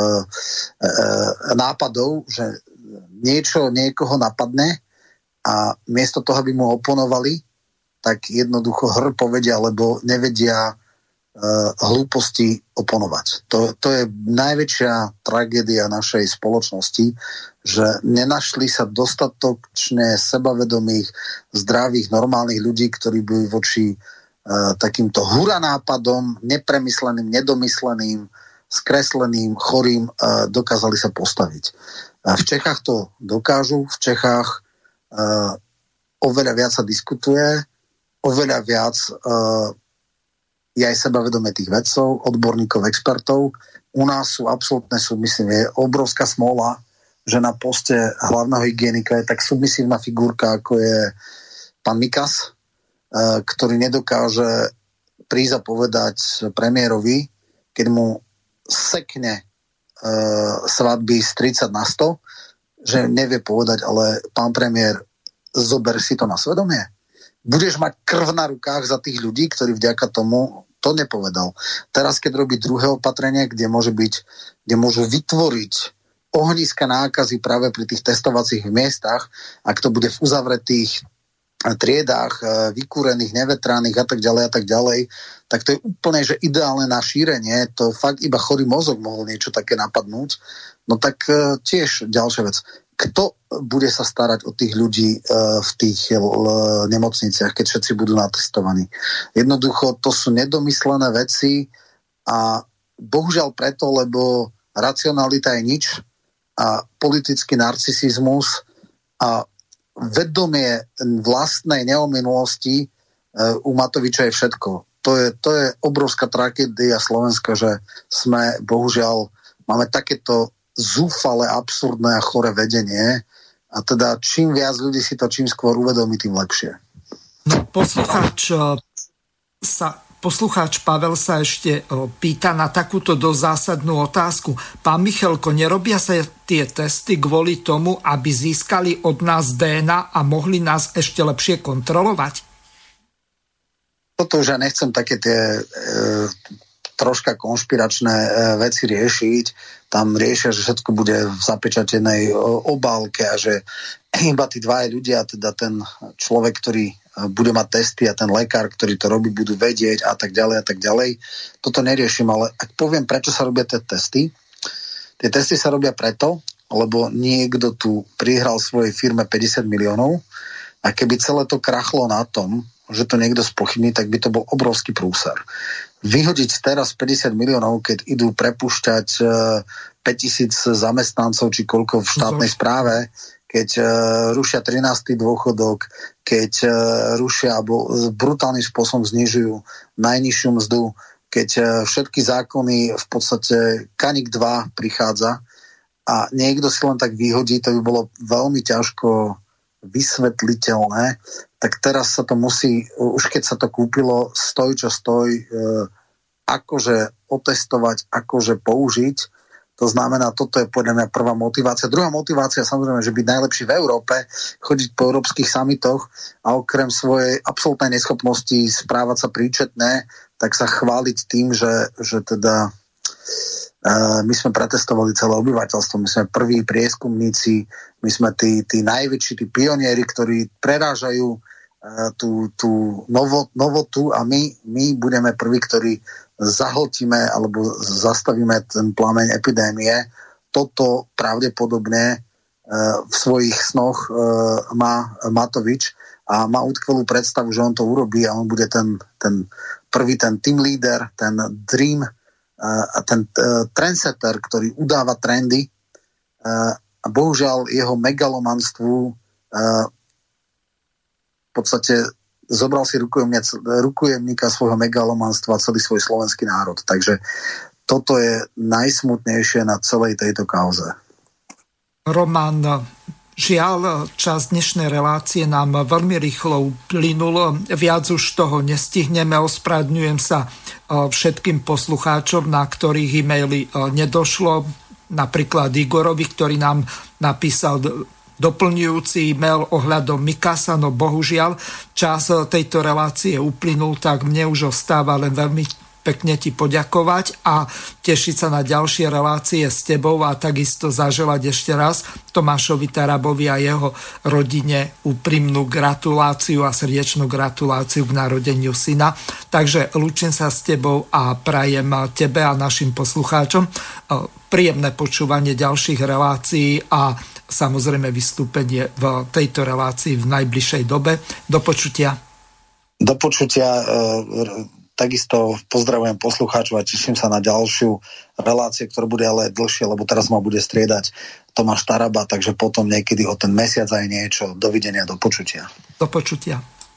nápadov, že niečo niekoho napadne a miesto toho, aby mu oponovali, tak jednoducho hr povedia, lebo nevedia e, hlúposti oponovať. To, to je najväčšia tragédia našej spoločnosti, že nenašli sa dostatočne sebavedomých, zdravých, normálnych ľudí, ktorí by voči takýmto hura nápadom, nepremysleným, nedomysleným, skresleným, chorým dokázali sa postaviť. V Čechách to dokážu, v Čechách oveľa viac sa diskutuje, oveľa viac je aj sebavedomie tých vedcov, odborníkov, expertov. U nás sú absolútne myslím, je obrovská smola, že na poste hlavného hygienika je tak submisívna figurka, ako je pán Mikas, E, ktorý nedokáže prísť a povedať premiérovi, keď mu sekne uh, svadby z 30 na 100, že nevie povedať, ale pán premiér, zober si to na svedomie. Budeš mať krv na rukách za tých ľudí, ktorí vďaka tomu to nepovedal. Teraz, keď robí druhé opatrenie, kde, môže byť, kde môžu vytvoriť ohniska nákazy práve pri tých testovacích miestach, ak to bude v uzavretých triedách e, vykúrených, nevetraných a tak ďalej a tak ďalej, tak to je úplne, že ideálne na šírenie, to fakt iba chorý mozog mohol niečo také napadnúť. No tak e, tiež ďalšia vec. Kto bude sa starať o tých ľudí e, v tých nemocniciach, keď všetci budú natestovaní? Jednoducho, to sú nedomyslené veci a bohužiaľ preto, lebo racionalita je nič a politický narcisizmus a vedomie vlastnej neominulosti e, u Matoviča je všetko. To je, to je obrovská tragédia Slovenska, že sme, bohužiaľ, máme takéto zúfale, absurdné a chore vedenie a teda čím viac ľudí si to čím skôr uvedomí, tým lepšie. No, poslucháč e, sa Poslucháč Pavel sa ešte pýta na takúto dosť zásadnú otázku. Pán Michalko, nerobia sa tie testy kvôli tomu, aby získali od nás DNA a mohli nás ešte lepšie kontrolovať? Toto už ja nechcem také tie e, troška konšpiračné e, veci riešiť. Tam riešia, že všetko bude v zapečatenej obálke a že iba tí dvaja ľudia, teda ten človek, ktorý bude mať testy a ten lekár, ktorý to robí, budú vedieť a tak ďalej a tak ďalej. Toto neriešim, ale ak poviem, prečo sa robia tie testy, tie testy sa robia preto, lebo niekto tu prihral svojej firme 50 miliónov a keby celé to krachlo na tom, že to niekto spochybní, tak by to bol obrovský prúser. Vyhodiť teraz 50 miliónov, keď idú prepušťať 5000 e, zamestnancov či koľko v štátnej správe, keď uh, rušia 13. dôchodok, keď uh, rušia alebo brutálnym spôsobom znižujú najnižšiu mzdu, keď uh, všetky zákony v podstate Kanik 2 prichádza a niekto si len tak vyhodí, to by bolo veľmi ťažko vysvetliteľné, tak teraz sa to musí, už keď sa to kúpilo, stoj čo stoj, akože otestovať, akože použiť to znamená, toto je podľa mňa prvá motivácia. Druhá motivácia samozrejme, že byť najlepší v Európe, chodiť po európskych samitoch a okrem svojej absolútnej neschopnosti správať sa príčetné, tak sa chváliť tým, že, že teda uh, my sme pretestovali celé obyvateľstvo, my sme prví prieskumníci, my sme tí, tí najväčší, tí pionieri, ktorí prerážajú tú, tú novo, novotu a my, my budeme prví, ktorí zahltíme alebo zastavíme ten plameň epidémie. Toto pravdepodobne e, v svojich snoch e, má Matovič a má utkvelú predstavu, že on to urobí a on bude ten, ten prvý, ten team leader, ten dream a ten trendsetter, ktorý udáva trendy a bohužiaľ jeho megalomanstvu podstate zobral si rukojemníka svojho megalomanstva celý svoj slovenský národ. Takže toto je najsmutnejšie na celej tejto kauze. Roman, žiaľ, čas dnešnej relácie nám veľmi rýchlo uplynul. Viac už toho nestihneme. Ospravedňujem sa e, všetkým poslucháčom, na ktorých e-maily e, nedošlo. Napríklad Igorovi, ktorý nám napísal doplňujúci e-mail ohľadom Mikasa, no bohužiaľ čas tejto relácie uplynul, tak mne už ostáva len veľmi pekne ti poďakovať a tešiť sa na ďalšie relácie s tebou a takisto zaželať ešte raz Tomášovi Tarabovi a jeho rodine úprimnú gratuláciu a srdečnú gratuláciu k narodeniu syna. Takže lúčim sa s tebou a prajem tebe a našim poslucháčom príjemné počúvanie ďalších relácií a samozrejme vystúpenie v tejto relácii v najbližšej dobe. Do počutia. Do počutia. E, takisto pozdravujem poslucháčov a teším sa na ďalšiu reláciu, ktorá bude ale dlhšie, lebo teraz ma bude striedať Tomáš Taraba, takže potom niekedy o ten mesiac aj niečo. Dovidenia, do počutia. Do počutia.